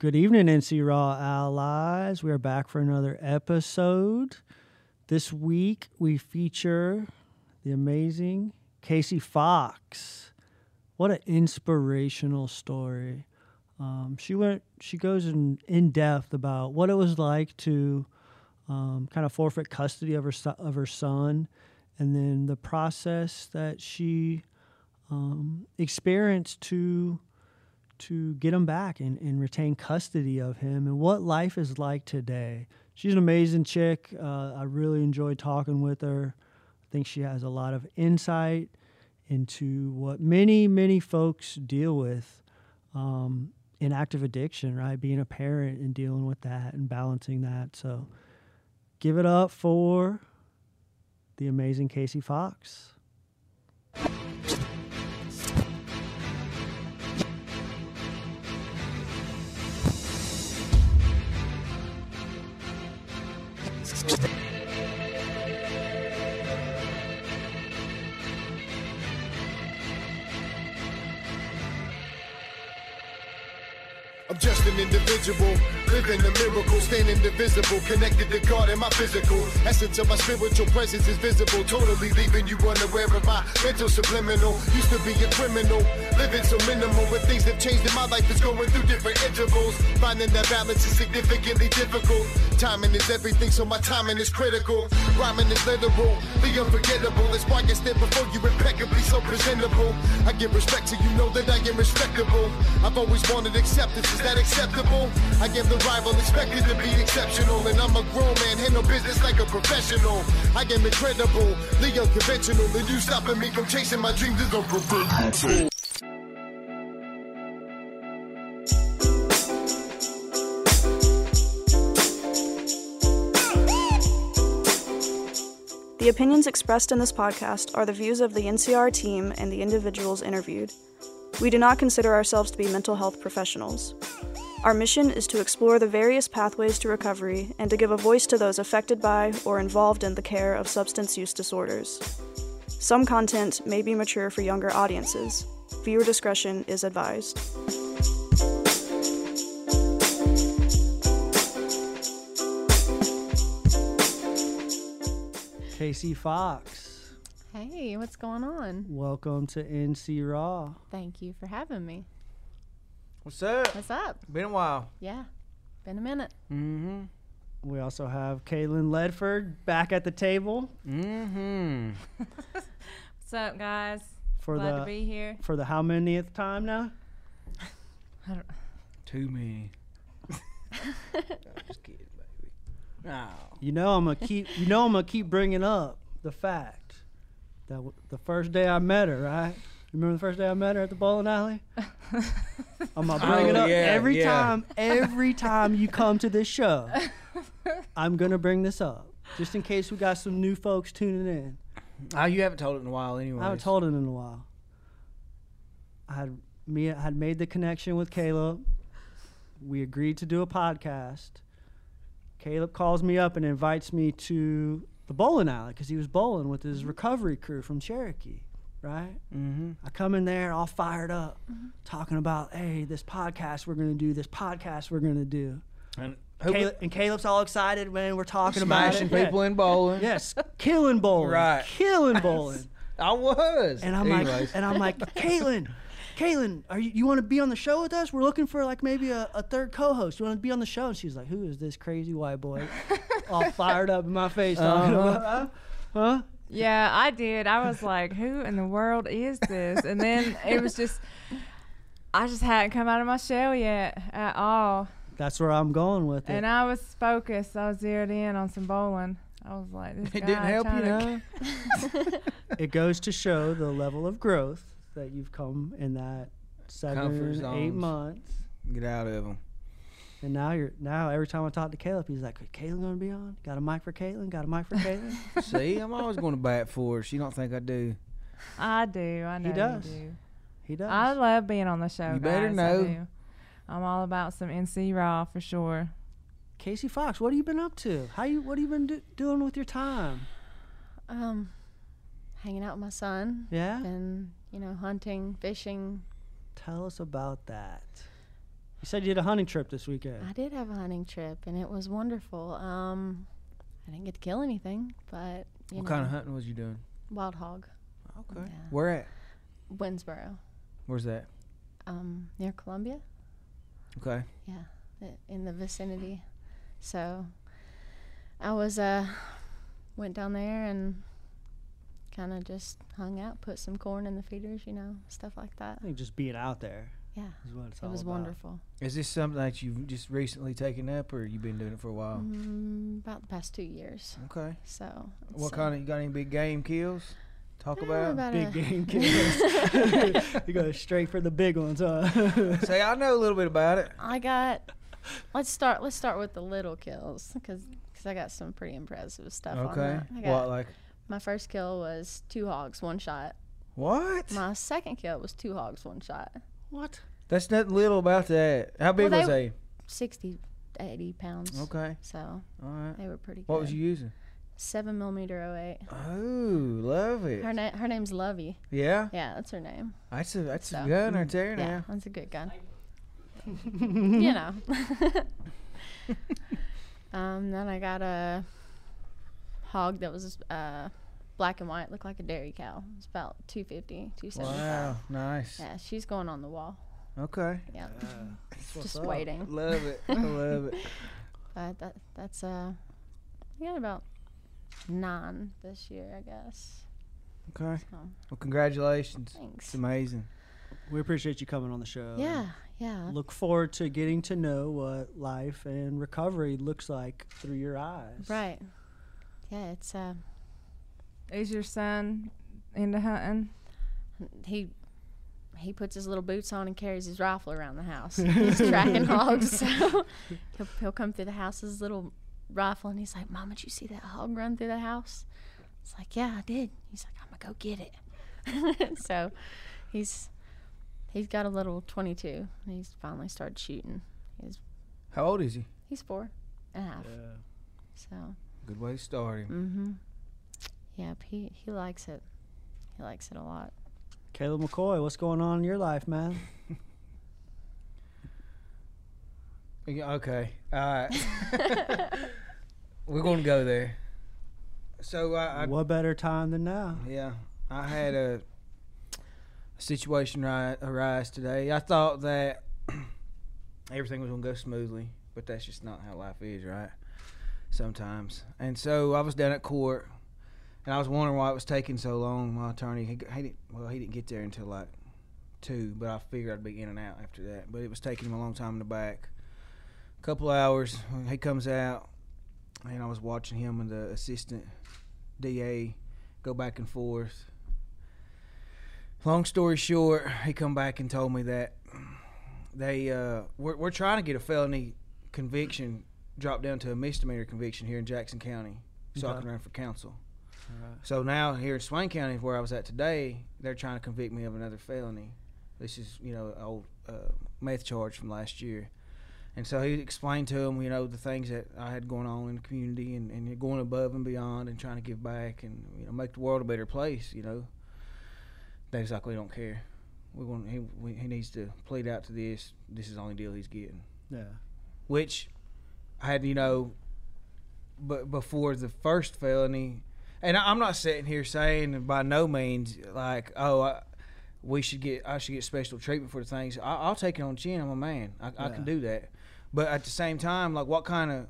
Good evening, NC Raw allies. We are back for another episode. This week we feature the amazing Casey Fox. What an inspirational story. Um, she went. She goes in in depth about what it was like to um, kind of forfeit custody of her of her son, and then the process that she um, experienced to to get him back and, and retain custody of him and what life is like today. She's an amazing chick. Uh, I really enjoyed talking with her. I think she has a lot of insight into what many, many folks deal with um, in active addiction, right? Being a parent and dealing with that and balancing that. So give it up for the amazing Casey Fox. Just individual, living a miracle, staying indivisible, connected to God and my physical. Essence of my spiritual presence is visible, totally leaving you unaware of my mental subliminal. Used to be a criminal, living so minimal, but things have changed in my life. It's going through different intervals. Finding that balance is significantly difficult. Timing is everything, so my timing is critical. Rhyming is literal, the unforgettable. That's why I stand before you impeccably so presentable. I give respect to you, know that I am respectable. I've always wanted acceptance, is that acceptable? I am the rival, expected to be exceptional. And I'm a grown man, handle business like a professional. I am incredible, the unconventional. And you stopping me from chasing my dreams is unpreventable. The opinions expressed in this podcast are the views of the NCR team and the individuals interviewed. We do not consider ourselves to be mental health professionals. Our mission is to explore the various pathways to recovery and to give a voice to those affected by or involved in the care of substance use disorders. Some content may be mature for younger audiences. Viewer discretion is advised. Casey Fox, Hey, what's going on? welcome to NC Raw. Thank you for having me. What's up? What's up? Been a while. Yeah, been a minute. Mm-hmm. We also have Caitlin Ledford back at the table Mm-hmm. What's up, guys? for Glad the to be here. for the how manyth time now? I don't. Too many. Just kidding, baby. No. You know I'm gonna keep. You know I'm gonna keep bringing up the fact that w- the first day I met her, right? You remember the first day I met her at the bowling alley? I'm gonna oh, bring Oh, it up yeah, every yeah. time. Every time you come to this show, I'm gonna bring this up just in case we got some new folks tuning in. Oh, you haven't told it in a while anyway. I haven't told it in a while. I had me I had made the connection with Caleb. We agreed to do a podcast. Caleb calls me up and invites me to the bowling alley because he was bowling with his mm-hmm. recovery crew from Cherokee, right? Mm-hmm. I come in there all fired up, talking about, hey, this podcast we're gonna do, this podcast we're gonna do. And Caleb, and Caleb's all excited when we're talking about smashing it. people in bowling. Yes, killing bowling, Right. killing bowling. I was. And I'm Anyways. like, and I'm like, Caitlin, Caitlin, are you, you want to be on the show with us? We're looking for like maybe a, a third co-host. You want to be on the show? And she's like, Who is this crazy white boy? All fired up in my face talking Uh-huh. about, huh? Huh? Yeah, I did. I was like, who in the world is this? And then it was just, I just hadn't come out of my shell yet at all. That's where I'm going with it. And I was focused. I was zeroed in on some bowling. I was like, this It guy didn't help you, trying no? to- it goes to show the level of growth that you've come in that Comfort seven, eight months. Get out of them. And now you're now every time I talk to Caleb, he's like, Caitlin gonna be on? Got a mic for Caitlin? Got a mic for Caitlin? See, I'm always going to bat for her. She don't think I do. I do. I know He does. you do. he does. I love being on the show. You better guys. I know. do. I'm all about some NC Raw for sure. Casey Fox, what have you been up to? How you? What have you been do- doing with your time? Um, hanging out with my son Yeah, and you know hunting, fishing. tell us about that. You said you did a hunting trip this weekend. I did have a hunting trip, and it was wonderful. Um, I didn't get to kill anything, but you What know, kind of hunting was you doing? wild hog, Okay. Yeah. Where at? Winnsboro, Where's that? um, near Columbia. Okay. Yeah, in the vicinity. So I was uh went down there and kind of just hung out, put some corn in the feeders, you know, stuff like that. I think just being out there Yeah, is what it's it all was about. wonderful. Is this something that you've just recently taken up, or you've been doing it for a while? Mm, about the past two years. Okay. So What it's, kind of you got any big game kills? Talk eh, about. about Big game kills. you go straight for the big ones, huh? Say I know a little bit about it. I got. Let's start. Let's start with the little kills, because because I got some pretty impressive stuff on Okay. that. I got, What like? my first kill was two hogs, one shot. What? My second kill was two hogs, one shot. What? That's nothing little about that. How big Well, was they- they? 60, 80 pounds. Okay. So All right. they were pretty good. What was you using? Seven millimeter 08. Oh, love it. Her name. Her name's Lovey. Yeah. Yeah, that's her name. That's a that's So, a gun right there Yeah, now. that's a good gun. you know. um, then I got a hog that was uh, black and white, looked like a dairy cow. It's about 250, 275. Wow. Nice. Yeah, she's going on the wall. Okay. Yeah, what's just up. waiting. Love it. I love it. But that that's uh, I got about nine this year, I guess. Okay. So Well, congratulations. thanks. It's amazing. We appreciate you coming on the show. Yeah, yeah. Look forward to getting to know what life and recovery looks like through your eyes. Right. Yeah, it's uh, Is your son into hunting? he he puts his little boots on and carries his rifle around the house. He's tracking hogs, so he'll he'll come through the house with his little rifle, and he's like, "Mom, did you see that hog run through the house?" It's like, "Yeah, I did." He's like, "I'm gonna go get it." so he's he's got a little 22. And he's finally started shooting. He's How old is he? he's four and a half. Yeah. So Good way to start him. mm-hmm. Yep, he he likes it. He likes it a lot. Caleb McCoy, what's going on in your life, man? Okay. Uh, All right. We're going to go there. So I, I what better time than now? Yeah, I had a, a situation ri- arise today. I thought that everything was gonna go smoothly, but that's just not how life is, right? Sometimes. And so I was down at court, and I was wondering why it was taking so long. My attorney, he, he didn't, well, he didn't get there until like two, but I figured I'd be in and out after that. But it was taking him a long time in the back. A couple hours, he comes out, and I was watching him and the assistant DA go back and forth. Long story short, he come back and told me that they uh, we're, we're trying to get a felony conviction dropped down to a misdemeanor conviction here in Jackson County, so I can run for council. So now here in Swain County, where I was at today, they're trying to convict me of another felony. This is you know old uh, meth charge from last year. And so he explained to him, you know, the things that I had going on in the community and, and going above and beyond and trying to give back and you know make the world a better place. You know, they was like, we don't care. We want he we, he needs to plead out to this. This is the only deal he's getting. Yeah. Which I had, you know, but before the first felony, and I'm not sitting here saying by no means like, oh, I, we should get I should get special treatment for the things. I, I'll take it on chin. I'm a man. I, I can do that. But at the same time, like, what kind of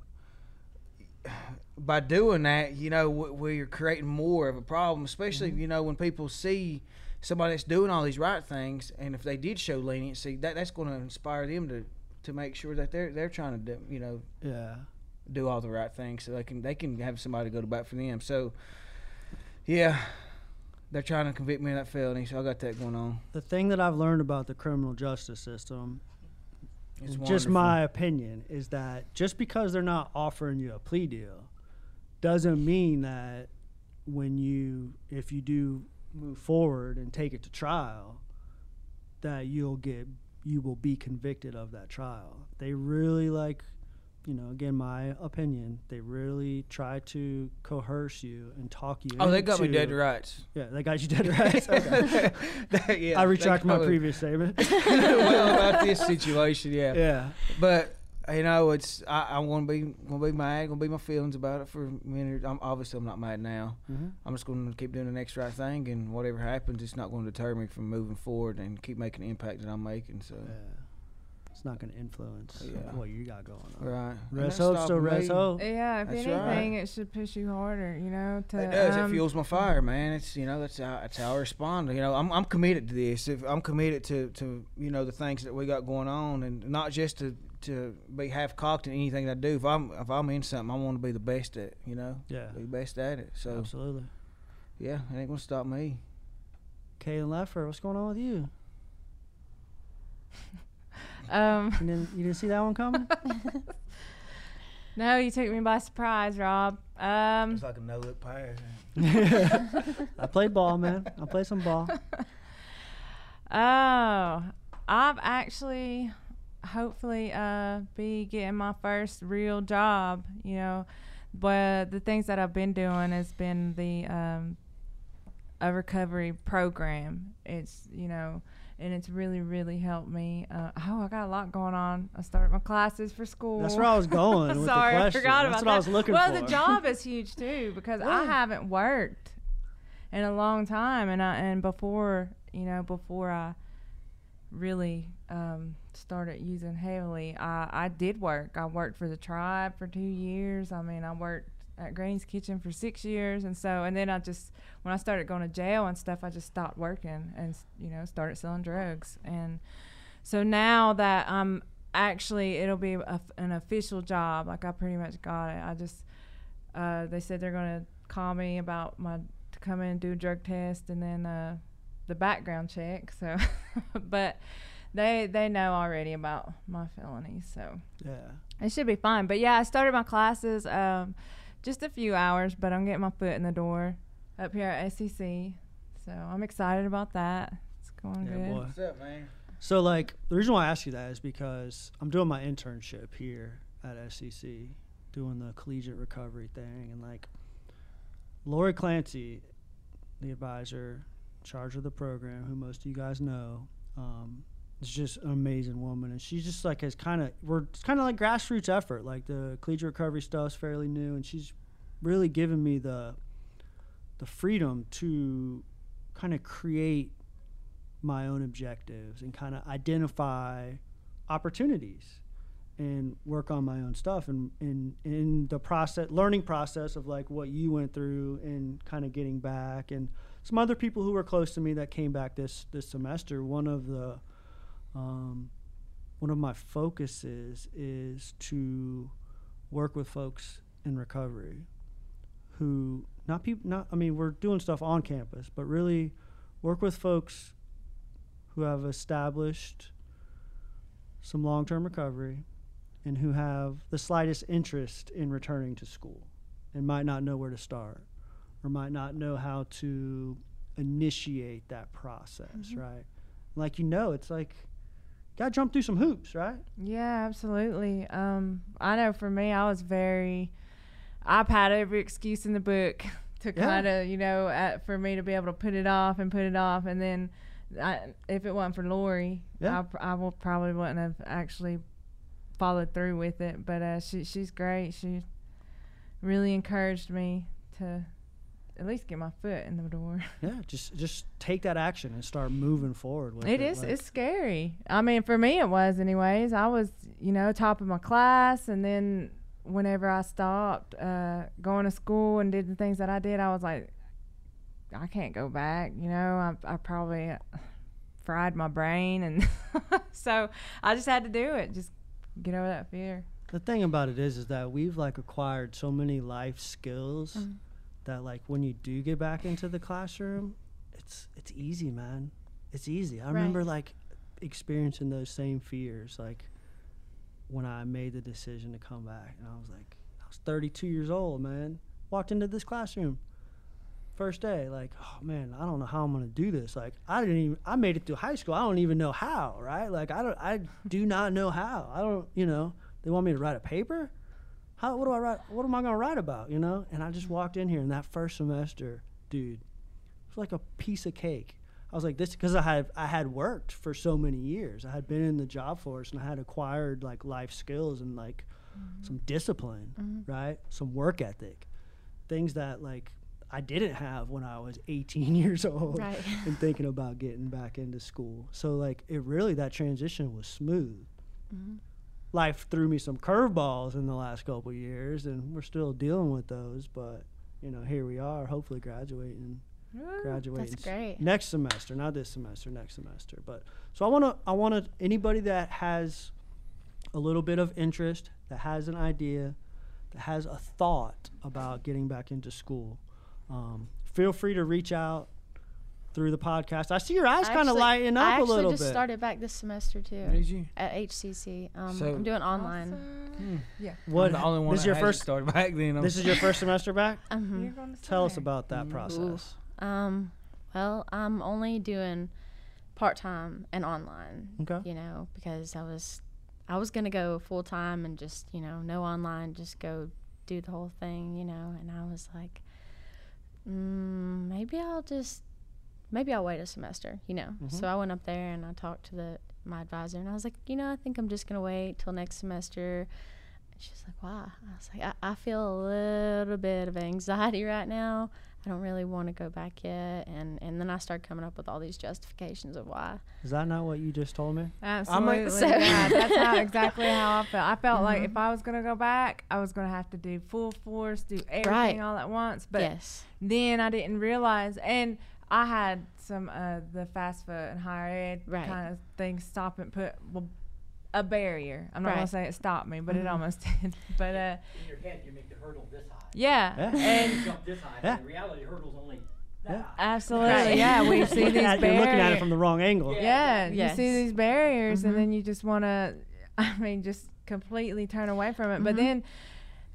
by doing that, you know, we- we're creating more of a problem, especially mm-hmm. you know when people see somebody that's doing all these right things, and if they did show leniency, that that's going to inspire them to to make sure that they're they're trying to do, you know Yeah. Do all the right things so they can they can have somebody go to bat for them. So yeah, they're trying to convict me of that felony, so I got that going on. The thing that I've learned about the criminal justice system It's just wonderful. my opinion is that just because they're not offering you a plea deal doesn't mean that when you if you do move forward and take it to trial that you'll get you will be convicted of that trial they really like you know, again, my opinion, they really try to coerce you and talk you. Oh, they got me dead to rights. Yeah, they got you dead to rights. Okay. yeah, I retract my previous statement. well, about this situation, yeah. yeah. But you know, it's I, I'm gonna be gonna be mad, gonna be my feelings about it for a minute. I'm obviously I'm not mad now. Mhm. I'm just gonna keep doing the next right thing, and whatever happens, it's not going to deter me from moving forward and keep making the impact that I'm making. So, Yeah. It's not going to influence Yeah. what you got going on. right. And Res that's hope, still stopping res me. hope. Yeah, if That's anything, right. it should push you harder. You know, to It does. um, it fuels my fire, man. It's you know that's how that's how I respond. You know, I'm I'm committed to this. If I'm committed to to you know the things that we got going on, and not just to to be half cocked in anything that I do. If I'm if I'm in something, I want to be the best at. You know, Yeah. be the best at it. So Absolutely. yeah, it ain't gonna stop me. Caitlin Ledford, what's going on with you? Um, You didn't, you didn't see that one coming? no, you took me by surprise, Rob. Um, It's like a no look pass. I played ball, man. I played some ball. Oh, I've actually, hopefully, uh, be getting my first real job. You know, but the things that I've been doing has been the um, a recovery program. It's you know, and it's really really helped me. Uh, oh, I got a lot going on. I started my classes for school. That's where I was going. with Sorry, the I forgot That's about what that. I was looking well, for. the job is huge too because I haven't worked in a long time, and I and before you know before I really um, started using heavily, I I did work. I worked for the tribe for two years. I mean, I worked at Granny's Kitchen for six years, and so and then I just when I started going to jail and stuff, I just stopped working and you know started selling drugs. And so now that I'm actually it'll be a, an official job like i pretty much got it. I just uh, they said they're going to call me about my to come in and do a drug test and then uh, the background check so but they they know already about my felonies so yeah. it should be fine. But yeah i started my classes um, just a few hours but i'm getting my foot in the door up here at sec so i'm excited about that it's going Yeah, good boy. What's up, man? So, like, the reason why I ask you that is because I'm doing my internship here at SEC, doing the collegiate recovery thing. And, like, Lori Clancy, the advisor in charge of the program, who most of you guys know, um, is just an amazing woman. And she just, like, has kind of, we're, it's kind of like grassroots effort. Like, the collegiate recovery stuff's fairly new. And she's really given me the, the freedom to kind of create my own objectives and kind of identify opportunities and work on my own stuff and in in the process learning process of like what you went through and kind of getting back and some other people who were close to me that came back this this semester one of the um, one of my focuses is to work with folks in recovery who not people not I mean we're doing stuff on campus but really work with folks who have established some long term recovery and who have the slightest interest in returning to school and might not know where to start or might not know how to initiate that process, right? Like, you know, it's like, gotta jump through some hoops, right? Yeah, absolutely. Um, I know for me, I was very. I've had every excuse in the book to Yeah. kind of, you know, at, for me to be able to put it off and put it off, and then I, if it wasn't for Lori, Yeah. I, I will probably wouldn't have actually followed through with it. But uh, she she's great. She really encouraged me to at least get my foot in the door. Yeah, just just take that action and start moving forward with it. It is. like- it's scary. I mean, for me, it was, anyways. I was, you know, top of my class, and then whenever I stopped uh, going to school and did the things that I did, I was like, I can't go back. You know, I, I probably fried my brain, and so I just had to do it. Just get over that fear. the thing about it is is that we've like acquired so many life skills Mm. That like when you do get back into the classroom it's it's easy man. It's easy. I remember like experiencing those same fears like when i made the decision to come back. And i was like i was 32 years old man. Walked into this classroom. First day like oh man i don't know how i'm gonna do this. Like i didn't even i made it through high school. I don't even know how right? Like i don't i do not know how. I don't you know They want me to write a paper. How? What do I write? What am I gonna write about? You know? And I just walked in here, and that first semester, dude, it was like a piece of cake. I was like this because I had I had worked for so many years. I had been in the job force and I had acquired like life skills and like mm-hmm. some discipline, mm-hmm. right? Some work ethic, things that like I didn't have when I was 18 years old Right. and thinking about getting back into school. So like it really that transition was smooth. Mm-hmm. Life threw me some curveballs in the last couple years, and we're still dealing with those. But you know, here we are, hopefully graduating graduating That's great. next semester, not this semester, next semester. But so I want to, I want to, anybody that has a little bit of interest, that has an idea, that has a thought about getting back into school, um, feel free to reach out through the podcast. I see your eyes kind of actually- lighting I up a actually little just bit. started back this semester too Did you? at HCC. Um, So- I'm doing online. Awesome. Yeah. What? I'm the only one this is your first. started back then. I'm This is your first semester back. Mhm. You're going to Tell us about that Mm. process. Um, well, I'm only doing part time and online. Okay. You know, because I was, I was gonna go full time and just you know no online, just go do the whole thing. You know, and I was like, mm, maybe I'll just, maybe I'll wait a semester. You know. So I went up there and I talked to the my advisor and I was like, you know, I think I'm just gonna wait till next semester. And she's like, why? I was like, I, I feel a little bit of anxiety right now. I don't really want to go back yet. And, and then I started coming up with all these justifications of why. Is that not what you just told me? Absolutely. So- yeah, that's how, exactly how I felt. I felt like Mm-hmm. if I was gonna go back, I was gonna have to do full force, do everything Right. all at once. But yes. then I didn't realize, and I had some uh, the FAFSA and higher ed Right. kind of things stop and put well, a barrier. I'm not gonna say it stopped me, but it Mhm. almost did. But uh, in your head, you make the hurdle this high. yeah, Yeah. You and jump this high. Yeah. but The reality hurdle's only Yeah. absolutely, Right. yeah, we see Looking these at- barriers. you're looking at it from the wrong angle. yeah, Yes. you see these barriers Mhm. and then you just want to i mean just completely turn away from it but Mhm. then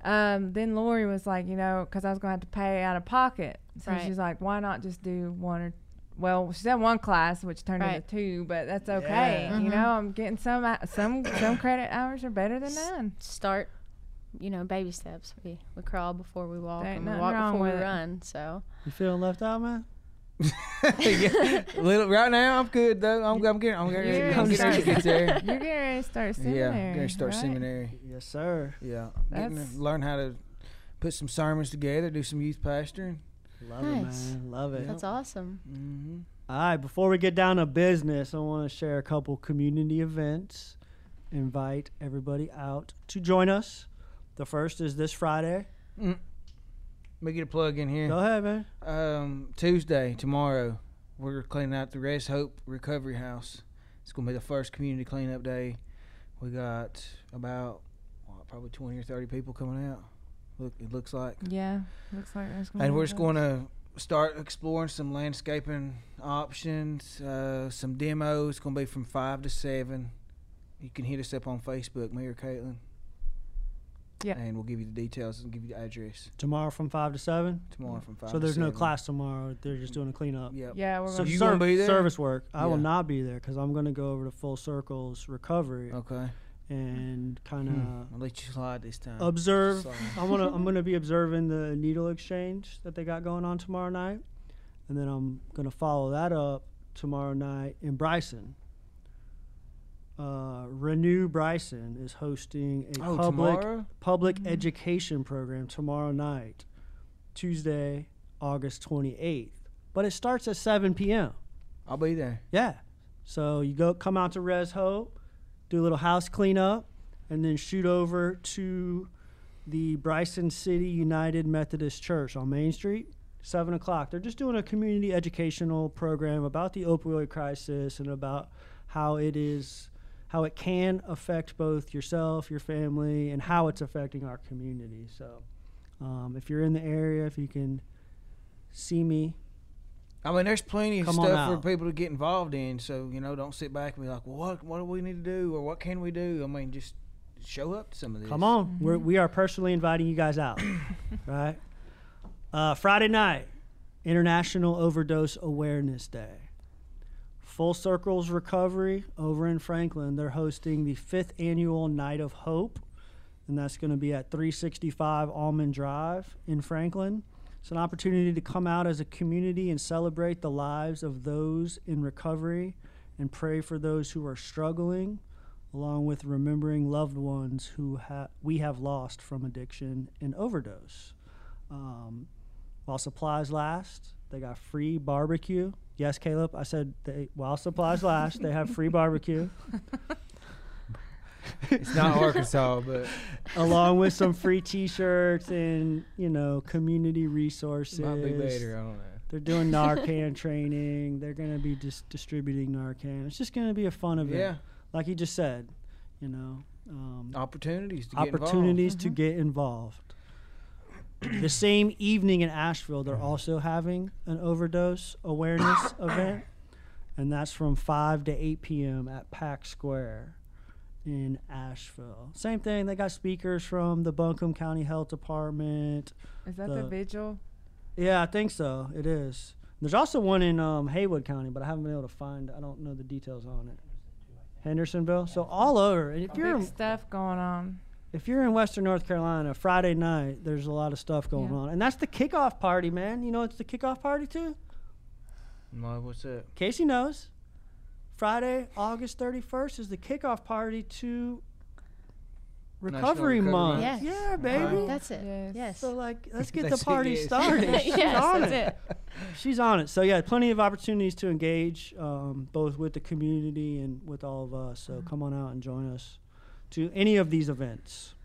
um, then Lori was like, you know, because I was going to have to pay out of pocket. So Right. she's like, why not just do one or, well, she said one class, which turned Right. into two, but that's okay. Yeah. You Mhm. know, I'm getting some some some credit hours are better than none. Start, you know, baby steps. We, we crawl before we walk and we nothing walk before we it. run. So, You feeling left out, man? yeah. Little right now, I'm good though. I'm, I'm getting. I'm getting. You're I'm gonna getting start- get there. You're getting ready to start seminary. Yeah, gonna start right? seminary. Yes, sir. Yeah, getting That's- to learn how to put some sermons together, do some youth pastoring. Love Nice. it, man. Love it. that's awesome. Mm-hmm. All right, before we get down to business, I want to share a couple community events. Invite everybody out to join us. The first is this Friday. Let me get a plug in here. Go ahead, man. Um, Tuesday, tomorrow, we're cleaning out the Rest Hope Recovery House. It's gonna be the first community cleanup day. We got about what, probably twenty or thirty people coming out. Look, it looks like, Yeah, looks like there's gonna and be we're just going to start exploring some landscaping options, uh, some demos. It's gonna be from five to seven. You can hit us up on Facebook, me or Caitlin. Yeah. And we'll give you the details and give you the address Tomorrow from 5 to 7. tomorrow from five. So to there's no 7. class tomorrow. They're just doing a cleanup. Yep. Yeah, we're So you serv- gonna be there? service work. I will not be there because I'm going to go over to Full Circle's recovery Okay. And kind of Hmm. Let you slide this time. observe. I want to. I'm going to be observing the needle exchange that they got going on tomorrow night, and then I'm going to follow that up tomorrow night in Bryson. Uh, Renew Bryson is hosting a Oh, public tomorrow? public Mm-hmm. education program tomorrow night, Tuesday, August 28th. But it starts at 7 p.m. I'll be there. Yeah. So you go come out to Res Hope, do a little house cleanup, and then shoot over to the Bryson City United Methodist Church on Main Street, seven o'clock. They're just doing a community educational program about the opioid crisis and about how it is how it can affect both yourself, your family, and how it's affecting our community. So um, if you're in the area, if you can see me, I mean, there's plenty of Come on stuff for out. people to get involved in. So you know, don't sit back and be like, "Well, what what do we need to do, or what can we do?" I mean, just show up to some of this. Come on, we're, we are personally inviting you guys out, right? Uh, Friday night, International Overdose Awareness Day. Full Circles Recovery over in Franklin. They're hosting the fifth annual Night of Hope. and that's going to be at 365 Almond Drive in Franklin. It's an opportunity to come out as a community and celebrate the lives of those in recovery and pray for those who are struggling, along with remembering loved ones who ha- we have lost from addiction and overdose. Um, while supplies last, they got free barbecue. Yes, Caleb, I said they, while supplies last, they have free barbecue. It's not Arkansas, but along with some free T-shirts and you know community resources. might be better. I don't know. They're doing Narcan training. They're going to be dis- distributing Narcan. It's just going to be a fun event. Yeah, like you just said, you know, um, opportunities to get involved. opportunities to get involved. the same evening in Asheville, they're also having an overdose awareness event, and that's from 5 to 8 p.m. at Pack Square in Asheville. Same thing, they got speakers from the Buncombe County Health Department. Is that The- the vigil? Yeah, I think so. It is. There's also one in um, Haywood County, but I haven't been able to find. I don't know the details on it. Hendersonville. So all over. And if you're Big stuff going on. if you're in Western North Carolina, Friday night, there's a lot of stuff going Yeah. on, and that's the kickoff party, man. You know, it's the kickoff party too. No, what's that? Casey knows. Friday, August 31st is the kickoff party to Recovery Recovery Month. Month. Yes. Yeah, baby. That's it. Yes. Yes. So like, let's get the party started. She's yes, on that's it. it. She's on it. So yeah, plenty of opportunities to engage, um, both with the community and with all of us. So come on out and join us to any of these events.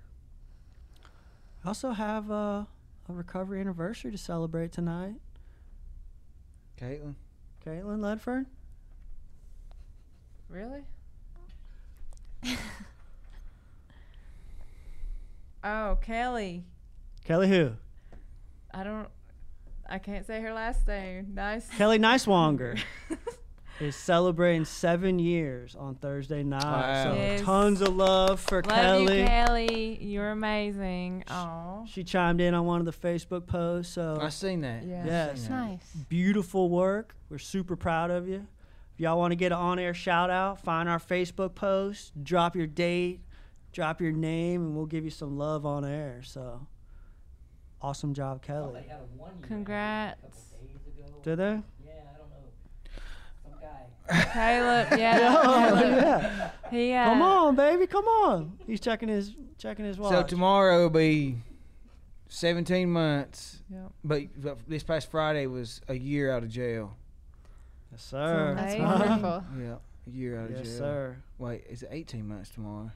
I also have uh, a recovery anniversary to celebrate tonight. Caitlin. Caitlin Ledford. Really? oh, Kelly. Kelly who? I don't. I can't say her last name. Nice. Kelly Nicewanger is celebrating seven years on Thursday night. Wow. So Yes. tons of love for Love Kelly. you, Kelly. You're amazing. Oh. She chimed in on one of the Facebook posts. So I seen that. Yeah. Yes. Seen that. Nice. beautiful work. We're super proud of you. If y'all want to get an on-air shout out, find our Facebook post, drop your date, drop your name, and we'll give you some love on air. So, awesome job, Thought Kelly. they had a one Congrats. a days ago. Did they? Yeah, I don't know. Some guy. Caleb. Yeah. Oh, Caleb. yeah. He. Uh, Come on, baby, come on. He's checking his checking his watch. So tomorrow will be 17 months, Yep. but, but this past Friday was a year out of jail. Yes, sir. That's Amazing. wonderful. Yeah, a year out of jail. Yes, sir. Wait, is it 18 months tomorrow?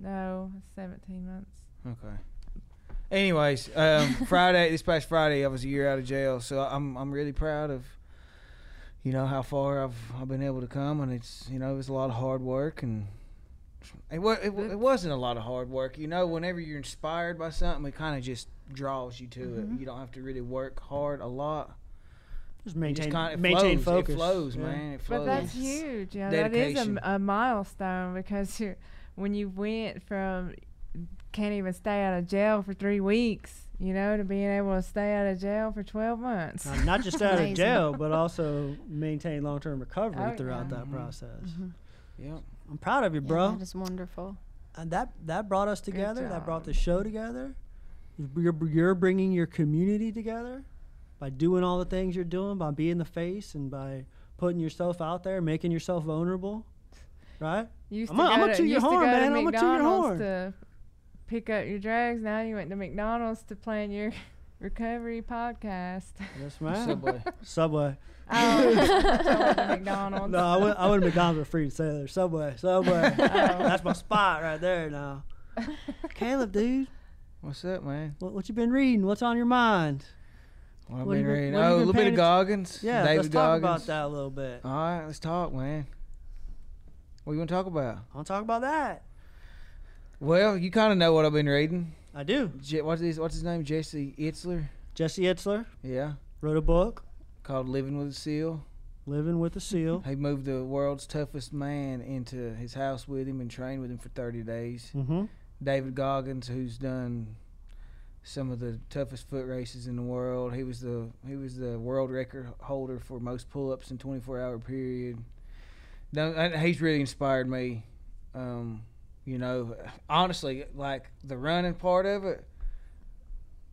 No, it's 17 months. Okay. Anyways, um, Friday, this past Friday, I was a year out of jail, so I'm I'm really proud of, you know, how far I've I've been able to come, and it's you know it was a lot of hard work, and it was it, it wasn't a lot of hard work, you know. Whenever you're inspired by something, it kind of just draws you to it. You don't have to really work hard a lot. Just maintain just kind of maintain flows. focus. It flows, Yeah. man. It flows. But that's Yes. huge. You know, that is a, m- Dedication. a milestone because you when you went from can't even stay out of jail for three weeks, you know, to being able to stay out of jail for 12 months. Uh, not just out of jail, but also maintain long-term recovery Oh, throughout yeah. that Mhm. process. Yep. I'm proud of you, Yeah, bro. that is wonderful. and that that brought us together. That brought the show together. You're, you're bringing your community together by doing all the things you're doing, by being the face, and by putting yourself out there, making yourself vulnerable. Right? You used I'ma- to I'ma go toot your used to horn, go man. to I'ma toot your McDonald's horn. to pick up your drugs. Now you went to McDonald's to plan your recovery podcast. Yes, ma'am. Subway. Subway. Oh, I went to McDonald's. No, I went. I went to McDonald's for free to say there. Subway. Subway. Oh. That's my spot right there now. Caleb, dude, What's up, man? what, what you been reading? What's on your mind? What I've been you been- reading? what you Oh, a been little bit paying of Goggins. Yeah, David let's talk Goggins. about that a little bit. All right, let's talk, man. What you want to talk about? I want to talk about that. Well, you kind of know what I've been reading. I do. Je- what's his What's his name? Jesse Itzler. Jesse Itzler Yeah, wrote a book, called "Living with a Seal." Living with a Seal. He moved the world's toughest man into his house with him and trained with him for 30 days. Mm-hmm. David Goggins, who's done some of the toughest foot races in the world. He was the he was the world record holder for most pull-ups in 24 hour period. Now, and he's really inspired me. Um, You know, honestly, like the running part of it,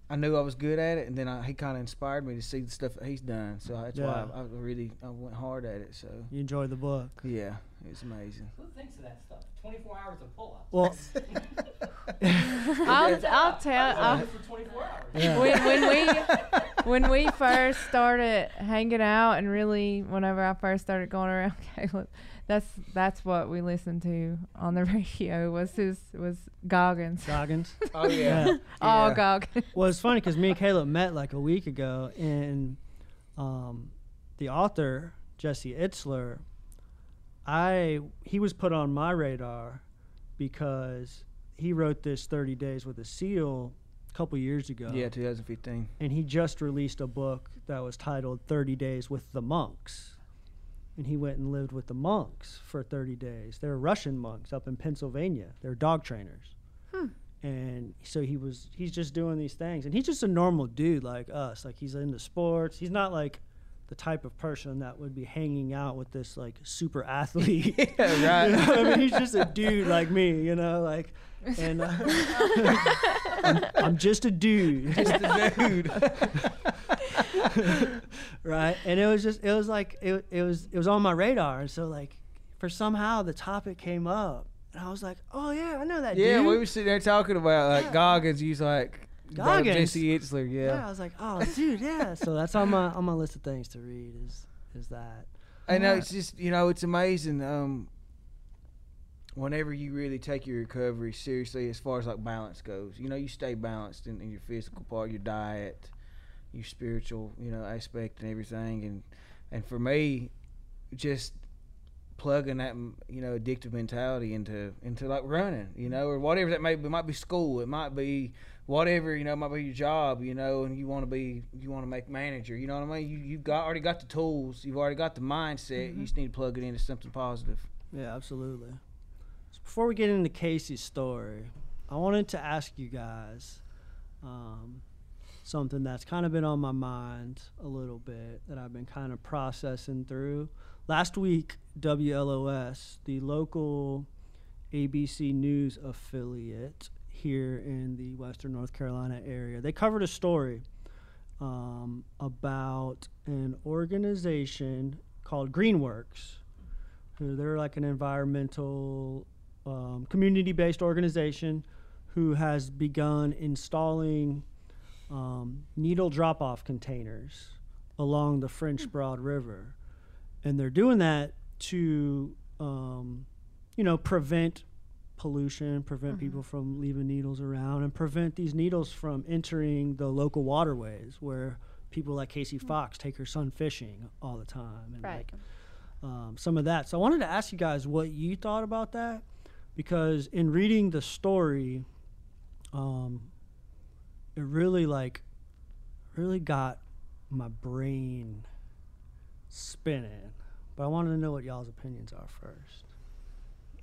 I knew I was good at it, and then I, he kind of inspired me to see the stuff that he's done. So that's why I, I really I went hard at it. So You enjoyed the book. yeah, it's amazing. Who thinks of that stuff? 24 hours of pull-ups. Well, I'll, I'll tell. I I'll, did it for 24 hours. yeah. when, when we when we first started hanging out and really whenever I first started going around Caleb, that's that's what we listened to on the radio was his was Goggins. Goggins. Oh yeah, Yeah. Oh Yeah. Goggins. Well, it's funny because me and Caleb met like a week ago, and um, the author Jesse Itzler, I he was put on my radar because he wrote this 30 Days with a Seal a couple years ago. yeah, 2015. and he just released a book that was titled 30 Days with the Monks. And he went and lived with the monks for 30 days. They're Russian monks up in Pennsylvania. They're dog trainers. Hmm. And so he was he's just doing these things. And he's just a normal dude like us. Like he's into sports. He's not like the type of person that would be hanging out with this like super athlete. Yeah, You right. know? I mean, he's just a dude like me, you know, like, and uh, I'm, I'm just a dude, Just a dude. right? And it was just, it was like, it, it was, it was on my radar, and so like, for somehow the topic came up, and I was like, oh yeah, I know that dude yeah, dude. we were sitting there talking about like Yeah. Goggins. He's like Goggins? Jesse Itzler. yeah. Yeah, I was like, oh dude, yeah. So that's on my on my list of things to read is is that. I know Yeah. it's just you know it's amazing. Um, whenever you really take your recovery seriously, as far as like balance goes, you know you stay balanced in, in your physical part, your diet, your spiritual, you know aspect, and everything. And and for me, just plugging that you know addictive mentality into into like running, you know, or whatever that may be. It might be school, it might be whatever you know, might be your job, you know, and you want to be you want to make manager. You know what I mean? You you've got already got the tools, you've already got the mindset. You just need to plug it into something positive. Yeah, absolutely. So before we get into Casey's story, I wanted to ask you guys um, something that's kind of been on my mind a little bit that I've been kind of processing through. Last week, WLOS, the local ABC News affiliate here in the Western North Carolina area, they covered a story um, about an organization called Greenworks. Who they're like an environmental um, community-based organization who has begun installing um, needle drop-off containers along the French Broad River, and they're doing that to, um, you know, prevent pollution, prevent people from leaving needles around, and prevent these needles from entering the local waterways where people like Casey Fox take her son fishing all the time, and Right. like um, some of that. So I wanted to ask you guys what you thought about that, because in reading the story, um, it really like really got my brain spinning. But I wanted to know what y'all's opinions are first.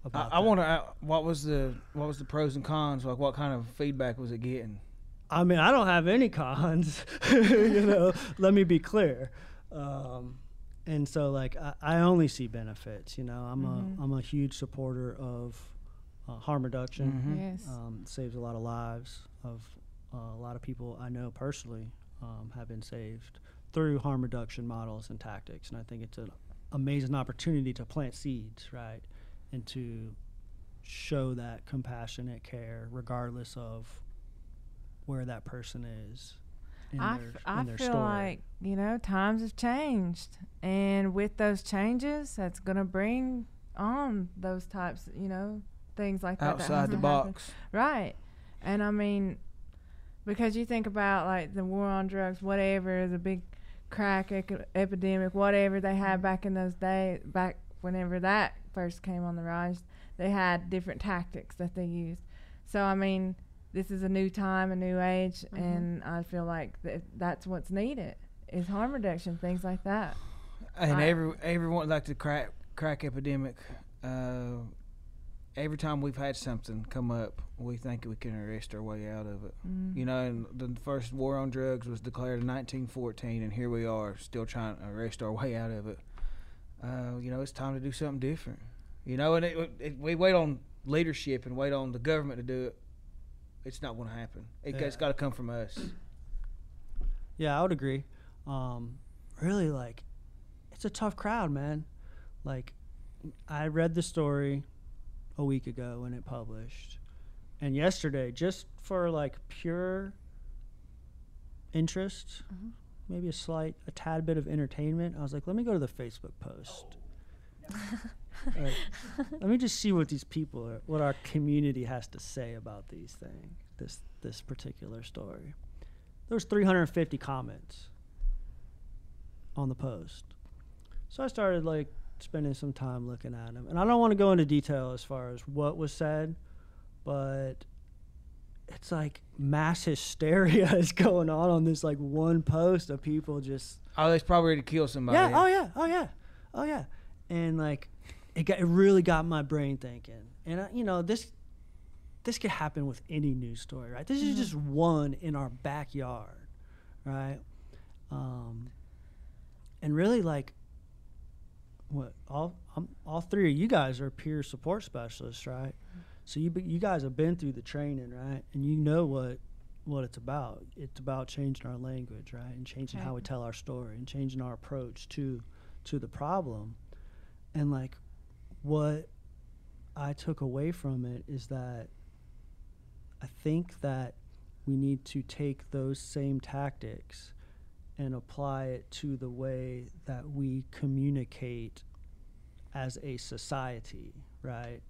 I, About I that. want to. What was the what was the pros and cons? Like what kind of feedback was it getting? I mean, I don't have any cons. you know, let me be clear. Um, and so, like, I, I only see benefits. You know, I'm a I'm a huge supporter of uh, harm reduction. Mhm. Yes. Um, saves a lot of lives of uh, a lot of people I know personally um, have been saved through harm reduction models and tactics. And I think it's an amazing opportunity to plant seeds, right, and to show that compassionate care, regardless of where that person is in I, their, f- in I their feel story. like you know times have changed, and with those changes, that's gonna bring on those types, you know, things like that. that Outside the hasn't happened. box. right? And I mean, because you think about like the war on drugs, whatever, the big crack ec- epidemic, whatever they had mm-hmm. back in those days, back whenever that first came on the rise, they had different tactics that they used. So I mean, this is a new time, a new age, and I feel like th- that's what's needed is harm reduction, things like that. And I- every everyone like the crack crack epidemic. Uh, every time we've had something come up, we think we can arrest our way out of it. Mm. You know, and the first war on drugs was declared in 1914, and here we are still trying to arrest our way out of it. Uh, you know, it's time to do something different. You know, and it, it, we wait on leadership and wait on the government to do it, it's not going to happen. It, Yeah. has got to come from us. Yeah, I would agree. Um, really, like, it's a tough crowd, man. Like, I read the story a week ago when it published, and yesterday, just for like pure interest, maybe a slight, a tad bit of entertainment, I was like, let me go to the Facebook post. Oh. Like, let me just see what these people are, what our community has to say about these things, this this particular story. There was 350 comments on the post, so I started like spending some time looking at them, and I don't want to go into detail as far as what was said, but it's like mass hysteria is going on on this like one post of people just Oh, it's probably ready to kill somebody. yeah. Oh yeah. Oh yeah. Oh yeah. And like, it got it really got my brain thinking. And uh, you know this this could happen with any news story, right? This is just one in our backyard, right? Um, and really like, what all um, all three of you guys are peer support specialists, right? So you you guys have been through the training, right? And you know what what it's about. It's about changing our language, right? And changing how we tell our story and changing our approach to to the problem. And like what I took away from it is that I think that we need to take those same tactics and apply it to the way that we communicate as a society, right?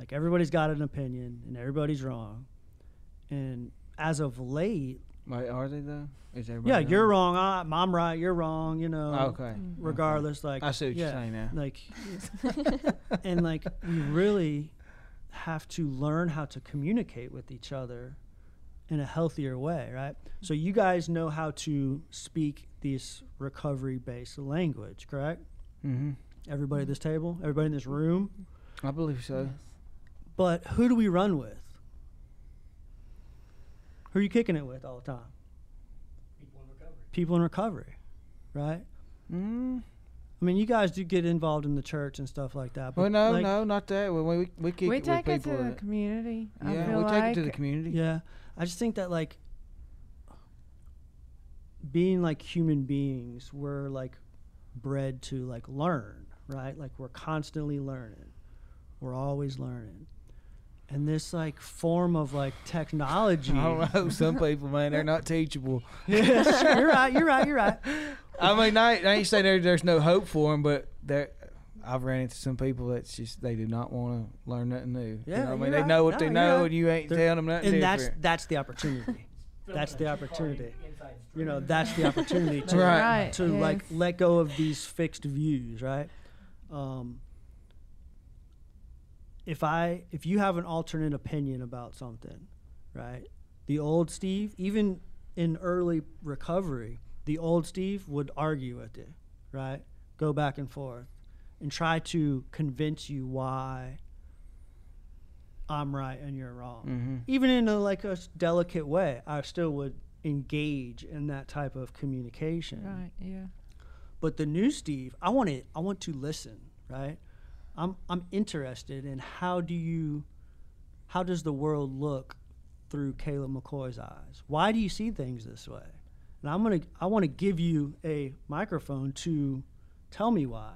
Like everybody's got an opinion and everybody's wrong. And as of late, Wait, are they though? Is everybody? yeah, wrong? you're wrong. I, I'm right. You're wrong. You know. Oh, okay. Regardless, like I see what yeah, you're saying now. Like, and like we really have to learn how to communicate with each other in a healthier way, right? So you guys know how to speak this recovery-based language, correct? Mm-hmm. Everybody at this table, everybody in this room. I believe so. But who do we run with? Who are you kicking it with all the time? People in recovery. People in recovery, right? Mm. I mean, you guys do get involved in the church and stuff like that. But Well, no, like, no, not that. We we we kick we it take with it to the that- community. I yeah, feel we like take it to the community. Yeah, I just think that like being like human beings, we're like bred to like learn, right? Like we're constantly learning. We're always learning. And this like form of like technology. I don't know. Some people, man, they're not teachable. Yes, you're right. You're right. You're right. I mean, I, I ain't saying there, there's no hope for them, but there, I've ran into some people that's just they do not want to learn nothing new. Yeah, you know what I mean, you're they right. know what No, they know, right. and you ain't They're- telling them nothing And that's different. that's the opportunity. That's the Filling a car opportunity. You know, that's the opportunity to Right. Right, to like let go of these fixed views, right? Um, if I if you have an alternate opinion about something, right? The old Steve, even in early recovery, the old Steve would argue with you, right? Go back and forth and try to convince you why I'm right and you're wrong. hmm Even in a like a delicate way, I still would engage in that type of communication. Right. Yeah. But the new Steve, I want to I want to listen, right? I'm I'm interested in how do you how does the world look through Caleb McCoy's eyes? Why do you see things this way? And I'm gonna I want to give you a microphone to tell me why,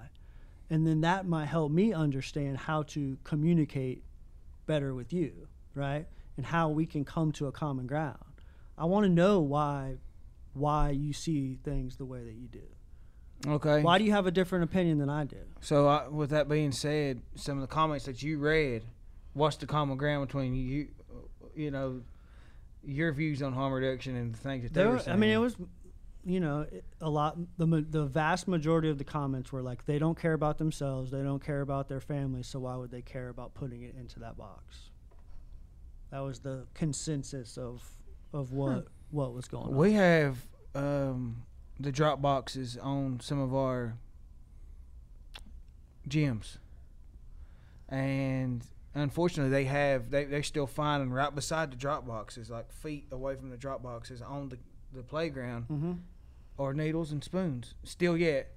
and then that might help me understand how to communicate better with you, right? And how we can come to a common ground. I want to know why why you see things the way that you do. Okay. Why do you have a different opinion than I do? So, uh, with that being said, some of the comments that you read, what's the common ground between you, you know, your views on harm reduction and the things that they There, were were- saying? I mean, it was, you know, a lot. The the vast majority of the comments were like, they don't care about themselves, they don't care about their families, so why would they care about putting it into that box? That was the consensus of of what what was going on. We have um, the drop boxes on some of our gyms, and unfortunately, they have they they're still finding right beside the drop boxes, like feet away from the drop boxes on the the playground, hmm or needles and spoons. Still yet,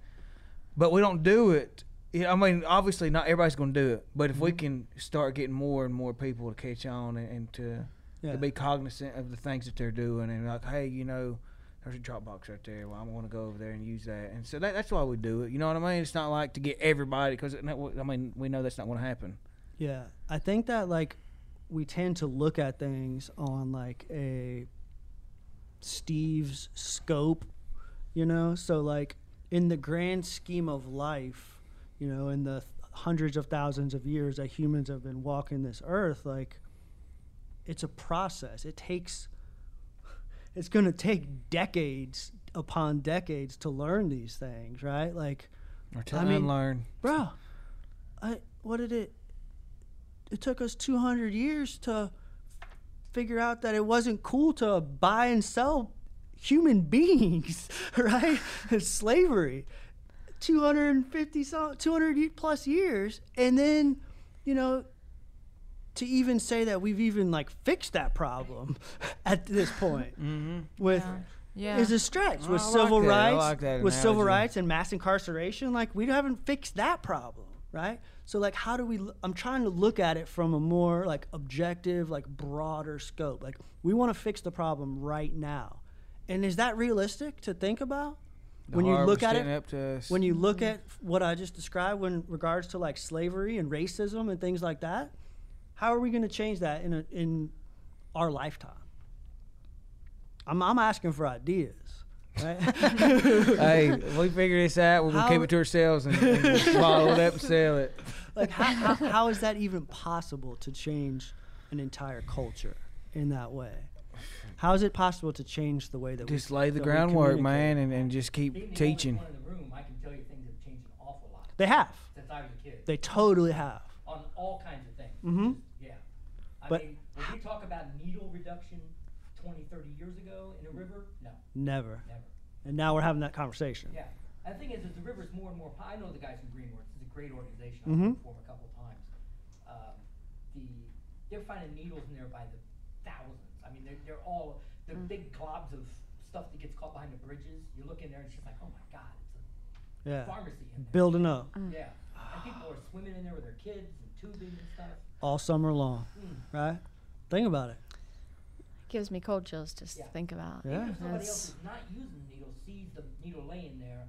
but we don't do it I mean, obviously not everybody's going to do it, but if we Mhm. can start getting more and more people to catch on and, and to Yeah. to be cognizant of the things that they're doing and like, hey, you know, there's a Dropbox right there. Well, I want to go over there and use that, and so that, that's why we do it. You know what I mean? It's not like to get everybody because I mean we know that's not going to happen. Yeah, I think that like we tend to look at things on like a Steve's scope, you know. So like in the grand scheme of life, you know, in the th- hundreds of thousands of years that humans have been walking this earth, like it's a process. It takes it's going to take decades upon decades to learn these things, right? Like Or to I mean- unlearn. bro i what did it it took us 200 years to figure out that it wasn't cool to buy and sell human beings right slavery 250 200 plus years and then you know to even say that we've even like fixed that problem at this point Mm-hmm. with Yeah. is a stretch Oh, with I like civil that. Rights, like that with civil rights and mass incarceration. Like we haven't fixed that problem, right? So like, how do we? l- I'm trying to look at it from a more like objective, like broader scope. Like we want to fix the problem right now, and is that realistic to think about? when you look at it, up to us. when you look at what I just described, when regards to like slavery and racism and things like that, how are we going to change that in a, in our lifetime? I'm I'm asking for ideas, right? hey, we figure this out. We're gonna How- keep it to ourselves and, and we'll bottle it up and sell it. like how, how, how is that even possible to change an entire culture in that way? How is it possible to change the way that Just we lay the groundwork, man, and, and just keep Being the teaching. only one in the room, I can tell you things have changed an awful lot They have. since I was a kid They totally have. on all kinds of things. Mm Mhm. Yeah. I But- mean, when we talk about needle reduction 20, 30 years ago in a river, no, Never. never. And now we're having that conversation. Yeah. And the thing is, is the river's more and more. po- I know the guys from Greenworks. It's a great organization. I've mm-hmm. worked for them a couple of times. Um, the they're finding needles in there by the thousands. I mean, they're, they're all the mm. big globs of stuff that gets caught behind the bridges. You look in there and it's just like, oh my god, it's a Yeah. pharmacy in there. Building up Yeah. Uh. And people are swimming in there with their kids and tubing and stuff. All summer long, Mm. right? Think about it. Gives me cold chills just Yeah. to think about. Yeah. Even if somebody That's- else is not using the needle, sees the needle laying there,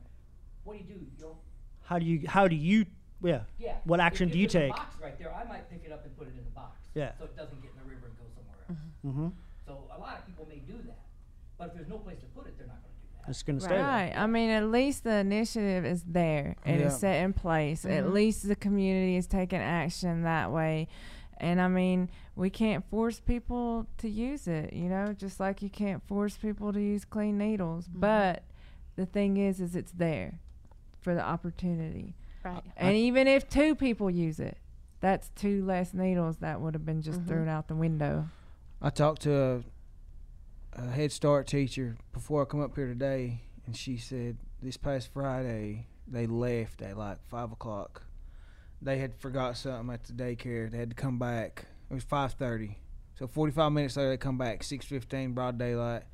what do you do? You don't How do you? How do you? Yeah. Yeah. What action If- do you if there's a take? box right there, I might pick it up and put it in the box. Yeah. So it doesn't get in the river and go somewhere else. Mm-hmm. So a lot of people may do that, but if there's no place to put it, they're not going to. It's gonna stay there. Right. I mean, at least the initiative is there and it's set in place. At least the community is taking action that way. And I mean, we can't force people to use it, you know, just like you can't force people to use clean needles. But the thing is, is it's there for the opportunity. Right. And even if two people use it, that's two less needles that would have been just Mhm. thrown out the window. I talked to a, a Head Start teacher before I come up here today, and she said this past Friday they left at like five o'clock. They had forgot something at the daycare. They had to come back. It was five thirty, so forty-five minutes later they come back. Six fifteen, broad daylight.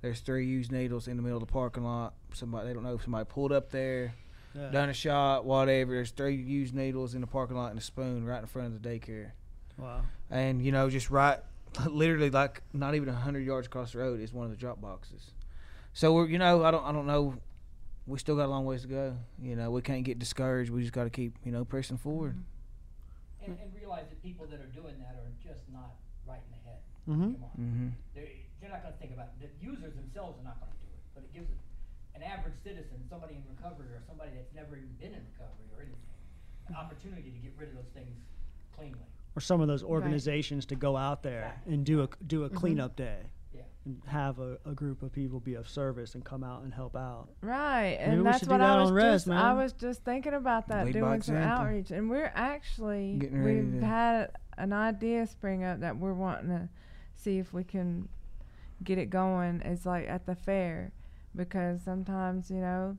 There's three used needles in the middle of the parking lot. Somebody they don't know if somebody pulled up there, Yeah. done a shot, whatever. There's three used needles in the parking lot and a spoon right in front of the daycare Wow. and you know just right literally like not even a hundred yards across the road is one of the drop boxes so we're you know i don't i don't know we still got a long ways to go you know we can't get discouraged we just got to keep you know pressing forward And, and realize that people that are doing that are just not right in the head. Mm-hmm. Come on. mm-hmm. They're, they're not going to think about it. The users themselves are not going to do it, but it gives an average citizen, somebody in recovery or somebody that's never even been in recovery or anything, an opportunity to get rid of those things cleanly. Or some of those organizations to go out there Exactly. and do a do a mm-hmm. cleanup day Yeah. and have a, a group of people be of service and come out and help out. Right, Maybe and that's what that I was on Res, just I was just thinking about that, Lead doing some outreach, and we're actually we've to- had an idea spring up that we're wanting to see if we can get it going. It's like at the fair, because sometimes you know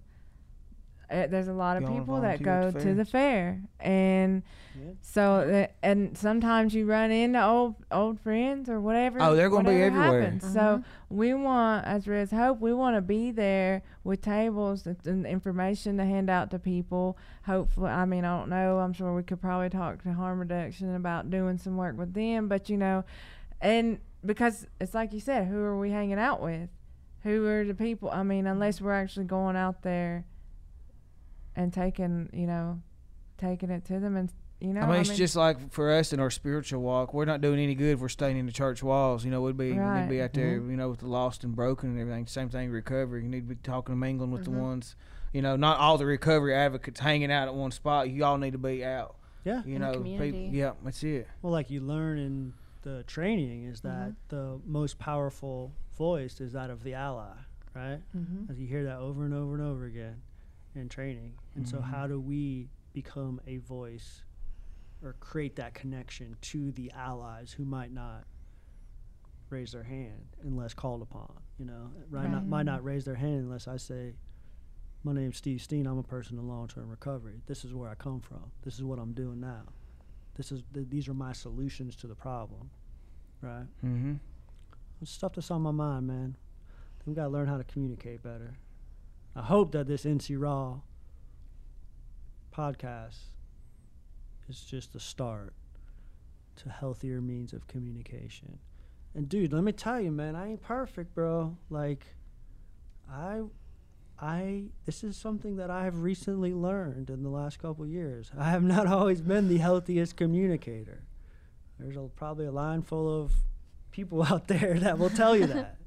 uh, there's a lot of You wanna people that go the to the fair, and Yeah. so that, and sometimes you run into old old friends or whatever. Oh, they're gonna be whatever everywhere. happens. So we want, as Res Hope, we want to be there with tables and, and information to hand out to people. Hopefully, I mean, I don't know. I'm sure we could probably talk to harm reduction about doing some work with them, but you know, and because it's like you said, who are we hanging out with? Who are the people? I mean, unless we're actually going out there and taking, you know, taking it to them and you know, I mean, it's just like for us in our spiritual walk, we're not doing any good if we're staying in the church walls. You know, we'd be we'd be out there, mm-hmm. you know, with the lost and broken and everything. Same thing, recovery. You need to be talking and mingling with the mm-hmm. ones. You know, not all the recovery advocates hanging out at one spot. You all need to be out. Yeah. You In know, people. Yeah, that's it. Well, like you learn in the training is that mm-hmm. the most powerful voice is that of the ally, right? Mhm. As you hear that over and over and over again in training. And so, Mhm. how do we become a voice or create that connection to the allies who might not raise their hand unless called upon? You know, right? Not, might not raise their hand unless I say, "My name's Steve Steen. I'm a person in long-term recovery. This is where I come from. This is what I'm doing now. This is th- these are my solutions to the problem." Right? Mm-hmm. Stuff that's on my mind, man. We gotta learn how to communicate better. I hope that this NC Raw podcast is just the start to healthier means of communication. And dude, let me tell you, man, I ain't perfect, bro. Like, I, I, this is something that I have recently learned in the last couple years. I have not always been the healthiest communicator. There's a, probably a line full of people out there that will tell you that.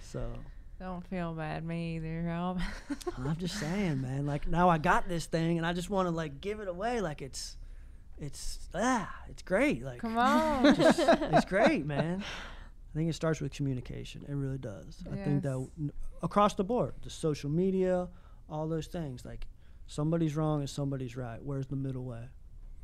So Don't feel bad, me either, Rob. I'm just saying, man. Like now I got this thing, and I just want to like give it away, like it's, it's ah, it's great. Like Come on. it's great, man. I think it starts with communication. It really does. I think that Yes. across the board, the social media, all those things, like somebody's wrong and somebody's right. Where's the middle way?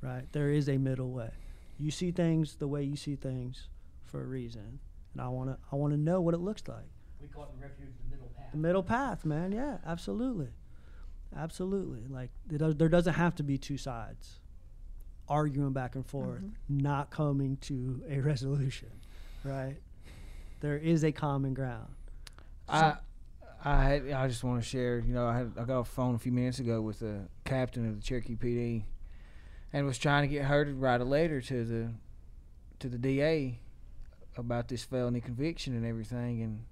Right? There is a middle way. You see things the way you see things for a reason, and I wanna I wanna know what it looks like. We call it in refuge the middle path. The middle path, man. Yeah, absolutely, absolutely. Like there does- there doesn't have to be two sides arguing back and forth, mm-hmm. not coming to a resolution, right? There is a common ground. I I had I just want to share. You know, I had I got off the phone a few minutes ago with the captain of the Cherokee PD, and was trying to get her to write a letter to the to the DA about this felony conviction and everything, and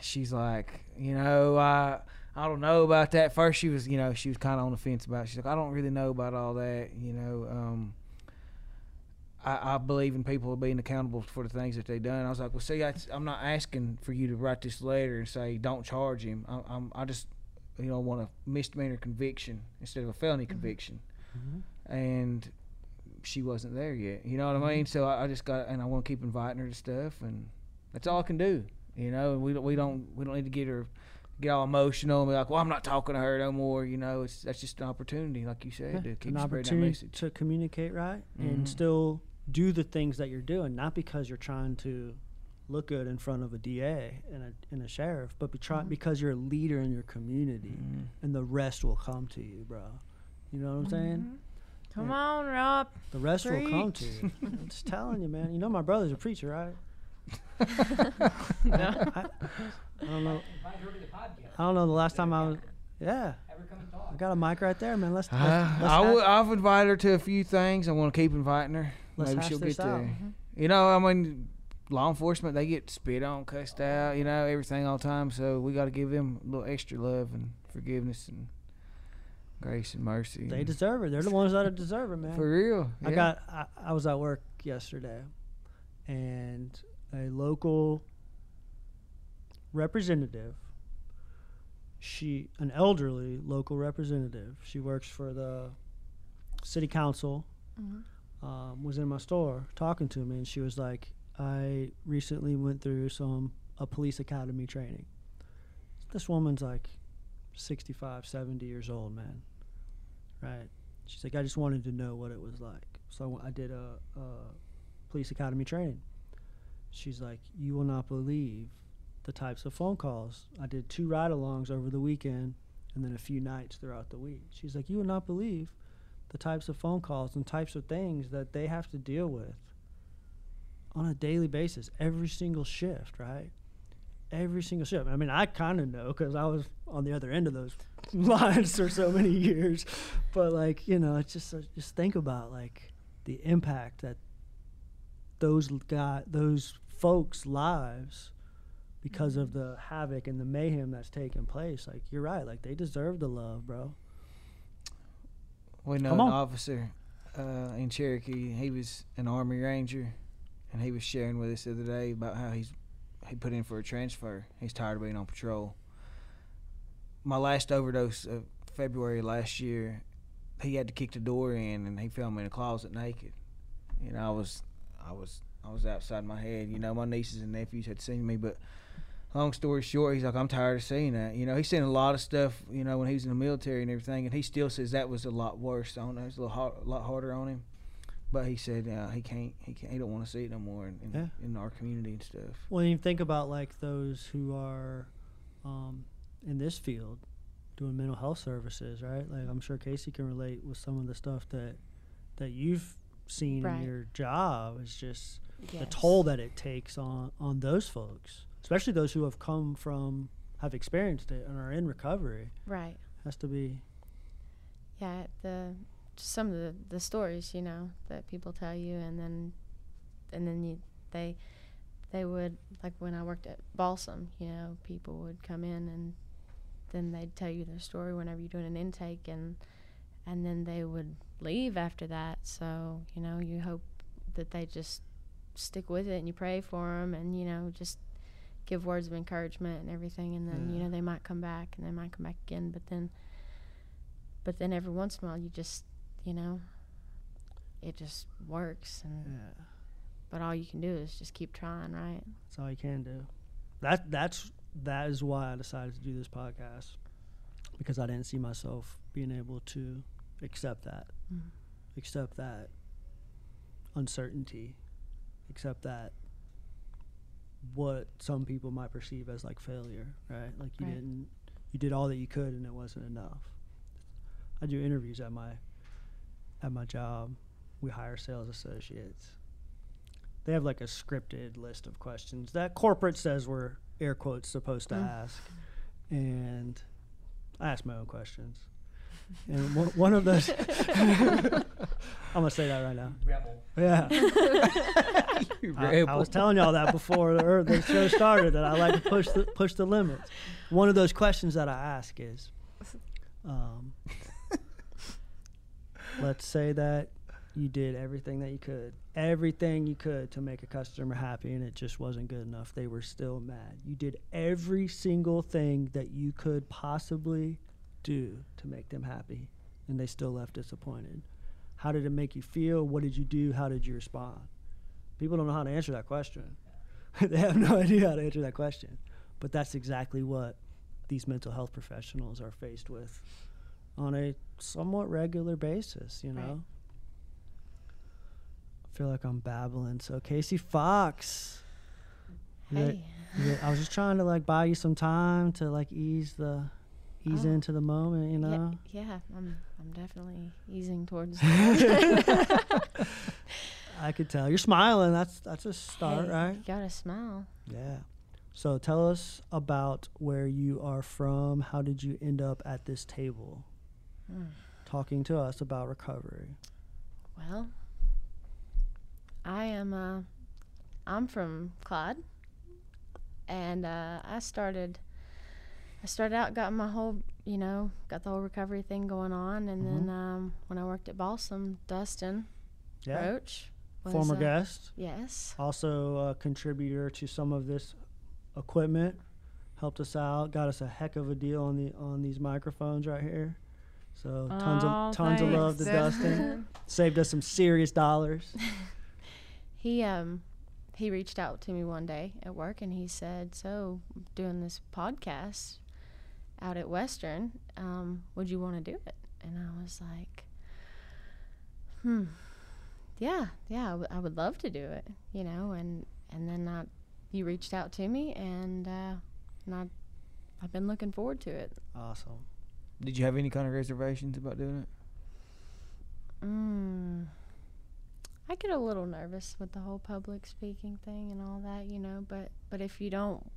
she's like, you know, I I don't know about that. First, she was, you know, she was kind of on the fence about. It. She's like, I don't really know about all that, you know. Um, I, I believe in people being accountable for the things that they've done. I was like, well, see, I, I'm not asking for you to write this letter and say don't charge him. I, I'm, I just, you know, want a misdemeanor conviction instead of a felony mm-hmm. conviction. Mm-hmm. And she wasn't there yet. You know what I mm-hmm. mean? So I, I just got, and I want to keep inviting her to stuff, and that's all I can do. You know, and we don't, we don't, we don't need to get her, get all emotional and be like, well, I'm not talking to her no more. You know, it's that's just an opportunity, like you said, to keep an spreading that opportunity to communicate right Mhm. and still do the things that you're doing, not because you're trying to look good in front of a DA and a, and a sheriff, but be try, because you're a leader in your community, Mhm. and the rest will come to you, bro. You know what I'm saying? Come Yeah. on, Rob. The rest will come to you. I'm just telling you, man. You know my brother's a preacher, right? No. I, I don't know. Invite her to the. I don't know the last time I was. Yeah, Have her come and talk. I got a mic right there, man. Let's. let's, Uh, let's I hash- w- I've invited her to a few things. I want to keep inviting her. Let's Maybe she'll this get out. there. You know, I mean, law enforcement they get spit on, cussed out, you know, everything all the time. So we got to give them a little extra love and forgiveness and grace and mercy. They and- deserve it. They're the ones that deserve it, man. for real. I got. I, I was at work yesterday, and a local representative. She, an elderly local representative. She works for the city council. Um, was in my store talking to me, and she was like, "I recently went through some a police academy training." This woman's like 65, 70 years old, man. Right? She's like, I just wanted to know what it was like. So I w- I did a, a police academy training. She's like, you will not believe the types of phone calls. I did two ride alongs over the weekend and then a few nights throughout the week. She's like, you would not believe the types of phone calls and types of things that they have to deal with on a daily basis, every single shift, right? Every single shift. I mean, I kind of know because I was on the other end of those lines for so many years. But like, you know, it's just uh, just think about like the impact that those got those folks' lives because of the havoc and the mayhem that's taking place. Like you're right. Like they deserve the love, bro. We know Come an on. officer uh, in Cherokee. He was an Army Ranger, and he was sharing with us the other day about how he's he put in for a transfer. He's tired of being on patrol. My last overdose of February last year, he had to kick the door in, and he found me in a closet naked. You know, I was, I was, I was outside my head. You know, my nieces and nephews had seen me, but long story short, he's like, I'm tired of seeing that. You know, he's seen a lot of stuff, you know, when he was in the military and everything, and he still says that was a lot worse on him. It's a little hard, a lot harder on him. But he said uh, he can't, he can't, he don't want to see it no more in, in, Yeah. in our community and stuff. When you think about like those who are um, in this field doing mental health services, right? Like I'm sure Casey can relate with some of the stuff that that you've seen Right. in your job. It's just the toll that it takes on on those folks, especially those who have come from have experienced it and are in recovery. Right. Has to be Yeah. The some of the, the stories, you know, that people tell you, and then and then you they they would like when I worked at Balsam, you know, people would come in and then they'd tell you their story whenever you're doing an intake, and and then they would leave after that. So you know, you hope that they just stick with it and you pray for them, and you know, just give words of encouragement and everything, and then you know they might come back and they might come back again, but then but then every once in a while you just you know it just works and yeah. but all you can do is just keep trying right That's all you can do. That that's that is why I decided to do this podcast because I didn't see myself being able to accept that, Mhm. accept that uncertainty, accept that what some people might perceive as like failure, right? Like you Right. didn't, you did all that you could and it wasn't enough. I do interviews at my at my job. We hire sales associates they have like a scripted list of questions that corporate says we're air quotes supposed to Mm. ask and i ask my own questions and one, one of those i'm gonna say that right now Rebel. yeah I, I was telling y'all that before the, or the show started that i like to push the push the limits one of those questions that i ask is um, let's say that you did everything that you could, everything you could to make a customer happy, and it just wasn't good enough. They were still mad. You did every single thing that you could possibly do to make them happy, and they still left disappointed. How did it make you feel? What did you do? How did you respond? People don't know how to answer that question. they have no idea how to answer that question. But that's exactly what these mental health professionals are faced with on a somewhat regular basis, you Right. know? I feel like I'm babbling. So Casey Fox. Hey Yeah, I was just trying to like buy you some time to like ease the ease Oh. into the moment, you know? yeah, yeah i'm i'm definitely easing towards I could tell. You're smiling. That's that's a start, Hey, right? you gotta smile Yeah. So tell us about where you are from. How did you end up at this table? Hmm. Talking to us about recovery. well i am uh i'm from clyde and uh i started i started out got my whole you know got the whole recovery thing going on and then um when i worked at balsam dustin Yeah. roach was, Former uh, guest, yes also a contributor to some of this equipment. Helped us out. Got us a heck of a deal on the on these microphones right here. So tons Aw, of tons of love to. Dustin. Saved us some serious dollars. he um he reached out to me one day at work and he said so doing this podcast out at western um would you want to do it and i was like hmm yeah yeah I, w- I would love to do it you know and and then I, you reached out to me and uh and I, i've been looking forward to it Awesome. Did you have any kind of reservations about doing it? Mm. I get a little nervous with the whole public speaking thing and all that, you know. But but if you don't,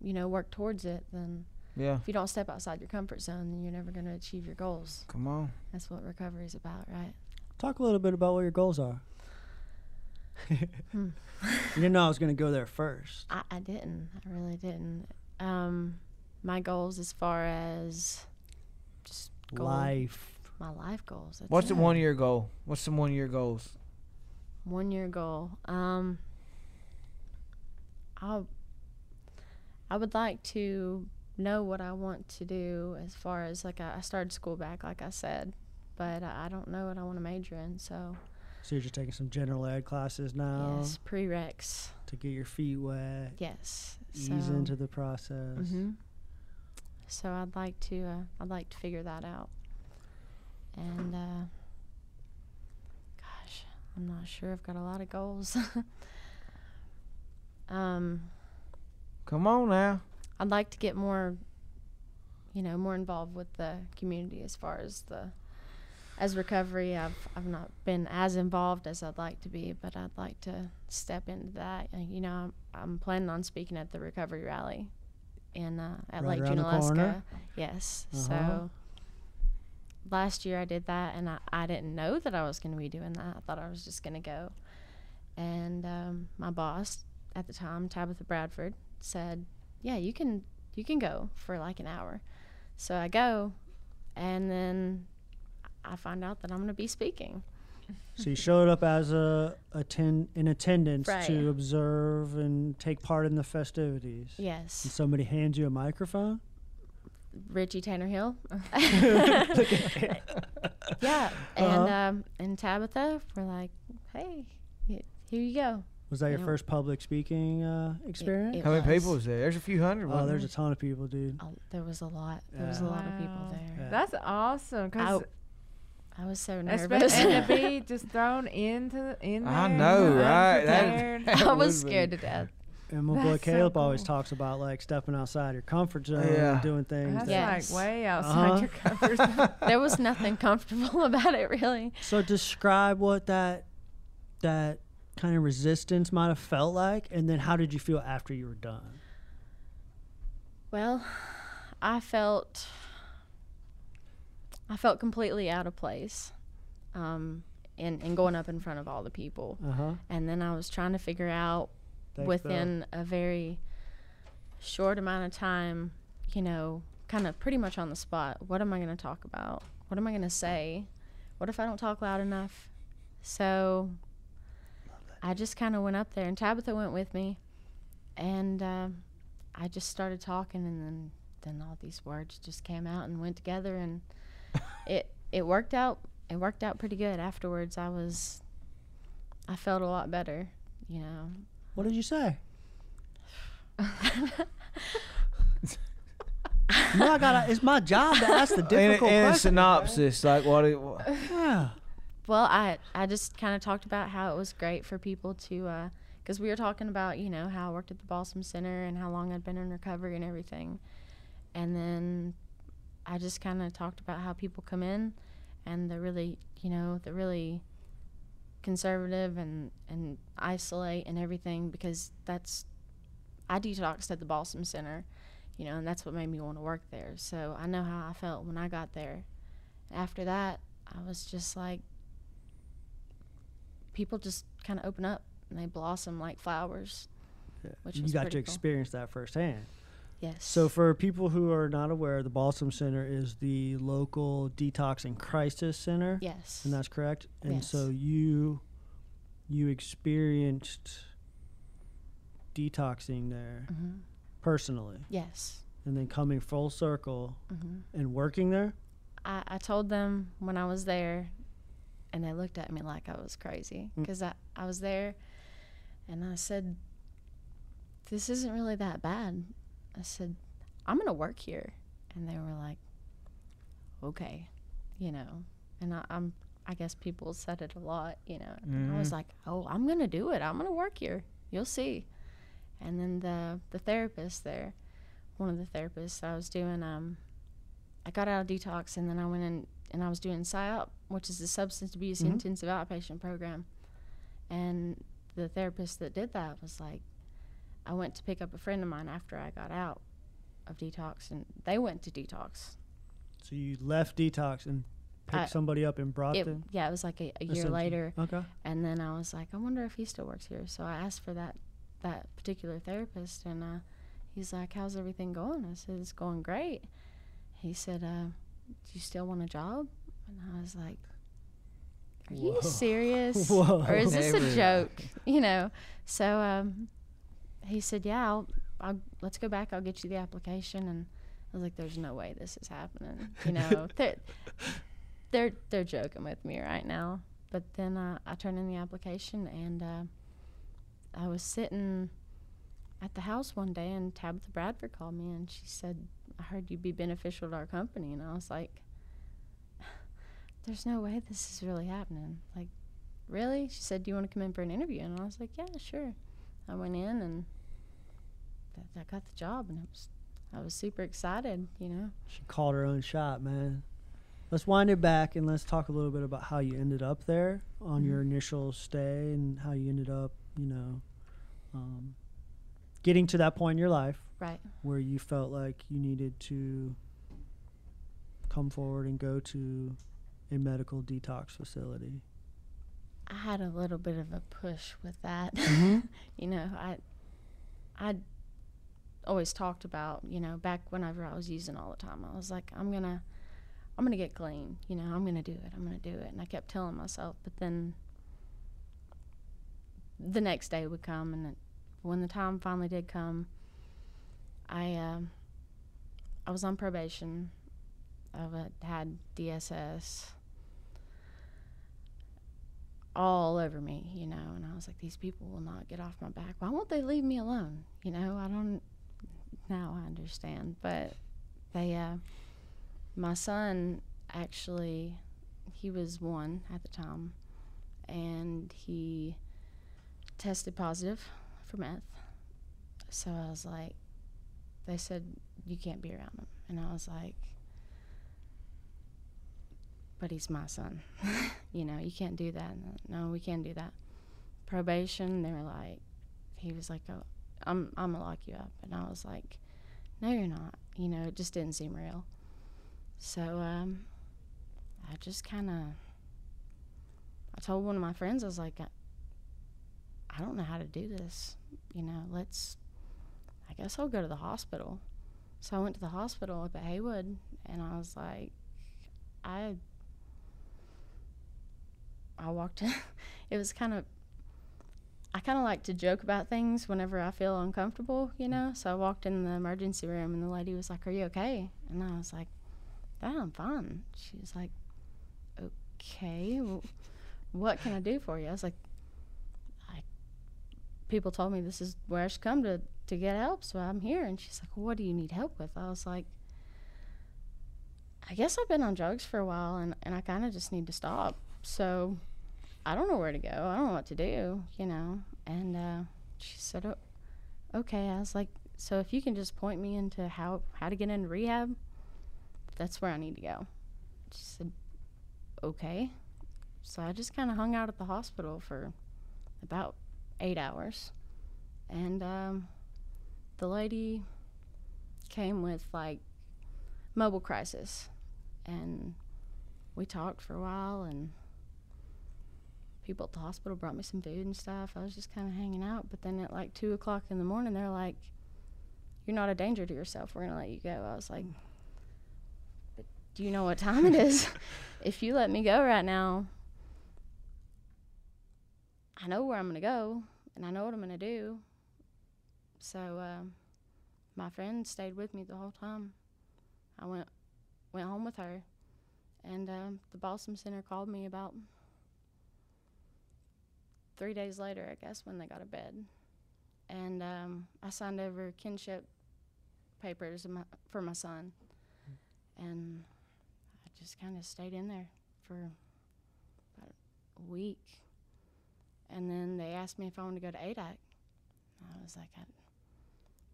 you know, work towards it, then Yeah. if you don't step outside your comfort zone, then you're never going to achieve your goals. Come on. That's what recovery is about, right? Talk a little bit about what your goals are. you didn't know I was going to go there first. I, I didn't. I really didn't. Um, my goals as far as just goal, Life. my life goals. that's What's the one year goal? What's some one year goals? one year goal? Um, I I would like to know what I want to do as far as like I, I started school back, like I said, but I, I don't know what I want to major in. So So you're just taking some general ed classes now yes, prereqs. to get your feet wet, Yes. ease so, into the process. hmm So I'd like to uh, I'd like to figure that out. And uh, gosh, I'm not sure. I've got a lot of goals. um, Come on now. I'd like to get more, you know, more involved with the community as far as the as recovery. I've I've not been as involved as I'd like to be, but I'd like to step into that. Uh, you know, I'm, I'm planning on speaking at the recovery rally in uh, at Right Lake around the corner? Junaluska. Yes. Uh-huh. So last year I did that, and I, I didn't know that I was going to be doing that. I thought I was just going to go. And um, my boss at the time, Tabitha Bradford, said, "Yeah, you can you can go for like an hour." So I go, and then I find out that I'm going to be speaking. So you showed up as a attend in attendance Right. to observe and take part in the festivities. And Yes, somebody hands you a microphone. Richie Tanner Hill. yeah, and Uh-huh. um, and Tabitha were like, "Hey, here you go." Was that your Yeah. first public speaking uh, experience? it How many was. people was there? There's a few hundred. oh, wasn't there's a ton of people, dude. Oh, there was a lot. There was a Yeah. lot of people Wow. there. Yeah. That's awesome. Cause I was so espe- nervous. and to be just thrown into in there. I know, right? That- unprepared. that I was would've been- scared to death. And my boy That's so Caleb always cool. talks about like stepping outside your comfort zone Yeah. and doing things. That's that- Yes. like way outside Uh-huh. your comfort zone. There was nothing comfortable about it, really. So describe what that that kind of resistance might have felt like, and then how did you feel after you were done? Well, I felt I felt completely out of place, um, in in going up in front of all the people, Uh huh. and then I was trying to figure out Thanks, within a very short amount of time, you know, kind of pretty much on the spot. What am I going to talk about? What am I going to say? What if I don't talk loud enough? So I just kind of went up there, and Tabitha went with me, and um I just started talking, and then then all these words just came out and went together, and it it worked out. It worked out pretty good. Afterwards, I was I felt a lot better, you know. What did you say? no, I gotta, It's my job to ask the In, difficult a- in a questions. synopsis, like what? It, wha- Yeah. Well, I I just kind of talked about how it was great for people to, uh, because we were talking about you know how I worked at the Balsam Center and how long I'd been in recovery and everything, and then I just kind of talked about how people come in, and they're really you know they're really conservative and and isolate and everything because that's I detoxed at the Balsam Center, you know, and that's what made me want to work there. So I know how I felt when I got there. After that, I was just like people just kind of open up and they blossom like flowers. Which you got to cool. experience that firsthand. Yes. So, for people who are not aware, the Balsam Center is the local detox and crisis center, yes. and that's correct. And Yes. so you you experienced detoxing there Mhm. personally, Yes. and then coming full circle hmm and working there. I, I told them when I was there, and they looked at me like I was crazy Mm. because I, I was there and I said, This isn't really that bad. I said, I'm going to work here. And they were like, Okay, you know. And I, I'm, I guess people said it a lot, you know. And I was like, Oh, I'm going to do it. I'm going to work here. You'll see. And then the, the therapist there, one of the therapists I was doing, um, I got out of detox and then I went in and I was doing SAIOP, which is the substance abuse Mhm. intensive outpatient program. And the therapist that did that was like, I went to pick up a friend of mine after I got out of detox, and they went to detox. So you left detox and picked I- somebody up and brought It, them. yeah, it was like a, a year later, Okay. and then I was like, I wonder if he still works here. So I asked for that that particular therapist, and uh, he's like, "How's everything going?" I said, "It's going great." He said, uh, "Do you still want a job?" And I was like, "Are you serious, Whoa. or is this Never. a joke?" You know. So um, he said, "Yeah, I'll, I'll let's go back. I'll get you the application." And I was like, "There's no way this is happening." You know, they're they're they're joking with me right now. But then uh, I turned in the application, and uh, I was sitting at the house one day, and Tabitha Bradford called me, and she said, "I heard you'd be beneficial to our company," and I was like, "There's no way this is really happening." Like, really? She said, "Do you want to come in for an interview?" And I was like, "Yeah, sure." I went in, and th- I got the job, and it was I was super excited, you know. She called her own shot, man. Let's wind it back and let's talk a little bit about how you ended up there on your initial stay and how you ended up, you know, um, getting to that point in your life Right. where you felt like you needed to come forward and go to a medical detox facility. I had a little bit of a push with that. Mm-hmm. you know, I I always talked about, you know, back whenever I was using all the time. I was like, I'm to I'm going to get clean, you know, I'm going to do it. I'm going to do it. And I kept telling myself, but then the next day would come and it, when the time finally did come, I um I was on probation. I had- had DSS all over me, you know, and I was like, these people will not get off my back. Why won't they leave me alone? You know, I don't. Now I understand, but they, uh, my son actually, he was one at the time, and he tested positive for meth. So I was like, they said you can't be around him, and I was like, but he's my son. you know, you can't do that. No, we can't do that. Probation, they were like, he was like, oh, I'm, I'm gonna lock you up. And I was like, no, you're not. You know, it just didn't seem real. So, um, I just kind of, I told one of my friends, I was like, I, I don't know how to do this. You know, let's, I guess I'll go to the hospital. So I went to the hospital up at Haywood, and I was like, I I walked in. it was kind of, I kind of like to joke about things whenever I feel uncomfortable, you know? So I walked in the emergency room and the lady was like, Are you okay? And I was like, Yeah, I'm fine. She was like, Okay, well, what can I do for you? I was like, people told me this is where I should come to, to get help, so I'm here. And she's like, What do you need help with? I was like, I guess I've been on drugs for a while and, and I kind of just need to stop. So I don't know where to go. I don't know what to do, you know. And uh, she said, oh, okay. I was like, so if you can just point me into how, how to get into rehab, that's where I need to go. She said, okay. So I just kind of hung out at the hospital for about eight hours. And um, the lady came with like mobile crisis. And we talked for a while and people at the hospital brought me some food and stuff. I was just kind of hanging out. But then at like two o'clock in the morning, they're like, "You're not a danger to yourself. We're gonna let you go." I was like, "But do you know what time it is? if you let me go right now, I know where I'm gonna go and I know what I'm gonna do." So um, my friend stayed with me the whole time. I went went home with her, and um, the Balsam Center called me about three days later, I guess, when they got a bed, and um, I signed over kinship papers for my son, and I just kind of stayed in there for about a week, and then they asked me if I wanted to go to ADAC. I was like, I,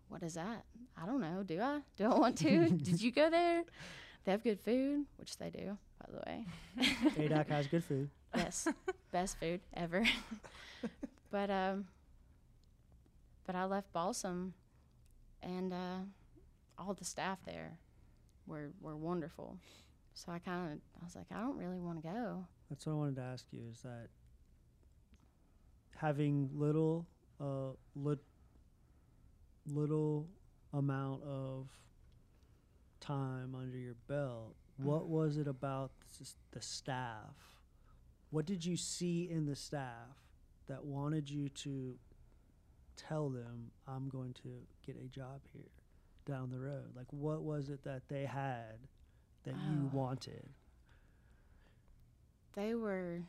"What is that? I don't know. Do I? Do I want to? Did you go there?" They have good food, which they do, by the way. ADAC has good food. yes, best food ever. but um, but I left Balsam, and uh, all the staff there were were wonderful. So I kind of I was like, I don't really want to go. That's what I wanted to ask you is that having little uh lit, little amount of time under your belt, what was it about the staff? What did you see in the staff that wanted you to tell them I'm going to get a job here down the road? Like what was it that they had that you Oh. wanted? They were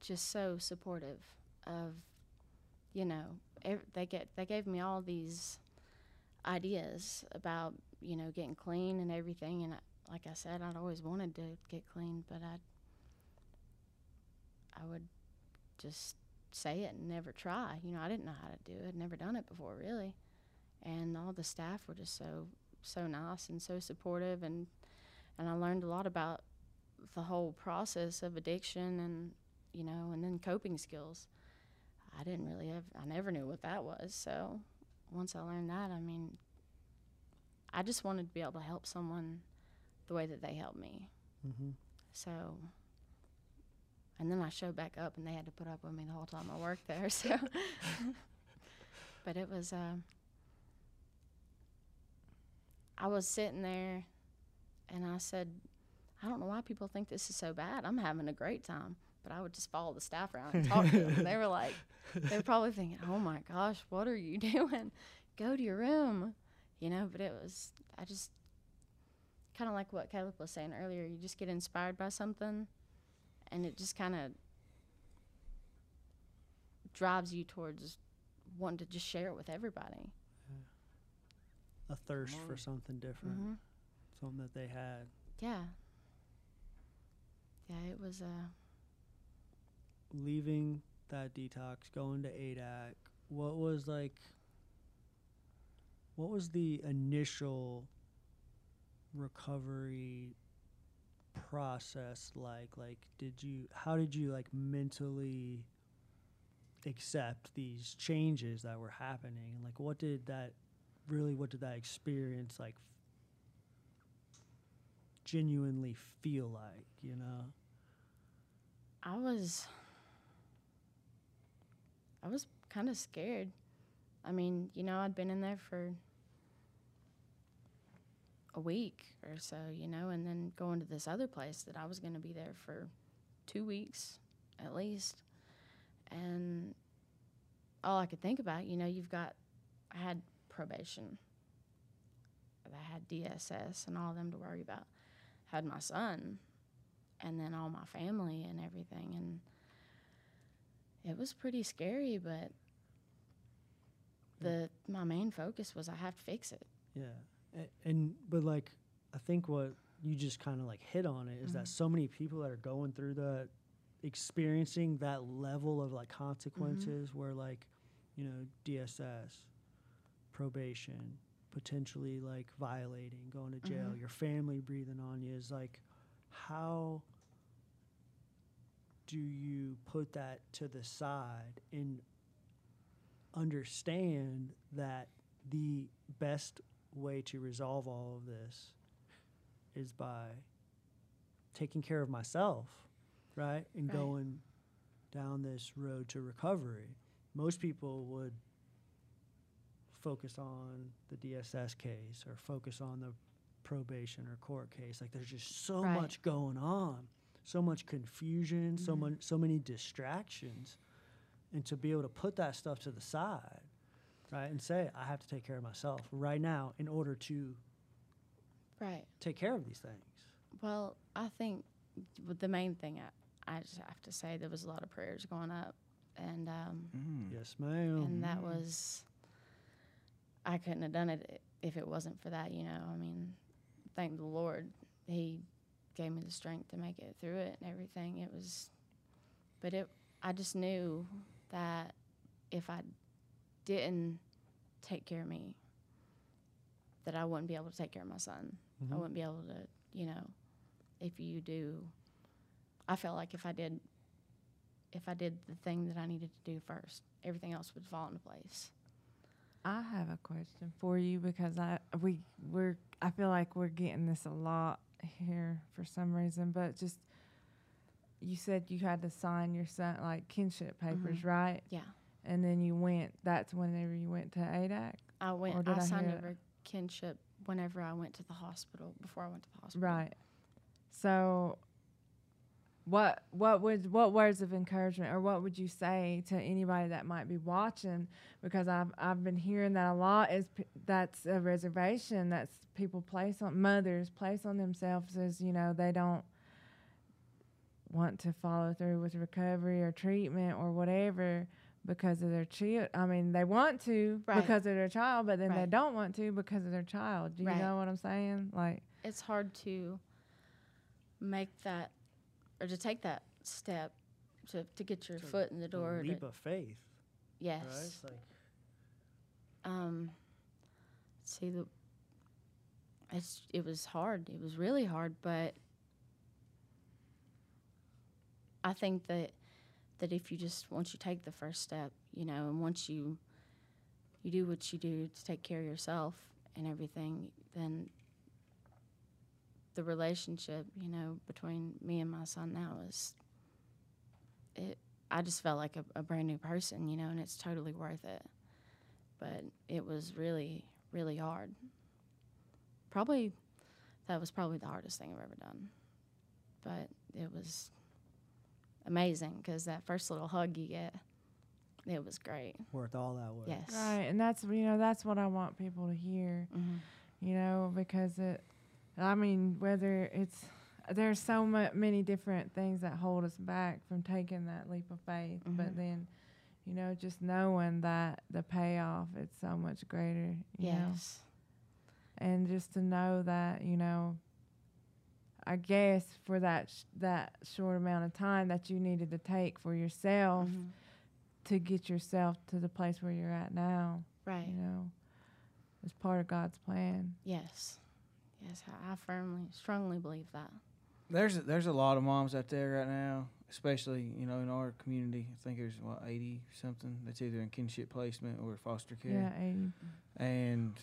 just so supportive of, you know, ev- they get they gave me all these ideas about you know getting clean and everything, and I, like I said, I'd always wanted to get clean, but I I would just say it and never try. You know, I didn't know how to do it. I'd never done it before, really. And all the staff were just so so nice and so supportive, and and I learned a lot about the whole process of addiction and you know, and then coping skills. I didn't really have. I never knew what that was. So once I learned that, I mean, I just wanted to be able to help someone the way that they helped me. Mm-hmm. So, and then I showed back up, and they had to put up with me the whole time I worked there. So, but it was. Uh, I was sitting there, and I said, "I don't know why people think this is so bad. I'm having a great time." But I would just follow the staff around and talk to them. And they were like, they were probably thinking, "Oh my gosh, what are you doing? Go to your room," you know. But it was, I just kind of like what Caleb was saying earlier. You just get inspired by something, and it just kind of drives you towards wanting to just share it with everybody. a thirst for something different, hmm something that they had. Yeah. Yeah, it was. Uh, Leaving that detox, going to ADAC, what was like? What was the initial recovery process like? Like, did you? How did you like mentally accept these changes that were happening? And like, what did that really? What did that experience like? Genuinely feel like, you know? I was. I was kind of scared. I mean, you know, I'd been in there for a week or so, you know, and then going to this other place that I was going to be there for two weeks at least. And all I could think about, you know, you've got, I had probation, I had DSS and all of them to worry about. Had my son, and then all my family and everything. And it was pretty scary, but mm. the my main focus was I have to fix it. Yeah, A- and but like I think what you just kind of like hit on it is that mm-hmm. so many people that are going through that, experiencing that level of like consequences mm-hmm. where like, you know, DSS, probation, potentially like violating, going to jail, mm-hmm. your family breathing on you is like, how do you put that to the side and understand that the best way to resolve all of this is by taking care of myself, right? And Right. going down this road to recovery. Most people would focus on the DSS case or focus on the probation or court case. Like there's just so Right. much going on, so much confusion, so Mhm. much, so many distractions, and to be able to put that stuff to the side, right, and say I have to take care of myself right now in order to Right. take care of these things. Well, I think the main thing I, I just have to say there was a lot of prayers going up, and um, Mm. Yes, ma'am. and that was I couldn't have done it if it wasn't for that. You know, I mean, thank the Lord, He gave me the strength to make it through it and everything. It was, but it I just knew that if I didn't take care of me, that I wouldn't be able to take care of my son. I Mhm. wouldn't be able to you know, if you do, I felt like if I did, if I did the thing that I needed to do first, everything else would fall into place. I have a question for you because I we we're I feel like we're getting this a lot here for some reason, but just you said you had to sign your son like kinship papers, Mhm. right? Yeah. And then you went. That's whenever you went to ADAC, I went. I I signed over kinship whenever I went to the hospital. Before I went to the hospital. right? So, what what would what words of encouragement or what would you say to anybody that might be watching? Because I've I've been hearing that a lot. Is p- that's a reservation that's people place on mothers place on themselves as you know they don't want to follow through with recovery or treatment or whatever because of their child. I mean, they want to Right. because of their child, but then they don't want to because of their child. Do you Right. know what I'm saying? Like, It's hard to make that or to take that step to to get your To foot in the door. leap to, of faith, right? yes. It's like um see the it's it was hard it was really hard but i think that that if you just once you take the first step you know and once you you do what you do to take care of yourself and everything then the relationship you know between me and my son now is it i just felt like a, a brand new person you know and it's totally worth it. But it was really really hard. Probably that was probably the hardest thing i've ever done. But it was amazing because that first little hug you get it was great. Worth all that work. yes. Right. And that's, you know, that's what I want people to hear, hmm you know, because it, I mean, whether it's, there's so mu- many different things that hold us back from taking that leap of faith. But Mhm. then, you know, just knowing that the payoff it's so much greater. You Know? yes and just to know that you know i guess for that sh- that short amount of time that you needed to take for yourself Mhm. to get yourself to the place where you're at now right you know it's part of god's plan yes yes I, firmly strongly believe that There's a, there's a lot of moms out there right now, especially you know in our community. I think there's what eighty something that's either in kinship placement or foster care. yeah 80 and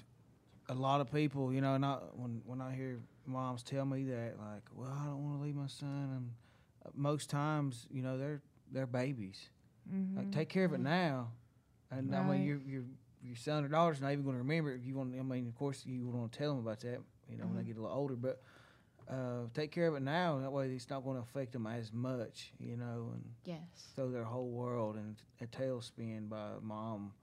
a lot of people, you know, not when when I hear moms tell me that, like, well, I don't want to leave my son, and uh, most times, you know, they're they're babies. mm-hmm. Like, take care of it now, and I mean, your your your son or daughter's not even going to remember if you want. I mean, of course, you want to tell them about that, you know, when they get a little older, but. Uh, take care of it now. That way, it's not going to affect them as much, you know, and yes throw their whole world in a tailspin by mom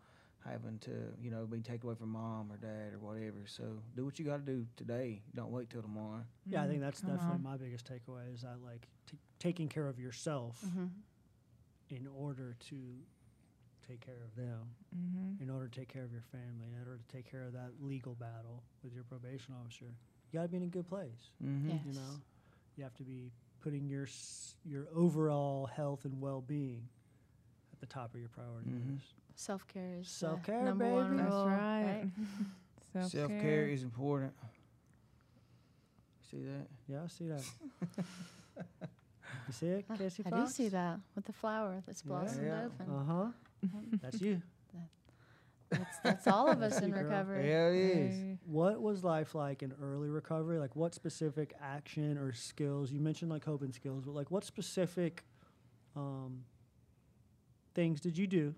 having to, you know, be taken away from mom or dad or whatever. So do what you got to do today. Don't wait till tomorrow. Yeah, I think Mm, that's come definitely on. my biggest takeaway is that like t- taking care of yourself hmm in order to take care of them, mm-hmm. in order to take care of your family, in order to take care of that legal battle with your probation officer. You got to be in a good place. Mm-hmm. Yeah. You know, you have to be putting your your overall health and well being at the top of your priority Mhm. list. self-care is Self-care, number one baby. that's rule, right, Self self-care care is important. See that? Yeah, I see that. you see it, Casey I do see that with the flower that's blossomed Yeah. open. Uh huh. That's you. That's, that's all of us in girl. recovery. Yeah, it is. Hey. What was life like in early recovery? Like, what specific action or skills? You mentioned like coping skills, but like, what specific um, things did you do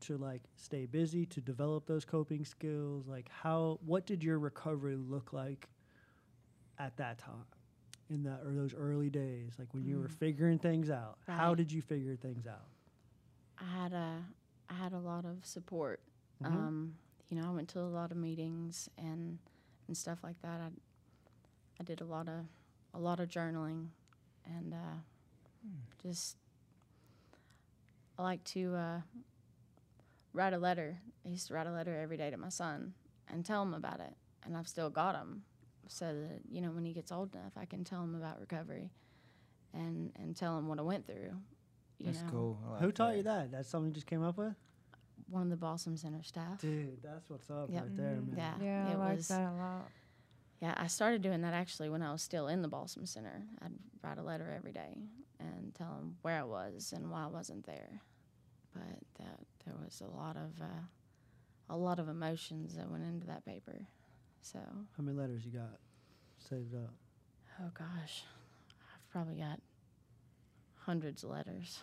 to like stay busy to develop those coping skills? Like, how? What did your recovery look like at that time? In that or those early days, like when you were figuring things out, how did you figure things out? I had a I had a lot of support. Mhm. Um, you know, I went to a lot of meetings and and stuff like that. I I did a lot of a lot of journaling and uh, just I like to uh, write a letter. I used to write a letter every day to my son and tell him about it, and I've still got him, so that you know when he gets old enough, I can tell him about recovery, and and tell him what I went through. You That's know, cool. Like Who taught you that? That's something you just came up with, One of the Balsam Center staff. dude. That's what's up Yep. right there, Mhm. man. Yeah, yeah i it like was. that a lot Yeah, I started doing that actually when I was still in the Balsam Center. I'd write a letter every day and tell them where I was and why I wasn't there. But that there was a lot of uh, a lot of emotions that went into that paper. So, How many letters you got saved up? oh gosh, I've probably got hundreds of letters.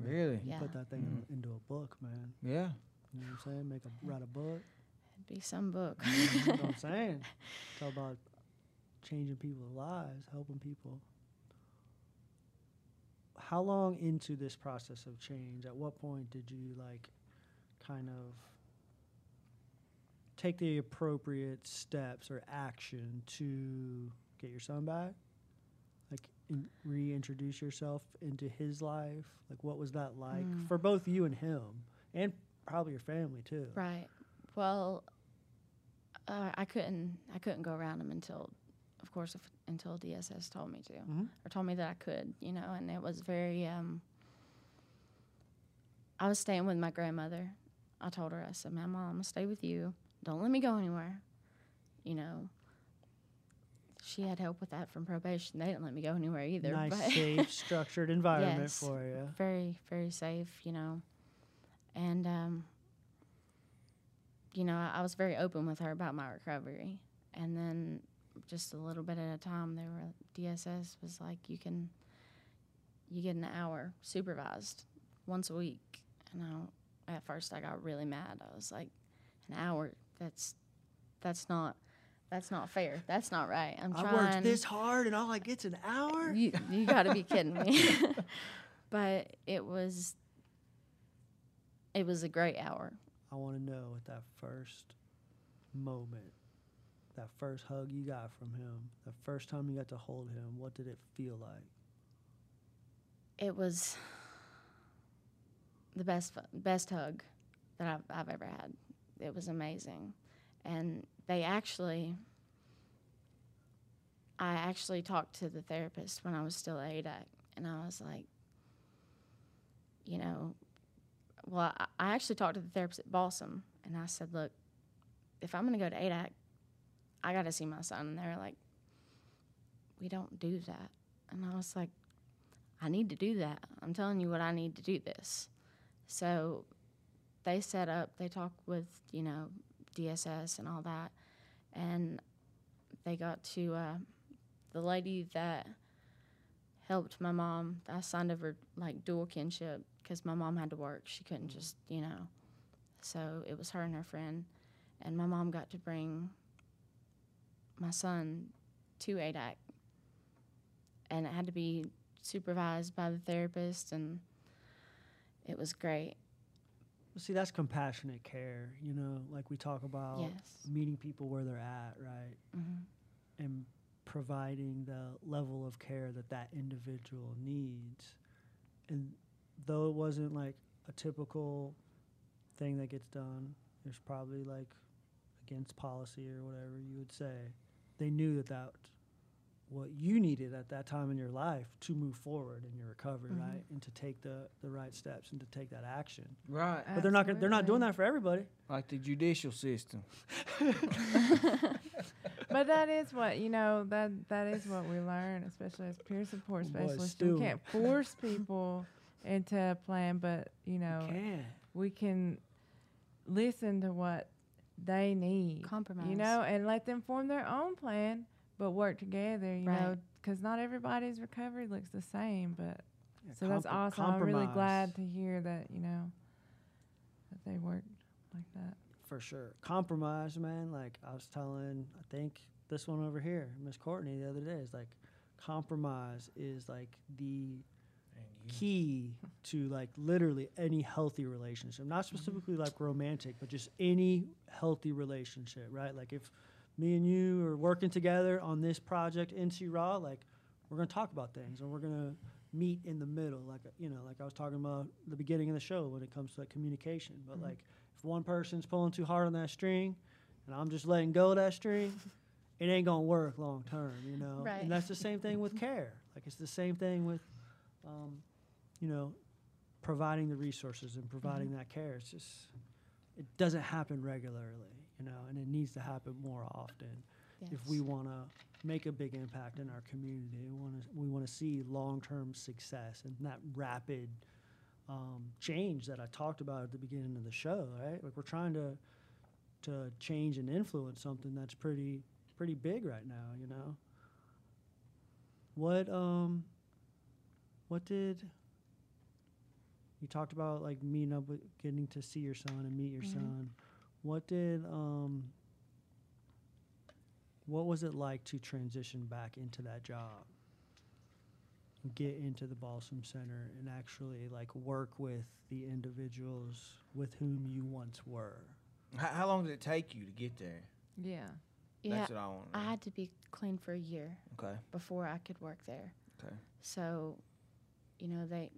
Really? You Yeah. put that thing in- mm. into a book, man. Yeah. You know what I'm saying? Make a write a book. It'd be some book. you know what I'm saying? Talk about changing people's lives, helping people. How long into this process of change? At what point did you like kind of take the appropriate steps or action to get your son back? In, reintroduce yourself into his life? Like what was that like Mm. for both you and him and probably your family too? Right. Well, uh, I couldn't. I couldn't go around him until, of course, if, until DSS told me to, Mhm. or told me that I could. You know, and it was very. Um, I was staying with my grandmother. I told her, I said, "My mom, I'm gonna stay with you. Don't let me go anywhere." You know. She had help with that from probation. They didn't let me go anywhere either. nice, but safe, structured environment Yes. for you. very very safe you know and um you know I, I was very open with her about my recovery and then just a little bit at a time they were dss was like you can you get an hour supervised once a week and I, at first i got really mad i was like an hour that's that's not that's not fair that's not right i'm I trying I worked this hard and all I get's an hour. you you got to be kidding me. but it was it was a great hour. I want to know at that first moment, that first hug you got from him, the first time you got to hold him, what did it feel like? It was the best best hug that I've, I've ever had. It was amazing, and they actually. I actually talked to the therapist when I was still at ADAC, and I was like, you know, well, I, actually talked to the therapist at Balsam, and I said, look, if I'm going to go to ADAC, I got to see my son. And they were like, we don't do that. And I was like, I need to do that. I'm telling you what I need to do this. So they set up, they talked with, you know, DSS and all that. And they got to uh, the lady that helped my mom. I signed over like dual kinship because my mom had to work. She couldn't just, you know. So it was her and her friend. And my mom got to bring my son to ADAC. And it had to be supervised by the therapist, and it was great. See, that's compassionate care, you know, like we talk about Yes. meeting people where they're at, right? hmm And providing the level of care that that individual needs. And though it wasn't like a typical thing that gets done, it's probably like against policy or whatever you would say. They knew that that what you needed at that time in your life to move forward in your recovery, Mhm. right? And to take the, the right steps and to take that action. Right. But they're not gonna, they're not doing that for everybody. Like the judicial system. but that is what you know that that is what we learn especially as peer support specialists Stu. we can't force people into a plan but you know Can. we can listen to what they need Compromise. you know and let them form their own plan but work together you know because not everybody's recovery looks the same but Yeah, so that's compro- awesome i'm really glad to hear that you know that they worked like that For sure. Compromise, man. Like I was telling, I think this one over here, Miss Courtney, the other day, is like compromise is like the key to like literally any healthy relationship. Not specifically like romantic, but just any healthy relationship, right? Like if me and you are working together on this project NC Raw, like we're gonna talk about things and we're gonna meet in the middle, like you know, like I was talking about the beginning of the show when it comes to like communication. But like if one person's pulling too hard on that string and I'm just letting go of that string, it ain't gonna work long term, you know. Right. And that's the same thing with care. Like it's the same thing with, um, you know, providing the resources and providing that care. It's just it doesn't happen regularly, you know, and it needs to happen more often. if we want to make a big impact in our community. We want to we want to see long term success and that rapid um, change that I talked about at the beginning of the show. Right, like we're trying to to change and influence something that's pretty pretty big right now. You know. What um. What did you talked about like meeting up with getting to see your son and meet your Mhm. son. What did um what was it like to transition back into that job? Get into the Balsam Center and actually like work with the individuals with whom you once were. How, how long did it take you to get there? Yeah. Yeah, That's what I want. to I had to be clean for a year Okay. before I could work there. Okay. So, you know, they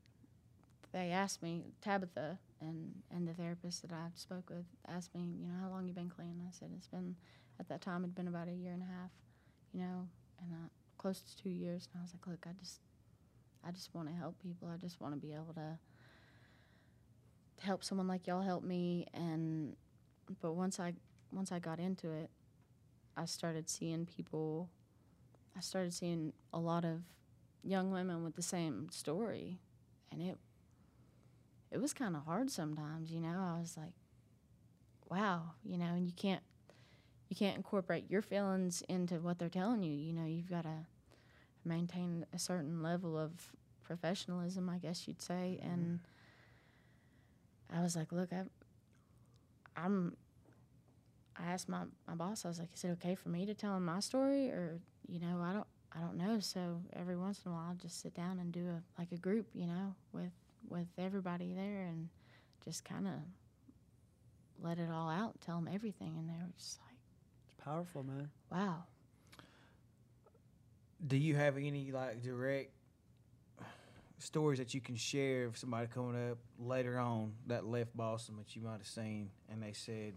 they asked me Tabitha and and the therapist that I spoke with asked me, you know, how long you been clean? I said it's been at that time it'd been about a year and a half, you know, and uh, close to two years. And I was like, look, I just I just want to help people. I just want to be able to to help someone like y'all help me. And but once I once I got into it, I started seeing people. I started seeing a lot of young women with the same story, and it it was kind of hard sometimes. You know, I was like, wow, you know, and you can't you can't incorporate your feelings into what they're telling you. You know, you've got to maintain a certain level of professionalism, I guess you'd say. Mm-hmm. And I was like, look, I, I'm. I asked my, my boss. I was like, "Is it okay for me to tell him my story, or you know, I don't I don't know." So every once in a while, I'll just sit down and do a like a group, you know, with with everybody there, and just kind of let it all out, tell them everything, and they were just like, It's powerful, man. "Wow, Do you have any like direct stories that you can share of somebody coming up later on that left Balsam that you might have seen and they said,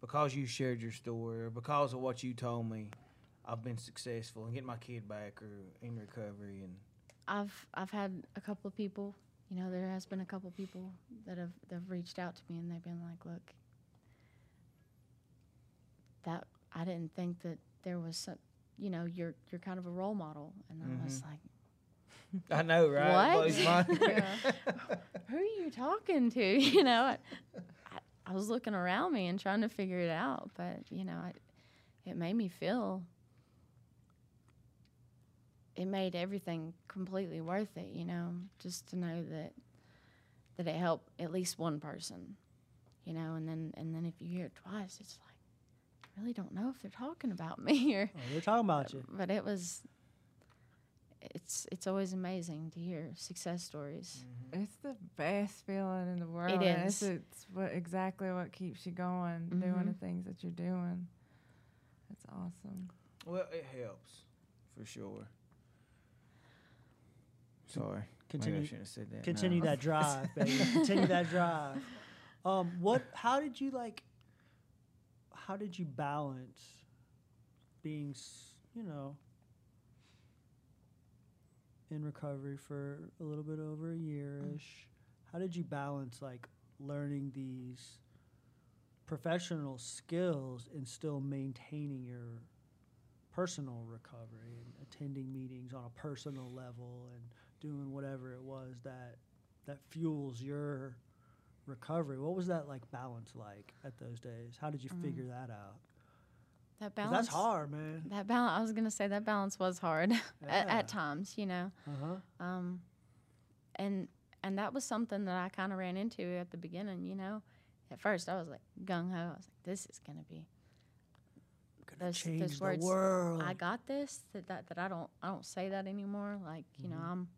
because you shared your story or because of what you told me, I've been successful in getting my kid back or in recovery and I've I've had a couple of people, you know, there has been a couple people that have that have reached out to me and they've been like, "Look, that I didn't think that there was some, you know, you're you're kind of a role model." And I was mm-hmm. like, I know, right? What? "Who are you talking to?" You know, I, I, I was looking around me and trying to figure it out, but you know, I, it made me feel. It made everything completely worth it, you know, just to know that that it helped at least one person, you know, and then and then if you hear it twice, it's like I really don't know if they're talking about me or Oh, they're talking about you. but it was it's it's always amazing to hear success stories mm-hmm. It's the best feeling in the world. It and It's, it's what exactly what keeps you going, doing mm-hmm. the things that you're doing. That's awesome. well, it helps for sure. Sorry. Maybe I Continue- shouldn't have said that. Continue No. that drive, baby. Continue that drive. Um, what? How did you like? How did you balance being, s- you know, in recovery for a little bit over a year ish? How did you balance like learning these professional skills and still maintaining your personal recovery and attending meetings on a personal level and that that fuels your recovery. What was that like balance like at those days? How did you figure that out? That balance that's hard, man. that balance i was gonna say that balance was hard at, Yeah. at times you know Uh huh. um and and that was something that i kind of ran into at the beginning you know at first i was like gung-ho i was like this is gonna be Gonna those, change those the world. i got this that, that that i don't i don't say that anymore like you know Mhm. i'm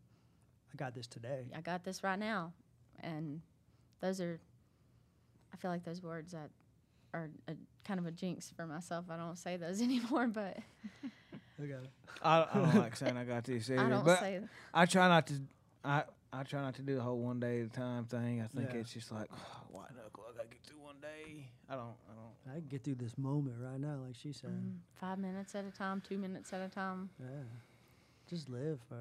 I got this today. I got this right now. And those are, I feel like those words that are a, kind of a jinx for myself. I don't say those anymore, but I got it. I, I don't like saying I got this either. I don't but say. I try not to. I I try not to do the whole one day at a time thing. I think Yeah. it's just like white knuckle. I gotta get through one day. I don't. I don't. I can get through this moment right now, like she said. mm, five minutes at a time, two minutes at a time. Yeah. Just live, for. uh,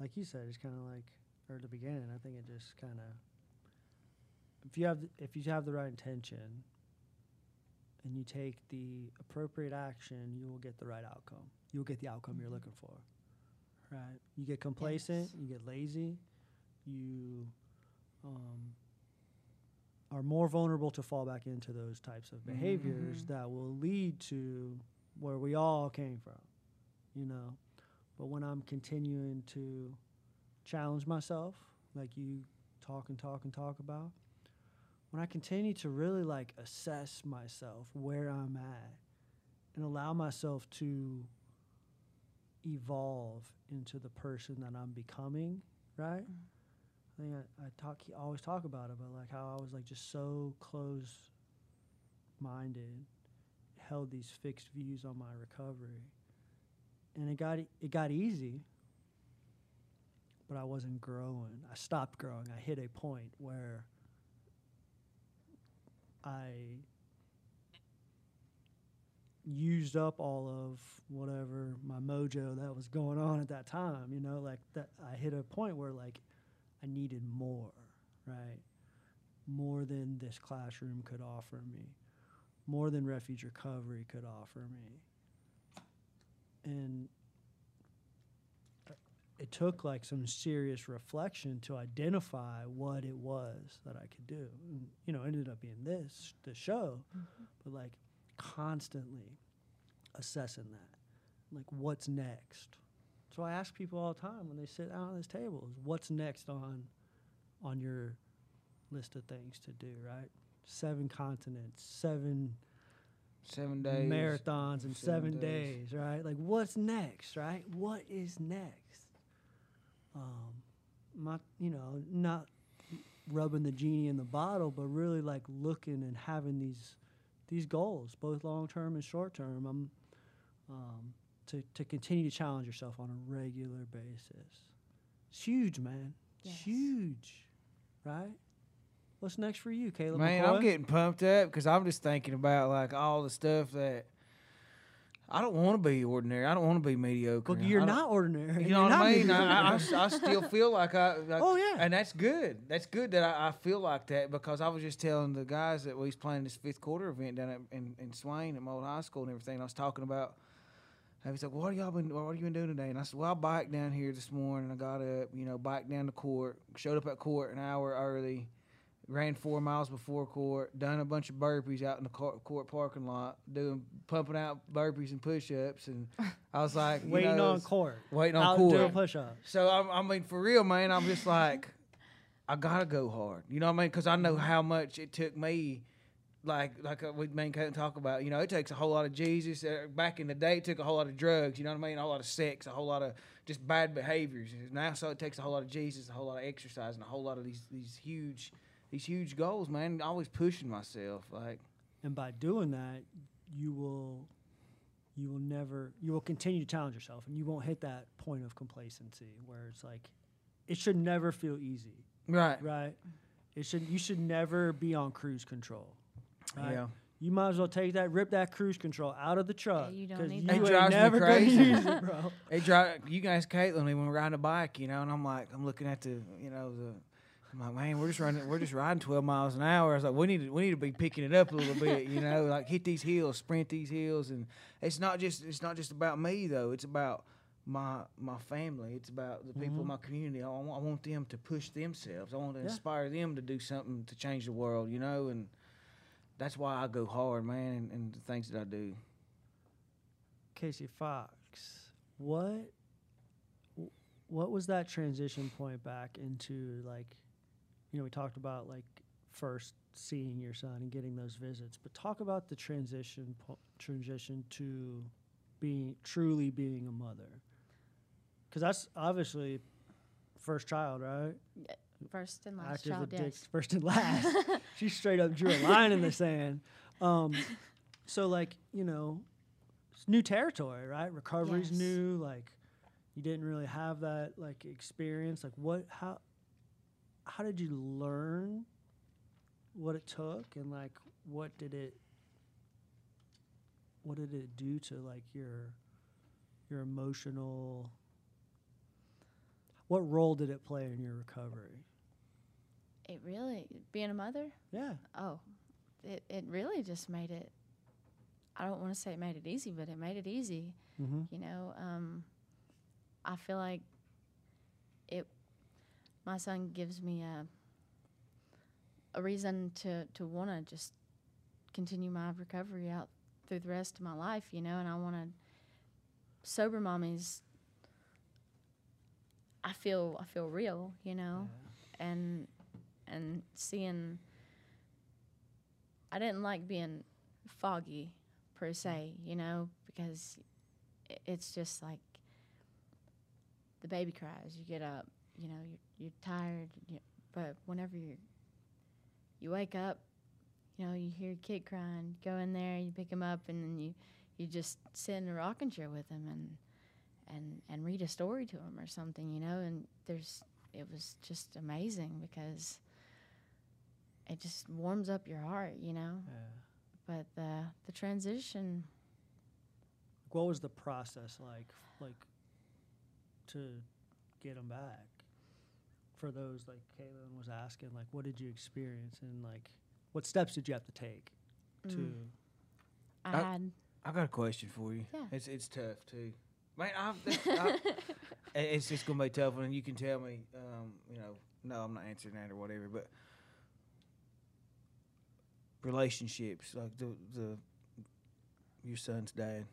like you said. It's kind of like, or the beginning. I think it just kind of, if you have, th- if you have the right intention, and you take the appropriate action, you will get the right outcome. You'll get the outcome you're mm-hmm. looking for. Right? You get complacent, Yes. you get lazy, you um, are more vulnerable to fall back into those types of mm-hmm, behaviors mm-hmm. that will lead to where we all came from, you know. But when I'm continuing to challenge myself, like you talk and talk and talk about, when I continue to really like assess myself, where I'm at, and allow myself to evolve into the person that I'm becoming, right? Mm-hmm. I think I, I talk, I always talk about it, but like how I was like just so close minded, held these fixed views on my recovery, and it got it got easy, but I wasn't growing. I stopped growing. I hit a point where I used up all of whatever my mojo that was going on at that time. You know, like that. I hit a point where like I needed more, right? More than this classroom could offer me, more than refuge recovery could offer me. And it took like some serious reflection to identify what it was that I could do. And, you know, it ended up being this, the show, mm-hmm. but like constantly assessing that. Like, what's next? So I ask people all the time when they sit down at this table is what's next on on your list of things to do, right? Seven continents, seven Seven days. marathons in seven seven, days. days. right? Like what's next, right? What is next? Um, my, you know, not rubbing the genie in the bottle, but really like looking and having these these goals, both long term and short term. Um, um, to to continue to challenge yourself on a regular basis. It's huge, man. It's Yes. huge, right? What's next for you, Caleb? Man, McCoy? I'm getting pumped up because I'm just thinking about like all the stuff that I don't want to be ordinary. I don't want to be mediocre. Well, you're don't- ordinary. You You're know what I mean? I, I, I, I still feel like I. Like, Oh, yeah. and that's good. That's good that I, I feel like that because I was just telling the guys that we was playing this fifth quarter event down at, in in Swain at my old high school and everything. And I was talking about. And he's like, "What are y'all been? What have you been doing today?" And I said, "Well, I biked down here this morning. I got up, you know, biked down to court. Showed up at court an hour early." Ran four miles before court. Done a bunch of burpees out in the court, court parking lot, doing pumping out burpees and push-ups, and I was like, waiting know, on court. waiting on out court. doing push-ups. So I, I mean, for real, man, I'm just like, I gotta go hard. You know what I mean? Because I know how much it took me. Like, like uh, we main couldn't talk about. You know, it takes a whole lot of Jesus. Uh, back in the day, it took a whole lot of drugs. You know what I mean? A whole lot of sex, a whole lot of just bad behaviors. Now, so it takes a whole lot of Jesus, a whole lot of exercise, and a whole lot of these these huge these huge goals, man. Always pushing myself. Like, And by doing that, you will you will never you will continue to challenge yourself and you won't hit that point of complacency where it's like it should never feel easy, right, right? It should you should never be on cruise control. Right? Yeah. You might as well take that, rip that cruise control out of the truck. you don't 'cause need you that. It drives me never gonna crazy. use it, bro. They drive. You guys, Caitlin, when we're riding a bike, you know, and I'm like, I'm looking at the, you know, the. I'm like, man, we're just running, we're just riding 12 miles an hour. I was like, we need to, we need to be picking it up a little bit, you know, like hit these hills, sprint these hills, and it's not just, it's not just about me though. It's about my my family. It's about the people mm-hmm. in my community. I, want, I want them to push themselves. I want to Yeah. inspire them to do something to change the world, you know, and that's why I go hard, man, and, and the things that I do. Casey Fox, what what was that transition point back into like you know we talked about like first seeing your son and getting those visits but talk about the transition po- transition to being truly being a mother because that's obviously first child right First and last active child, yes. first and last. she straight up drew a line in the sand. Um, so like you know, it's new territory, right? Recovery's Yes. new. Like you didn't really have that like experience. Like what? How? How did you learn what it took, and like what did it? What did it do to like your your emotional? What role did it play in your recovery? It really being a mother. Yeah. Oh, it it really just made it I don't want to say it made it easy, but it made it easy. Mm-hmm. You know, um, I feel like it. My son gives me a a reason to to want to just continue my recovery out through the rest of my life. You know, and I want to sober mommies. I feel I feel real. You know, and and seeing. I didn't like being foggy per se, you know, because it's just like the baby cries. You get up, you know, you're, you're tired, you, but whenever you you wake up, you know, you hear a kid crying, go in there, you pick him up, and then you you just sit in a rocking chair with him and and and read a story to him or something, you know. And there's it was just amazing because it just warms up your heart, you know. Yeah. But the the transition What was the process like, like, to get them back? For those like Caitlin was asking, like, what did you experience, and like, what steps did you have to take to? Mm. I I- had I got a question for you. Yeah. It's it's tough too. Man, I'm, I, it's just gonna be tough, and you can tell me, um, you know, no, I'm not answering that or whatever. But relationships, like the the your son's dad.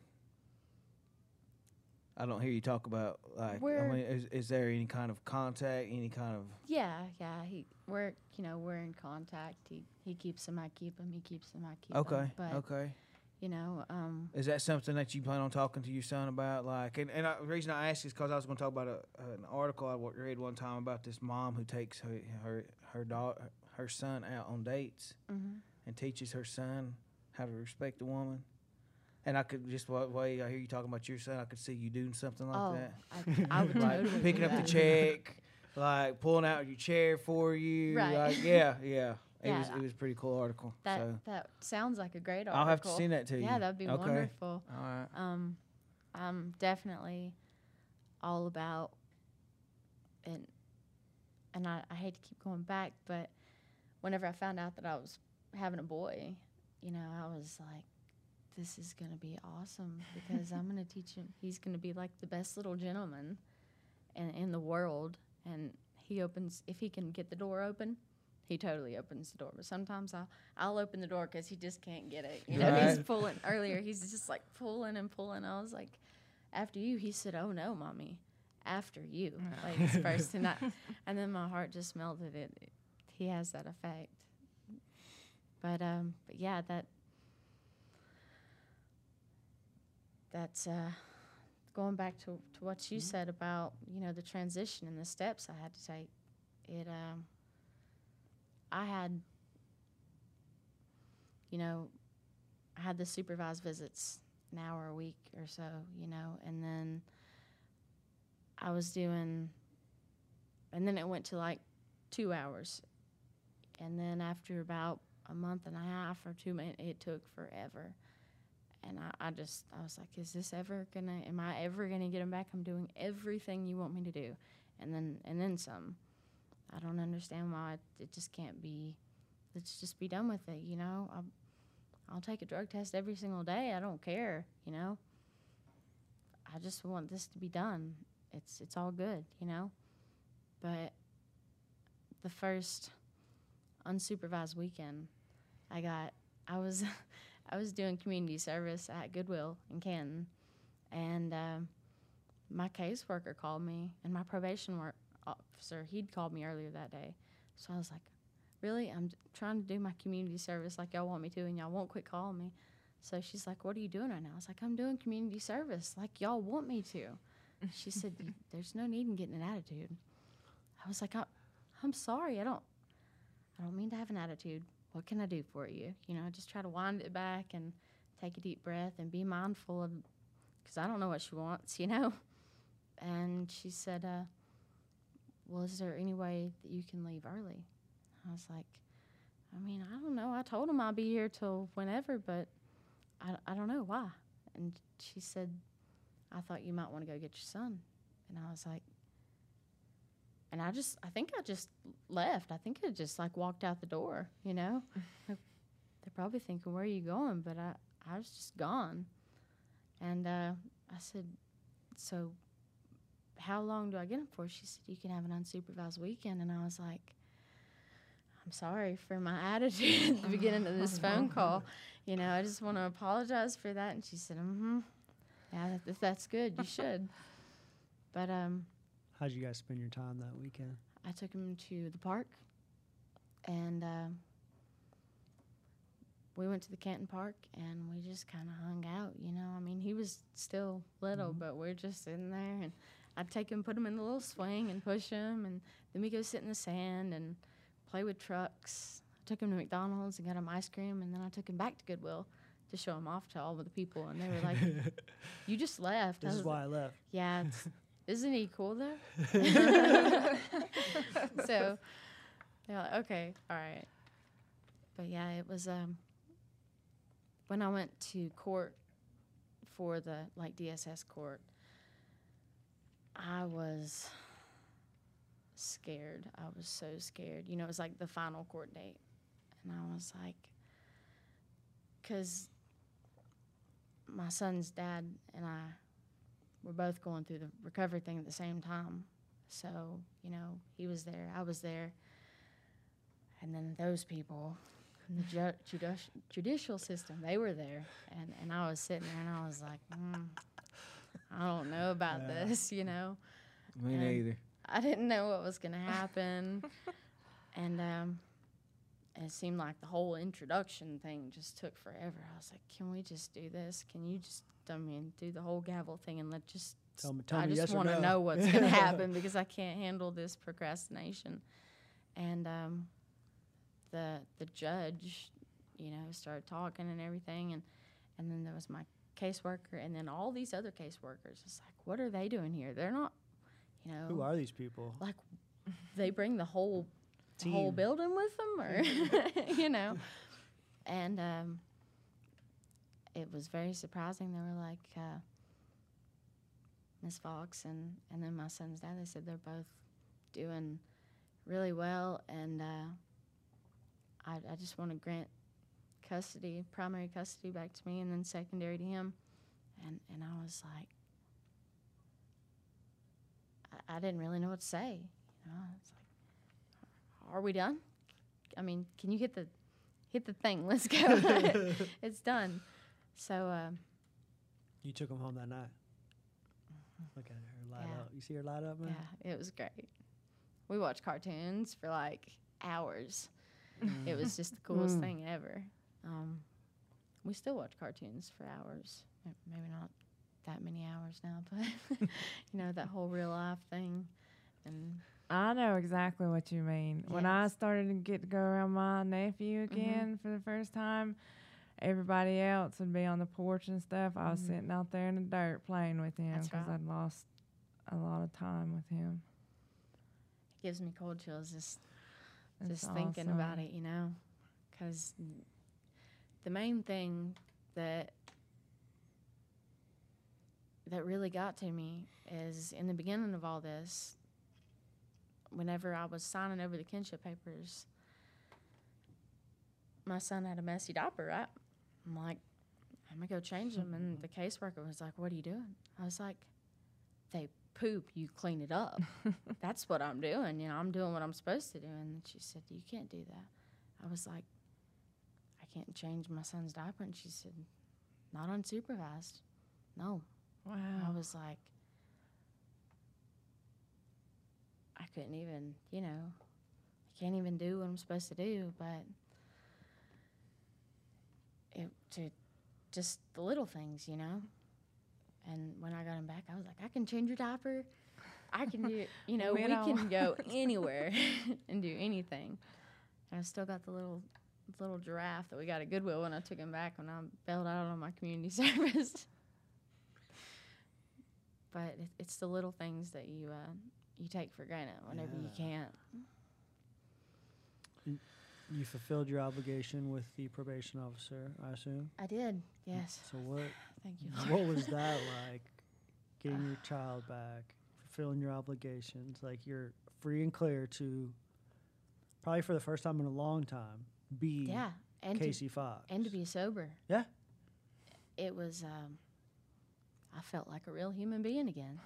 I don't hear you talk about like. I We're- mean, is, is there any kind of contact, any kind of? yeah yeah he we're you know we're in contact. He he keeps him, I keep him. He keeps him, I keep him. Okay, But okay. you know um Is that something that you plan on talking to your son about? Like, and, and I, the reason I ask is because I was going to talk about a, an article I read one time about this mom who takes her her her daughter, her son out on dates mhm. and teaches her son how to respect a woman. And I could just way I hear you talking about your son, I could see you doing something like oh that, I, I would like totally picking up the check, like pulling out your chair for you. Right. Like, yeah, yeah. It Yeah, was it was a pretty cool article. That so that sounds like a great article. I'll have to send that to you. Yeah, that'd be Okay. wonderful. all right. Um, I'm definitely all about and and I, I hate to keep going back, but whenever I found out that I was having a boy, you know, I was like, this is gonna be awesome because I'm gonna teach him. He's gonna be like the best little gentleman in in the world, and he opens if he can get the door open. He totally opens the door, but sometimes I'll I'll open the door because he just can't get it. You know, he's pulling earlier. He's just like pulling and pulling. I was like, after you. He said, "Oh no, mommy, after you." Like it's first, and I, and then my heart just melted. It, it he has that effect. But um, but yeah, that that's uh, going back to to what you said about you know the transition and the steps I had to take. It um, I had you know, I had the supervised visits an hour a week or so, you know, and then I was doing, and then it went to like two hours. And then after about a month and a half or two it took forever. And I, I just, I was like, is this ever gonna, am I ever gonna get him back? I'm doing everything you want me to do. And then, and then some. I don't understand why it, it just can't be, let's just be done with it, you know? i I'll take a drug test every single day. I don't care, you know. I just want this to be done. It's it's all good, you know. But the first unsupervised weekend, I got I was I was doing community service at Goodwill in Canton, and um, my caseworker called me, and my probation work officer he'd called me earlier that day. So I was like, really? I'm trying to do my community service like y'all want me to and y'all won't quit calling me. So she's like what are you doing right now? I was like i'm doing community service like y'all want me to. She said there's no need in getting an attitude. I was like I, i'm sorry i don't i don't mean to have an attitude what can i do for you you know just try to wind it back and take a deep breath and be mindful of because i don't know what she wants you know and she said uh, well is there any way that you can leave early I was like, I mean, I don't know. I told him I'd be here till whenever, but I, I don't know why. And she said, I thought you might want to go get your son. And I was like, and I just, I think I just left. I think I just like walked out the door, you know? They're probably thinking, where are you going? But I, I was just gone. And uh, I said, so how long do I get them for? She said, you can have an unsupervised weekend. And I was like, I'm sorry for my attitude at the beginning of this phone call. You know, I just want to apologize for that. And she said, mm-hmm. Yeah, if that's good, you should. But um, How'd you guys spend your time that weekend? I took him to the park, and uh, we went to the Canton Park, and we just kind of hung out. You know, I mean, he was still little, but we're just sitting there, and I'd take him, put him in the little swing, and push him, and then we go sit in the sand and play with trucks. I took him to McDonald's and got him ice cream, and then I took him back to Goodwill to show him off to all of the people, and they were like, "You just left." This is why I left. yeah, isn't he cool though? so they're like, okay, all right. But yeah, it was um when I went to court for the like DSS court, I was scared. I was so scared. You know, it was like the final court date. And I was like, because my son's dad and I we're both going through the recovery thing at the same time. So, you know, he was there, I was there. And then those people in the ju- judici- judicial system, they were there. And, and I was sitting there and I was like, mm, I don't know about this, you know. Me And neither. I didn't know what was going to happen. and um, it seemed like the whole introduction thing just took forever. I was like, can we just do this? Can you just, I mean, do the whole gavel thing and let just, Tell me- tell I just yes want to no. know what's going to happen because I can't handle this procrastination. And um, the the judge, you know, started talking and everything, and and then there was my caseworker, and then all these other caseworkers. It's like, what are they doing here? They're not, you know, Who are these people? like they bring the whole the whole building with them or you know? And um, it was very surprising. They were like uh, miss fox and, and then my son's dad they said they're both doing really well. And uh, I, I just want to grant custody primary custody back to me and then secondary to him. And, and i was like I, I didn't really know what to say. You know, it's like, are we done? I mean, can you hit the hit the thing? Let's go. it's done. So um, You took him home that night. Look at her light Yeah. up. You see her light up, man? yeah, it was great. We watched cartoons for like hours. it was just the coolest thing ever. Um, we still watch cartoons for hours. Maybe not that many hours now, but you know that whole real life thing. And I know exactly what you mean. When I started to get to go around my nephew mm-hmm. again for the first time, everybody else would be on the porch and stuff. I was mm-hmm. sitting out there in the dirt playing with him because right. I'd lost a lot of time with him. it gives me cold chills just It's just thinking about it, you know, because the main thing that that really got to me is in the beginning of all this. Whenever I was signing over the kinship papers, my son had a messy diaper, right? I'm like, I'm gonna go change them, and the caseworker was like, "What are you doing?" I was like, "They poop, you clean it up." that's what I'm doing. You know, I'm doing what I'm supposed to do. And she said, You can't do that. I was like, I can't change my son's diaper. And she said, Not unsupervised. No. Wow. I was like, I couldn't even, you know, I can't even do what I'm supposed to do. But it to just the little things, you know. And when I got him back, I was like, I can change your diaper. I can do, you know, we, We can go anywhere and do anything. And I still got the little little giraffe that we got at Goodwill when I took him back when I bailed out on my community service. but it, it's the little things that you uh, you take for granted whenever you can't. You fulfilled your obligation with the probation officer, I assume. I did, yes. So what? Thank you. what was that like? Getting your child back, fulfilling your obligations, like you're free and clear to, probably for the first time in a long time, be Yeah, and Casey to, Fox. and to be sober. yeah, it was. Um, I felt like a real human being again.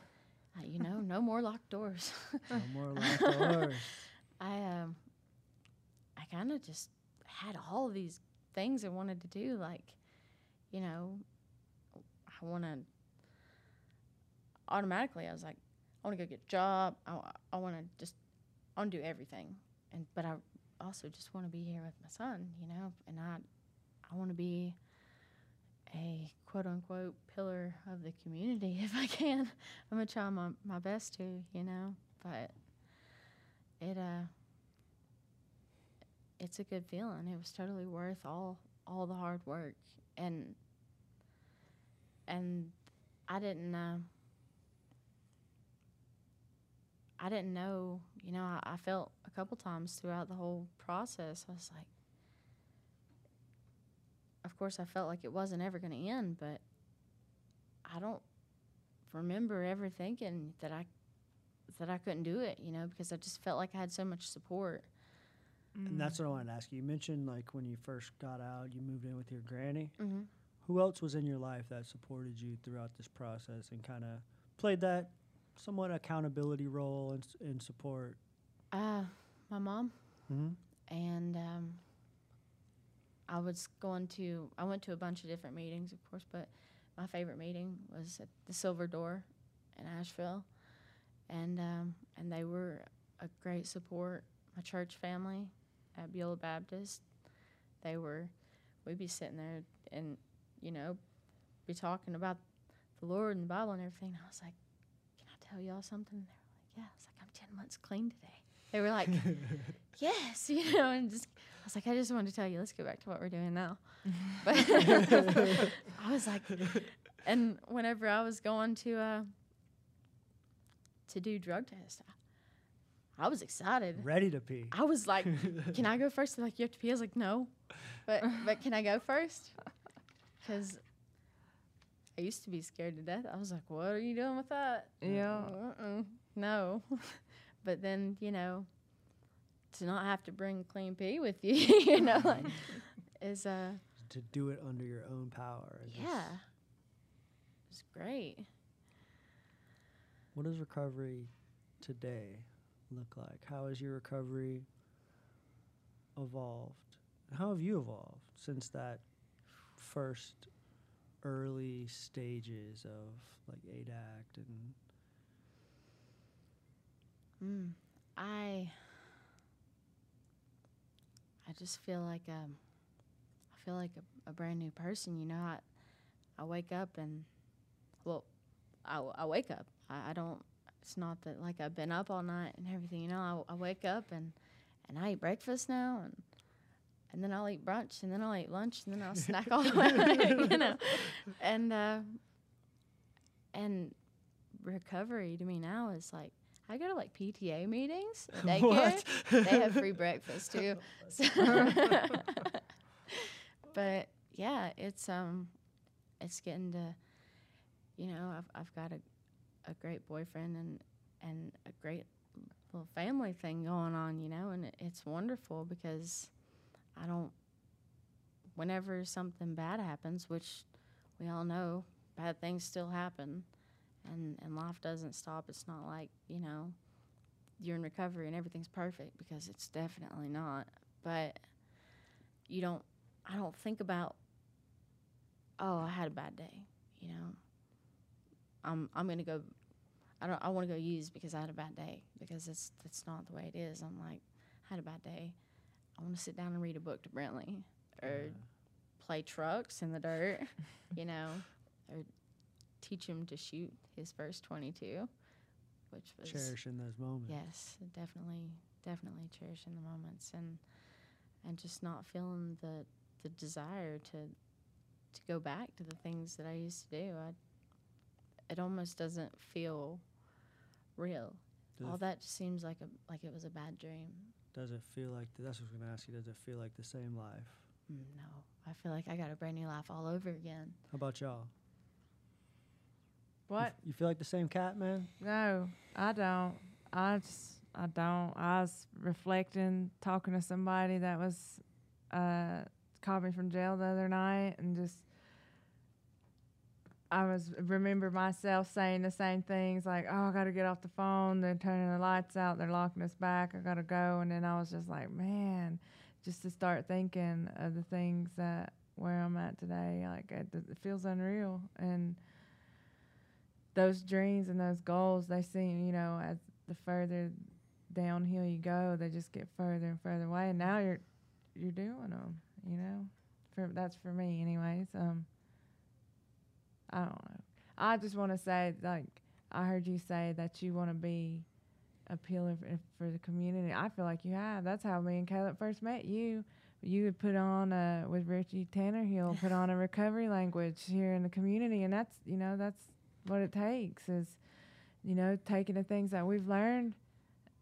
Uh, you know, no more locked doors. No more locked doors. I um, I kind of just had all these things I wanted to do. Like, you know, I want to. Automatically, I was like, I want to go get a job. I, I want to just, I want to do everything. And but I also just want to be here with my son. You know, and I, I want to be a quote unquote pillar of the community if I can. I'm gonna try my, my best to, you know, but it uh it's a good feeling. It was totally worth all all the hard work and and I didn't uh, I didn't know, you know, I, I felt a couple times throughout the whole process. I was like of course I felt like it wasn't ever going to end, but I don't remember ever thinking that I that I couldn't do it, you know, because I just felt like I had so much support. And that's what I wanted to ask you. You mentioned like when you first got out, you moved in with your granny. Mm-hmm. Who else was in your life that supported you throughout this process and kind of played that somewhat accountability role and, s- and support? Uh, my mom hmm and um, I was going to I went to a bunch of different meetings, of course, but my favorite meeting was at the Silver Door in Asheville, and um, and they were a great support. My church family at Beulah Baptist, they were, we'd be sitting there and you know, be talking about the Lord and the Bible and everything. And I was like, "Can I tell y'all something?" And they were like, "Yeah." I was like, "I'm ten months clean today." They were like, "Yes," you know, and just was like, "I just wanted to tell you. Let's go back to what we're doing now." But I was like, and whenever I was going to uh, to do drug test, I, I was excited. Ready to pee. I was like, "Can I go first? They're like, you have to pee." I was like, "No," but but can I go first? Because I used to be scared to death. I was like, "What are you doing with that?" Yeah. Uh-uh, no. but then you know, to not have to bring clean pee with you, you know, like, is uh, to do it under your own power. yeah, it's great. What does recovery today look like? How has your recovery evolved? How have you evolved since that first early stages of like ADATC and Mm, I I just feel like um I feel like a, a brand new person. You know, I I wake up and well, I, I wake up. I, I don't. It's not that like I've been up all night and everything. You know, I, I wake up and and I eat breakfast now and. And then I'll eat brunch, and then I'll eat lunch, and then I'll snack all the way, you know. And uh, and recovery to me now is like I go to like PTA meetings, daycare. What? they have free breakfast too. So but yeah, it's um, it's getting to, you know, I've I've got a, a great boyfriend and and a great little family thing going on, you know, and it, it's wonderful because I don't. Whenever something bad happens, which we all know, bad things still happen, and and life doesn't stop. It's not like you know, you're in recovery and everything's perfect because it's definitely not. But you don't. I don't think about. Oh, I had a bad day. You know. I'm I'm gonna go. I don't. I want to go use because I had a bad day because it's that's not the way it is. I'm like, I had a bad day. I want to sit down and read a book to Brentley or play trucks in the dirt, you know, or teach him to shoot his first 22, which was cherishing those moments. yes, definitely, definitely cherishing the moments and and just not feeling the the desire to to go back to the things that I used to do. I it almost doesn't feel real. Does All that just seems like a like it was a bad dream. Does it feel like that's what I was gonna ask you? Does it feel like the same life? Mm, No, I feel like I got a brand new life all over again. How about y'all? What? You feel like the same cat, man? No, I don't. I just, I don't. I was reflecting, talking to somebody that was, uh, called me from jail the other night and just I was remember myself saying the same things like, "Oh, I got to get off the phone. They're turning the lights out. They're locking us back. I got to go." And then I was just like, "Man," just to start thinking of the things that where I'm at today. Like it, it feels unreal, and those dreams and those goals, they seem, you know, as the further downhill you go, they just get further and further away. And now you're you're doing them, you know. For that's for me, anyways. Um, I don't know. I just want to say, like, I heard you say that you want to be a pillar for, for the community. I feel like you have. That's how me and Caleb first met you. You would put on a, with Richie Tannerhill, put on a recovery language here in the community, and that's you know that's what it takes is, you know, taking the things that we've learned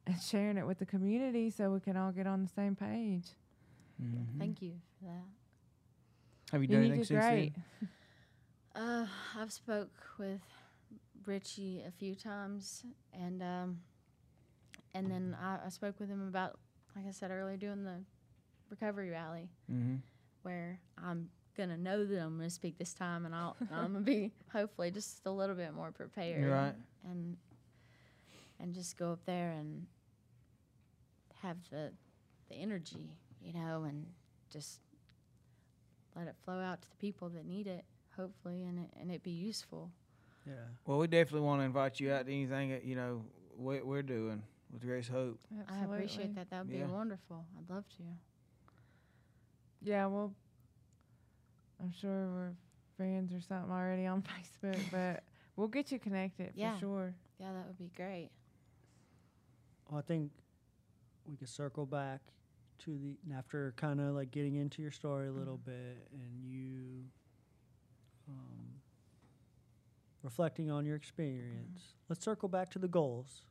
and sharing it with the community so we can all get on the same page. Mhm. Thank you for that. Have you And done you anything since great. then? Uh, I've spoke with Richie a few times, and um, and then I, I spoke with him about, like I said earlier, doing the recovery rally, Mm-hmm. where I'm gonna know that I'm gonna speak this time, and I'll I'm gonna be hopefully just a little bit more prepared, You're right. and and just go up there and have the the energy, you know, and just let it flow out to the people that need it, hopefully, and it, and it be useful. Yeah. Well, we definitely want to invite you out to anything that you know we, we're doing with Grace Hope. I appreciate that. That would be Yeah. wonderful. I'd love to. Yeah, well, I'm sure we're friends or something already on Facebook, but we'll get you connected Yeah. for sure. Yeah, that would be great. Well, I think we could circle back to the after kind of like getting into your story a little mm-hmm. bit and you um, reflecting on your experience. Mm-hmm. Let's circle back to the goals,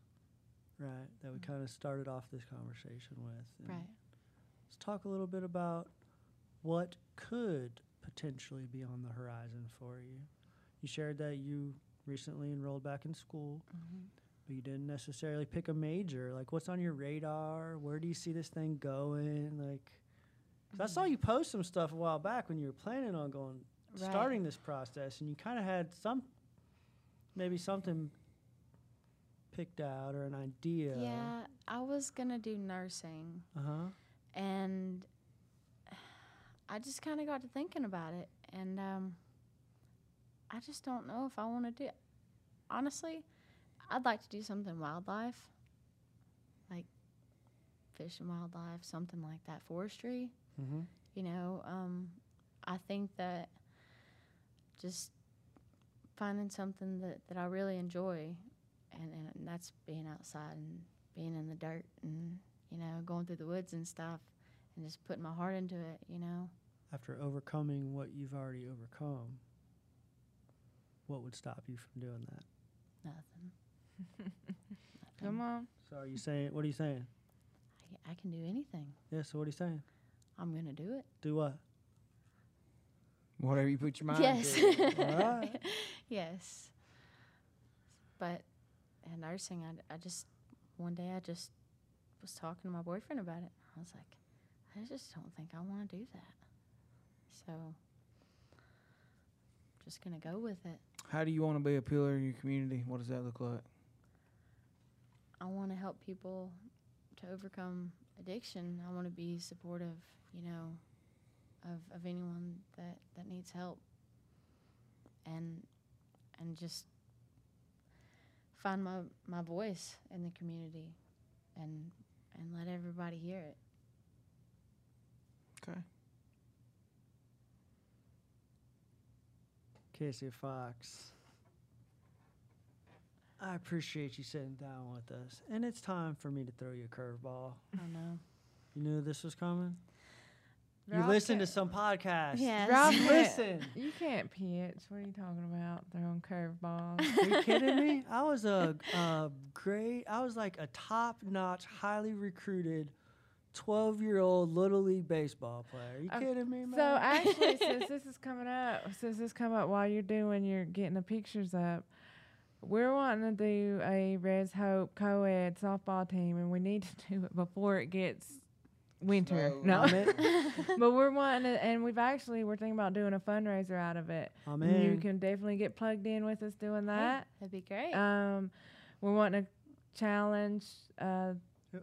right? That we mm-hmm. kind of started off this conversation with. and Right. Let's talk a little bit about what could potentially be on the horizon for you. You shared that you recently enrolled back in school but you didn't necessarily pick a major. Like, what's on your radar? Where do you see this thing going? Like, 'cause I saw you post some stuff a while back when you were planning on going, Right. starting this process, and you kind of had some, maybe something picked out or an idea. Yeah, I was gonna do nursing, Uh huh. and I just kind of got to thinking about it, and um, I just don't know if I want to do. It. Honestly, I'd like to do something wildlife, like fish and wildlife, something like that, forestry. Mm-hmm. You know, um, I think that just finding something that, that I really enjoy, and, and that's being outside and being in the dirt and, you know, going through the woods and stuff and just putting my heart into it, you know. After overcoming what you've already overcome, what would stop you from doing that? Nothing. Come on. So, are you saying, what are you saying? I, I can do anything. Yeah, so what are you saying? I'm going to do it. Do what? Whatever you put your mind Yes. to. All right. yes. But in nursing, I, I just, one day I just was talking to my boyfriend about it. I was like, I just don't think I want to do that. So, I'm just going to go with it. How do you want to be a pillar in your community? What does that look like? I want to help people to overcome addiction. I want to be supportive, you know, of, of anyone that, that needs help. And and just find my, my voice in the community and and let everybody hear it. Okay. Casey Fox. I appreciate you sitting down with us. And it's time for me to throw you a curveball. I know. You knew this was coming? You Ralph listen to some podcast. Yes. Ralph You can't- listen. You can't pitch. What are you talking about? Throwing curveballs. Are you kidding me? I was a, a great, I was like a top notch, highly recruited 12 year old Little League baseball player. Are you Uh, kidding me, man? So actually, since this is coming up, since this come up while you're doing your getting the pictures up, we're wanting to do a Res Hope co-ed softball team, and we need to do it before it gets winter. Snow. No, but we're wanting to, and we've actually we're thinking about doing a fundraiser out of it. I'm And You can definitely get plugged in with us doing that. That'd be great. Um, we're wanting to challenge uh,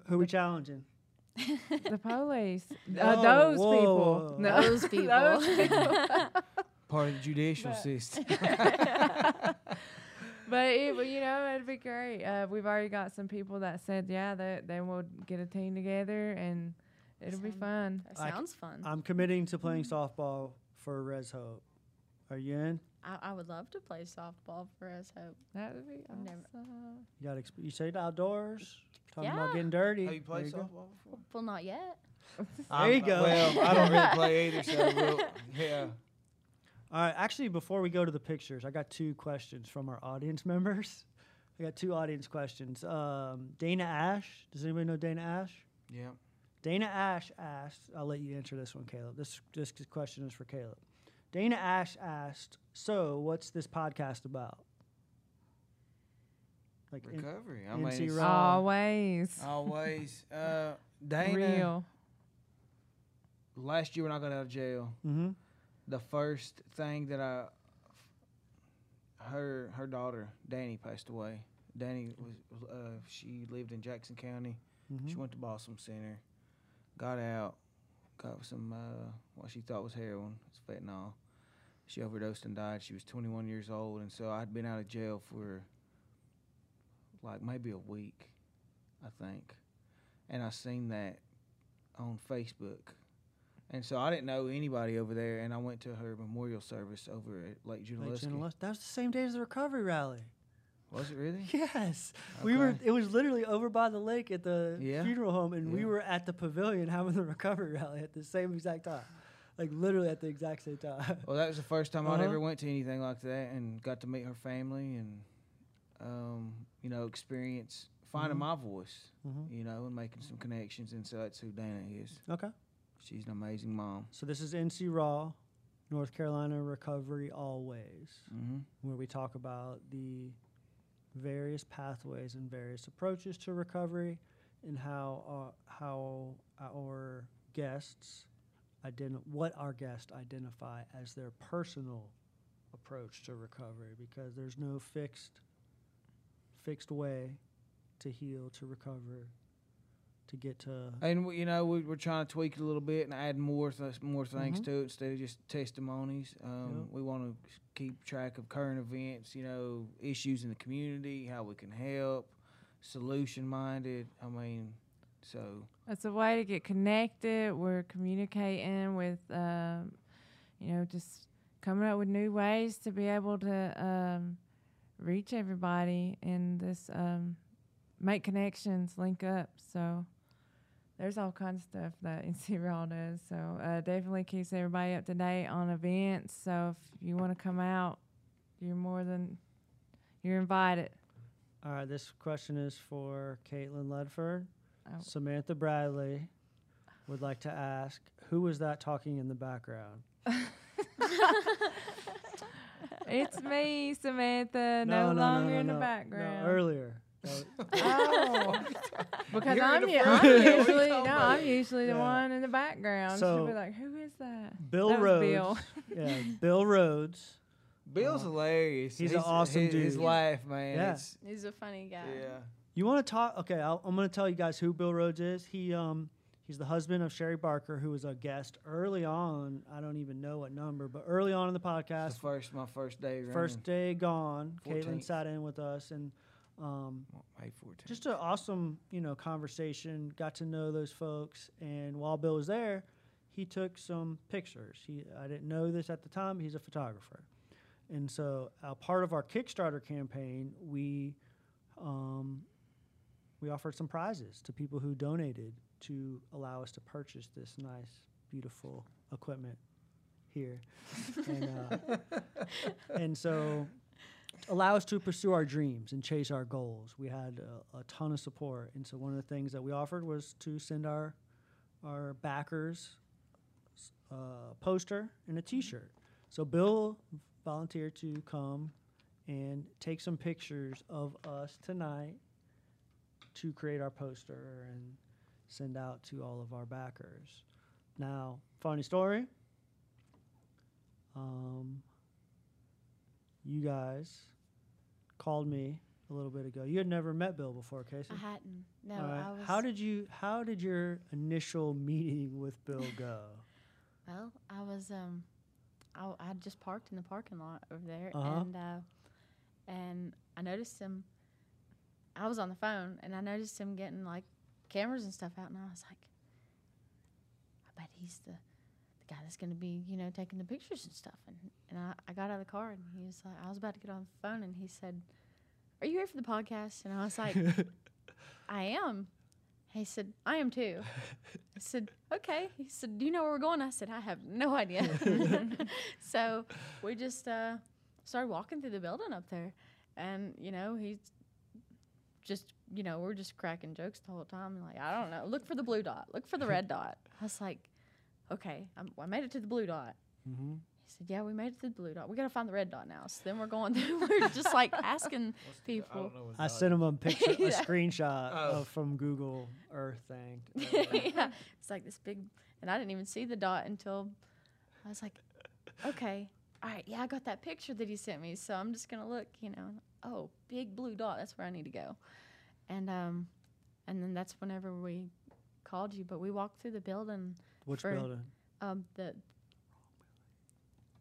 Who we challenging? The police. Oh, uh, those whoa. people. No, Those people. those people. Part of the judicial But- system. but it, you know, it'd be great. Uh, we've already got some people that said, yeah, that they will get a team together and it'll be fun. that I c- sounds fun. I'm committing to playing softball for Res Hope. Are you in? I, I would love to play softball for Res Hope. That would be I've never- awesome. You got exp- you said outdoors. Talking about getting dirty. Have you played There go. softball before? Well, not yet. There you go. Well, I don't really play either, so we'll, yeah. All right. Actually, before we go to the pictures, I got two questions from our audience members. I got two audience questions. Um, Dana Ash. Does anybody know Dana Ash? Yeah. Dana Ash asked. I'll let you answer this one, Caleb. This this question is for Caleb. Dana Ash asked. So, what's this podcast about? Like in- Recovery. I NC mean, it's Always always. Uh, Dana, real. last year when I got out of jail, Mhm. the first thing that I, her her daughter Danny passed away. Danny was uh, she lived in Jackson County. Mhm. She went to Balsam Center, got out, got some uh, what she thought was heroin. It's fentanyl. She overdosed and died. She was 21 years old, and so I'd been out of jail for like maybe a week, I think, and I seen that on Facebook. And so I didn't know anybody over there, and I went to her memorial service over at Lake Junaluska. Junaluska. That was the same day as the recovery rally. Was it really? Yes, we were. It was literally over by the lake at the Yeah. funeral home, and we were at the pavilion having the recovery rally at the same exact time, like literally at the exact same time. Well, that was the first time I'd Uh-huh. ever went to anything like that, and got to meet her family, and um, you know, experience finding Mhm. my voice, Mhm. you know, and making some connections. And so that's who Dana is. Okay, She's an amazing mom. so this is NC Raw, North Carolina Recovery Always, hmm where we talk about the various pathways and various approaches to recovery, and how uh, how our guests identi- what our guests identify as their personal approach to recovery because there's no fixed fixed way to heal to recover to get to And we- you know, we, we're trying to tweak it a little bit and add more th- more things Mhm. to it instead of just testimonies. Um, Yep. We want to keep track of current events, you know, issues in the community, how we can help, solution minded. I mean, so It's a way to get connected. We're communicating with, um, you know, just coming up with new ways to be able to um, reach everybody and this um, make connections, link up. So there's all kinds of stuff that NC Raw does. So uh, definitely keeps everybody up to date on events. So if you want to come out, you're more than you're invited. all right this question is for caitlin ledford Oh. samantha bradley would like to ask who was that talking in the background It's me, Samantha. No, longer in the background. no, earlier Oh, because You're I'm, the u- front. I'm What are you usually no. I'm usually the Yeah. one in the background. So, She'll be like, "Who is that?" bill That rhodes Bill. yeah bill rhodes Bill's uh, hilarious. he's an awesome his, His dude. laugh, man. Yeah. He's a funny guy. yeah. You want to talk? Okay, I'll, I'm going to tell you guys who Bill Rhodes is. He um he's the husband of Sherry Barker, who was a guest early on. I don't even know what number, but early on in the It's the podcast, first my first day running. first day gone. Caitlin sat in with us and um May 14th. just an awesome you know conversation. Got to know those folks, and while Bill was there, he took some pictures. He I didn't know this at the time. He's a photographer, and so uh, part of our Kickstarter campaign, we um, we offered some prizes to people who donated to allow us to purchase this nice, beautiful equipment here, and uh, and so allow us to pursue our dreams and chase our goals. We had a, a ton of support, and so one of the things that we offered was to send our our backers a poster and a T-shirt. So Bill volunteered to come and take some pictures of us tonight to create our poster and send out to all of our backers. Now, funny story. Um, you guys called me a little bit ago. You had never met Bill before, Casey. I hadn't. No, right. I was. How did you? How did your initial meeting with Bill go? Well, I was um, I I just parked in the parking lot over there, Uh-huh. and uh, and I noticed him. I was on the phone, and I noticed him getting like cameras and stuff out, and I was like, I bet he's the the guy that's gonna be, you know, taking the pictures and stuff. And and I, I got out of the car, and he was like, I was about to get on the phone, and he said, "Are you here for the podcast?" And I was like, I am. He said, I am too. I said, okay. He said, do you know where we're going? I said, I have no idea. so we just uh, started walking through the building up there. And, you know, he's just, you know, we're just cracking jokes the whole time. Like, I don't know. Look for the blue dot. Look for the red dot. I was like, okay, I'm, I made it to the blue dot. mm-hmm. He said, yeah, we made it to the blue dot. We got to find the red dot now. So then we're going through, we're just like asking people. I sent him a picture, a screenshot Oh. of, from Google Earth thing. yeah, it's like this big, and I didn't even see the dot until I was like, okay, all right, yeah, I got that picture that he sent me, so I'm just gonna look, you know, and, oh, big blue dot, that's where I need to go, and um, and then that's whenever we called you, but we walked through the building, Which building? um, the,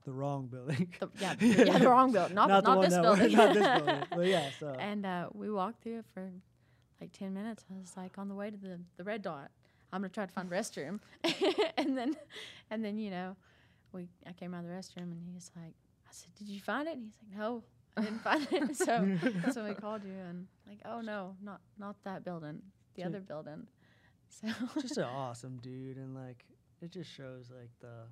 The wrong building. the yeah, the, yeah, the wrong building, not, not the not this building, not this building. But yeah, so and uh, we walked through it for like 10 minutes. I was like, on the way to the, the red dot, I'm going to try to find restroom. and then, and then, you know, we, I came out of the restroom and he's like, I said, did you find it? And he's like, no, I didn't find it. So that's when we called you and like, oh no, not, not that building, the other building. So just an awesome dude, and like it just shows like the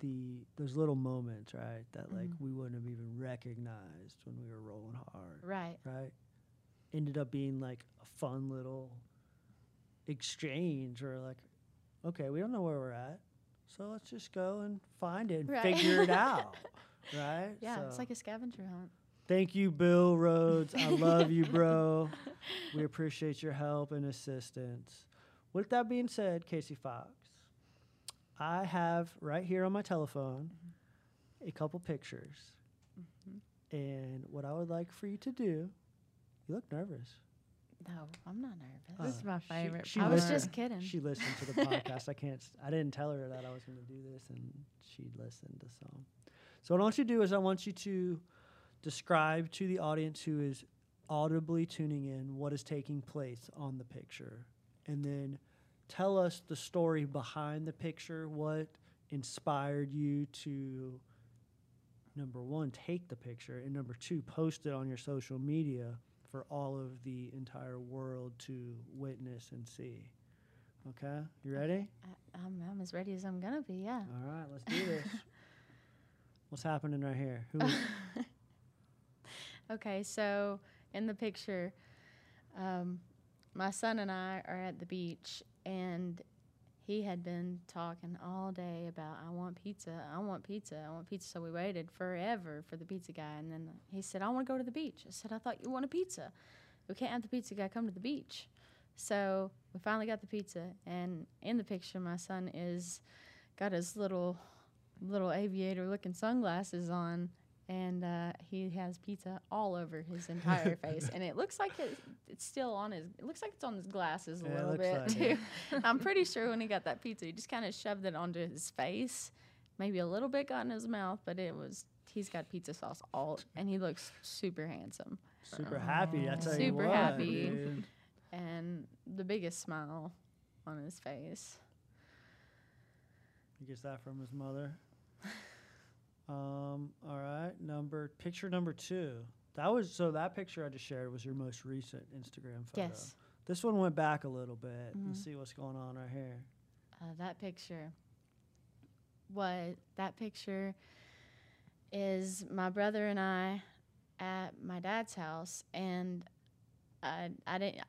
the those little moments, right? That like Mm-hmm. we wouldn't have even recognized when we were rolling hard. right. right? Ended up being like a fun little exchange where like, okay, we don't know where we're at. So let's just go and find it and Right. figure it out. Right? Yeah. It's like a scavenger hunt. thank you, Bill Rhodes. I love you, bro. We appreciate your help and assistance. With that being said, Casey Fox, I have right here on my telephone mm-hmm. a couple pictures. Mm-hmm. And what I would like for you to do, you look nervous. No, I'm not nervous. This is my She- favorite she I was just kidding. She listened to the podcast. I can't. I didn't tell her that I was going to do this, and she listened to some. So what I want you to do is I want you to describe to the audience who is audibly tuning in what is taking place on the picture, and then tell us the story behind the picture. What inspired you to number one take the picture, and number two post it on your social media for all of the entire world to witness and see. Okay, you ready? I, I'm, I'm as ready as I'm going to be. Yeah. All right, let's do this. What's happening right here? Who? Okay, so in the picture, um, my son and I are at the beach, and he had been talking all day about, I want pizza, I want pizza, I want pizza. So we waited forever for the pizza guy, and then he said, I want to go to the beach. I said, I thought you wanted pizza. We can't have the pizza guy come to the beach. So we finally got the pizza, and in the picture, my son is got his little little aviator looking sunglasses on and uh, he has pizza all over his entire face and it looks like it, it's still on his it looks like it's on his glasses a Yeah, little bit like too i'm pretty sure when he got that pizza he just kind of shoved it onto his face maybe a little bit got in his mouth but it was he's got pizza sauce all and he looks super handsome Super happy. I tell you Super happy. dude. and the biggest smile on his face He gets that from his mother. Um, all right, number picture number two. That was so that picture I just shared was your most recent Instagram photo. yes This one went back a little bit. Mhm. Let's see what's going on right here. uh, that picture what that picture is my brother and I at my dad's house and I I didn't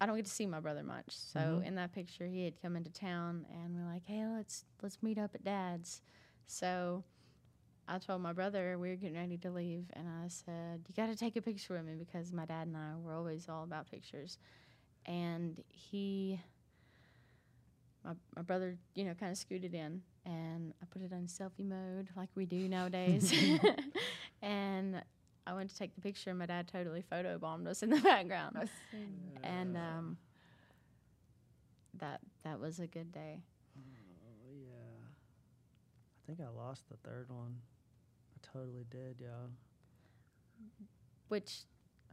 I- don't get to see my brother much. So Mhm. in that picture he had come into town and we're like, "Hey, let's let's meet up at dad's." So I told my brother we were getting ready to leave and I said, "You got to take a picture with me because my dad and I were always all about pictures." and he, my my brother, you know, kind of scooted in, and I put it on selfie mode like we do nowadays, and. I went to take the picture, and my dad totally photobombed us in the background, and um, that that was a good day. Oh yeah. I think I lost the third one. I totally did, y'all. which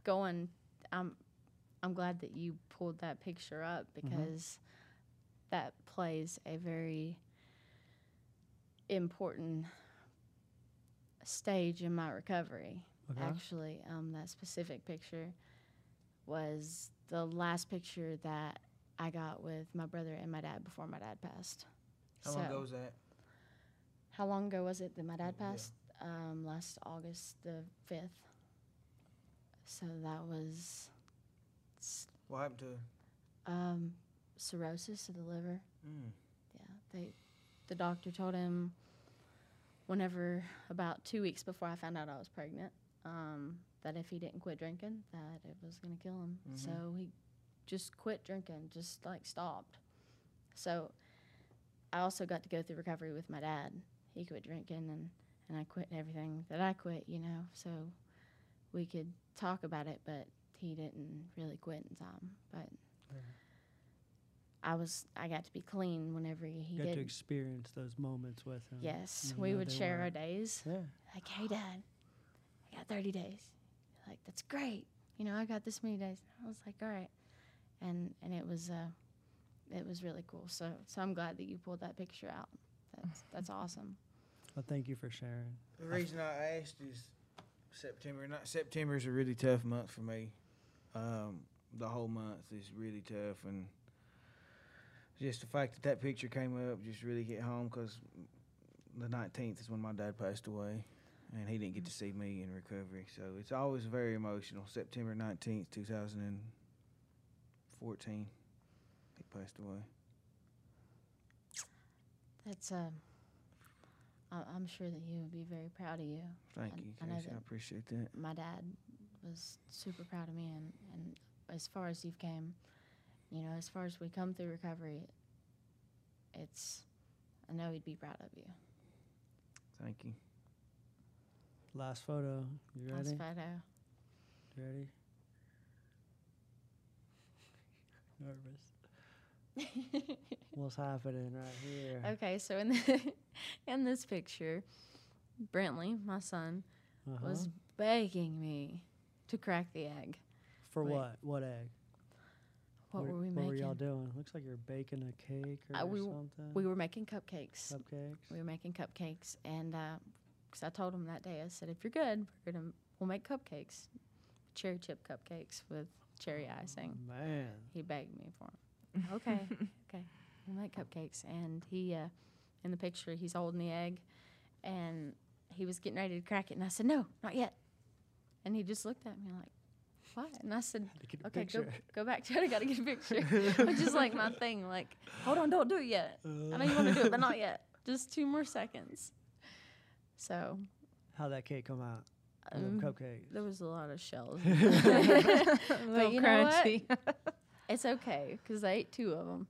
going i'm i'm glad that you pulled that picture up because that plays a very important stage in my recovery Okay. actually um, that specific picture was the last picture that i got with my brother and my dad before my dad passed How long ago was that? how long ago was it that my dad passed? Um, last August the fifth. So that was What happened to? um, cirrhosis of the liver. Mm. Yeah, they, the doctor told him whenever about two weeks before I found out I was pregnant, um, that if he didn't quit drinking, that it was gonna kill him. So he just quit drinking, just like stopped. So I also got to go through recovery with my dad. He quit drinking and, and I quit everything that I quit, you know. So we could talk about it, but he didn't really quit in time. But I was I got to be clean whenever he Got did. to experience those moments with him. yes, we would share our weren't- days. Yeah. Like, hey, Dad, I got 30 days. Like, that's great. You know, I got this many days. I was like, all right, and and it was uh, it was really cool. So so I'm glad that you pulled that picture out. That's that's awesome. Well, thank you for sharing. The reason I asked is September. Not September is a really tough month for me. Um, the whole month is really tough, and just the fact that that picture came up just really hit home because the nineteenth is when my dad passed away, and he didn't get to see me in recovery. So it's always very emotional. September nineteenth, two thousand and fourteen, he passed away. That's uh, I- I'm sure that he would be very proud of you. Thank I- you, I Casey. I that appreciate that. my dad was super proud of me and, and as far as you've came you know as far as we come through recovery it's i know he'd be proud of you Thank you. Last photo. You ready? Last photo You ready? Nervous. What's happening right here? okay so in the, in this picture Brantley, my son Uh-huh. was begging me to crack the egg For what? What egg? what, were we What making were y'all doing? Looks like you're baking a cake or Uh, we, something. we were making cupcakes Cupcakes. we were making cupcakes and because i told him that day i said if you're good we're gonna we'll make cupcakes cherry chip cupcakes with cherry icing Man. he begged me for them okay. Okay. We'll make cupcakes and he uh, in the picture he's holding the egg and he was getting ready to crack it and i said no not yet. And he just looked at me like what? And i said to get a okay go, go back to it. I gotta get a picture. Which is like my thing like hold on don't do it yet. I know you want to do it but not yet. Just two more seconds. So How'd that cake come out? Or Um, them cupcakes. there was a lot of shells. A little you know crunchy. It's okay because i ate two of them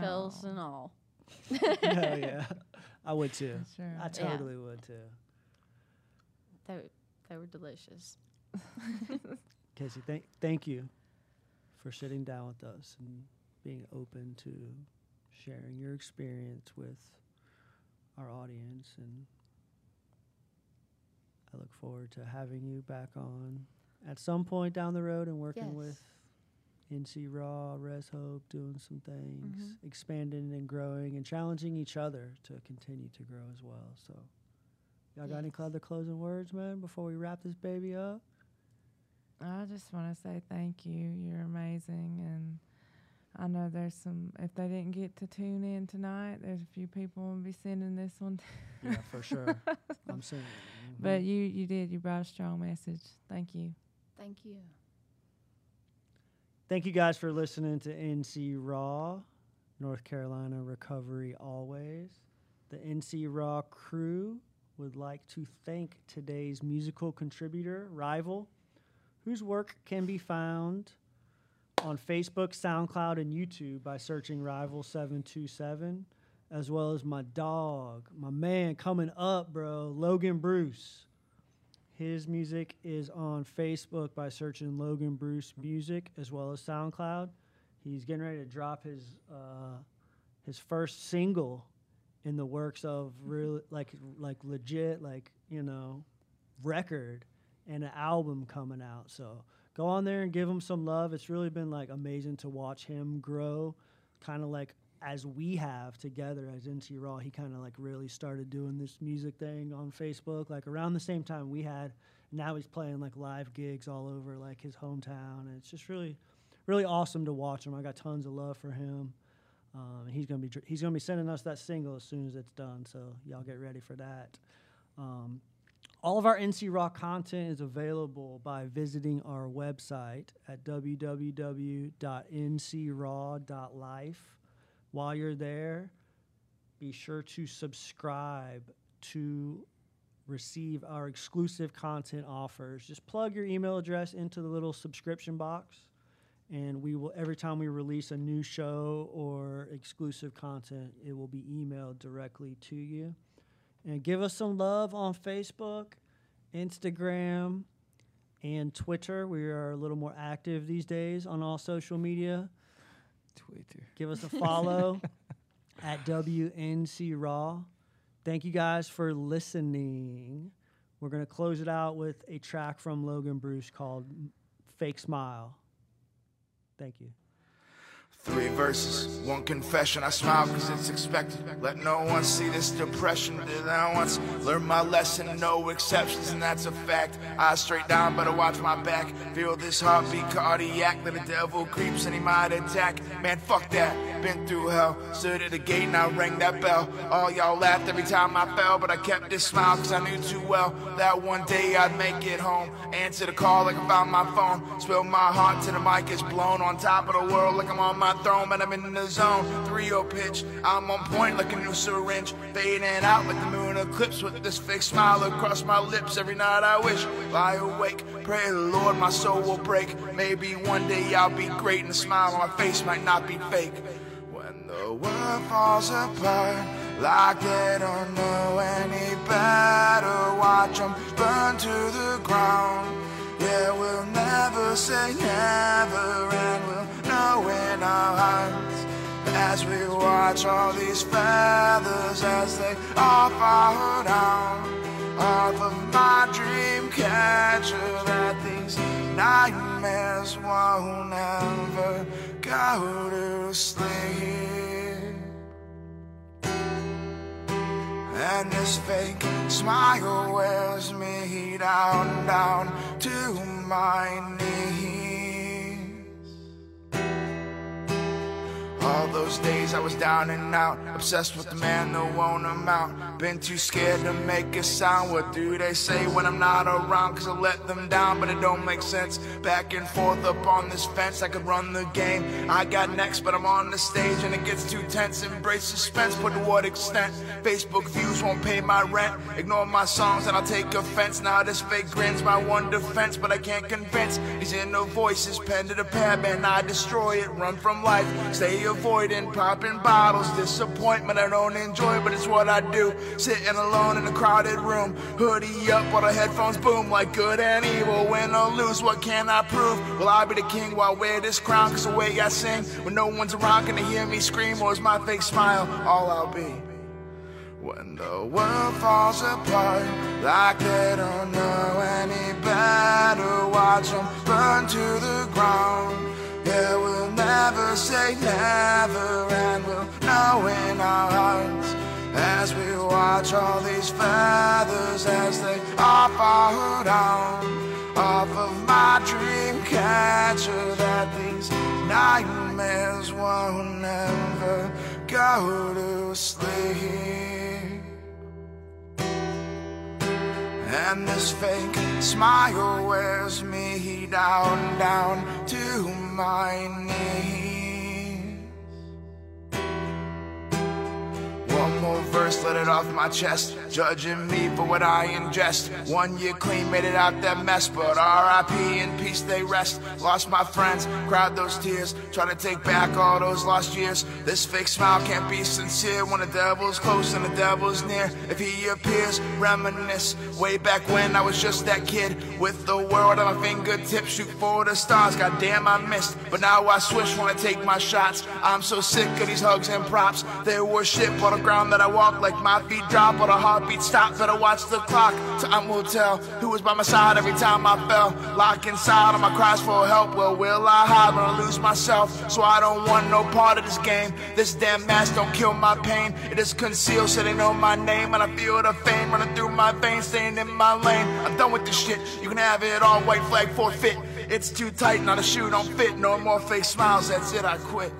shells Oh. and all Hell yeah. I would too. Sure. I totally would too. they, they were delicious Casey, thank thank you for sitting down with us and being open to sharing your experience with our audience and I look forward to having you back on at some point down the road and working Yes. with NC Raw, Res Hope, doing some things, Mm-hmm. expanding and growing and challenging each other to continue to grow as well. So y'all got any other closing words, man, before we wrap this baby up? I just want to say thank you. You're amazing, and I know there's some. If they didn't get to tune in tonight, there's a few people will be sending this one. Yeah, for sure. I'm saying. But you, you did. You brought a strong message. Thank you. thank you Thank you guys for listening to NC Raw, North Carolina Recovery Always. The NC Raw crew would like to thank today's musical contributor, Rival, whose work can be found on Facebook, SoundCloud, and YouTube by searching Rival727, as well as my dog, my man coming up, bro, Logan Bruce. His music is on Facebook by searching Logan Bruce Music as well as SoundCloud. He's getting ready to drop his uh, his first single in the works of really like like legit like you know record and an album coming out. So go on there and give him some love. It's really been like amazing to watch him grow, kind of like as we have together as NC Raw. He kind of like really started doing this music thing on Facebook, like around the same time we had. Now he's playing like live gigs all over like his hometown, and it's just really, really awesome to watch him. I got tons of love for him. Um, he's gonna be he's gonna be sending us that single as soon as it's done, so y'all get ready for that. Um, all of our NC Raw content is available by visiting our website at www.ncraw.life. While you're there, be sure to subscribe to receive our exclusive content offers. Just plug your email address into the little subscription box, and we will every time we release a new show or exclusive content, it will be emailed directly to you. And give us some love on Facebook, Instagram, and Twitter. We are a little more active these days on all social media. Twitter. Give us a follow at WNC Raw. Thank you guys for listening. We're going to close it out with a track from Logan Bruce called Fake Smile. Thank you. Three verses, one confession. I smile cause it's expected. Let no one see this depression. Did I once learn my lesson? No exceptions, and that's a fact. Eyes straight down, better watch my back. Feel this heartbeat cardiac. That the devil creeps and he might attack. Man, fuck that. Been through hell. Stood at the gate and I rang that bell. All y'all laughed every time I fell, but I kept this smile cause I knew too well that one day I'd make it home. Answer the call like I found my phone. Spill my heart till the mic is blown on top of the world like I'm on my throne, but I'm in the zone. 3-0 pitch, I'm on point like a new syringe. Fading out like the moon eclipse with this fake smile across my lips. Every night I wish, lie awake, pray the Lord my soul will break. Maybe one day I'll be great and the smile on my face might not be fake. When the world falls apart, like they don't know any better, watch them burn to the ground. Yeah, we'll never say never, and we'll in our hearts as we watch all these feathers as they all fall down off of my dream catcher. That these nightmares won't ever go to sleep. And this fake smile wears me down, down to my knees. All those days I was down and out, obsessed with the man, no one amount. Been too scared to make a sound. What do they say when I'm not around? Cause I let them down, but it don't make sense. Back and forth up on this fence, I could run the game. I got next, but I'm on the stage and it gets too tense. Embrace suspense, but to what extent? Facebook views won't pay my rent. Ignore my songs and I'll take offense. Now this fake grin's my one defense, but I can't convince these inner voices. Pen to the pad, man, I destroy it. Run from life, stay avoiding popping bottles. Disappointment I don't enjoy, but it's what I do. Sitting alone in a crowded room, hoodie up while the headphones boom like good and evil. Win or lose, what can I prove? Will I be the king while I wear this crown? Cause the way I sing, when no one's around, can they hear me scream? Or is my fake smile all I'll be? When the world falls apart, like they don't know any better, watch them burn to the ground. Yeah, we'll never say never, and we'll know in our hearts as we watch all these feathers as they all fall down off of my dream catcher. That these nightmares won't ever go to sleep. And this fake smile wears me down, down to my knees. One more verse, let it off my chest. Judging me for what I ingest. One year clean, made it out that mess, but RIP in peace they rest. Lost my friends, cried those tears, try to take back all those lost years. This fake smile can't be sincere when the devil's close and the devil's near. If he appears, reminisce way back when I was just that kid with the world at my fingertips, shoot for the stars. Goddamn, I missed, but now I switch when I take my shots. I'm so sick of these hugs and props. They worship on the ground that I walk like my feet drop or the heartbeat stop. Better watch the clock. Time will tell who was by my side every time I fell. Lock inside on my cries for help. Well, will I hide when I lose myself? So I don't want no part of this game. This damn mask don't kill my pain. It is concealed so they know my name. And I feel the fame running through my veins, staying in my lane. I'm done with this shit. You can have it all white flag forfeit. It's too tight, not a shoe don't fit. No more fake smiles, that's it, I quit.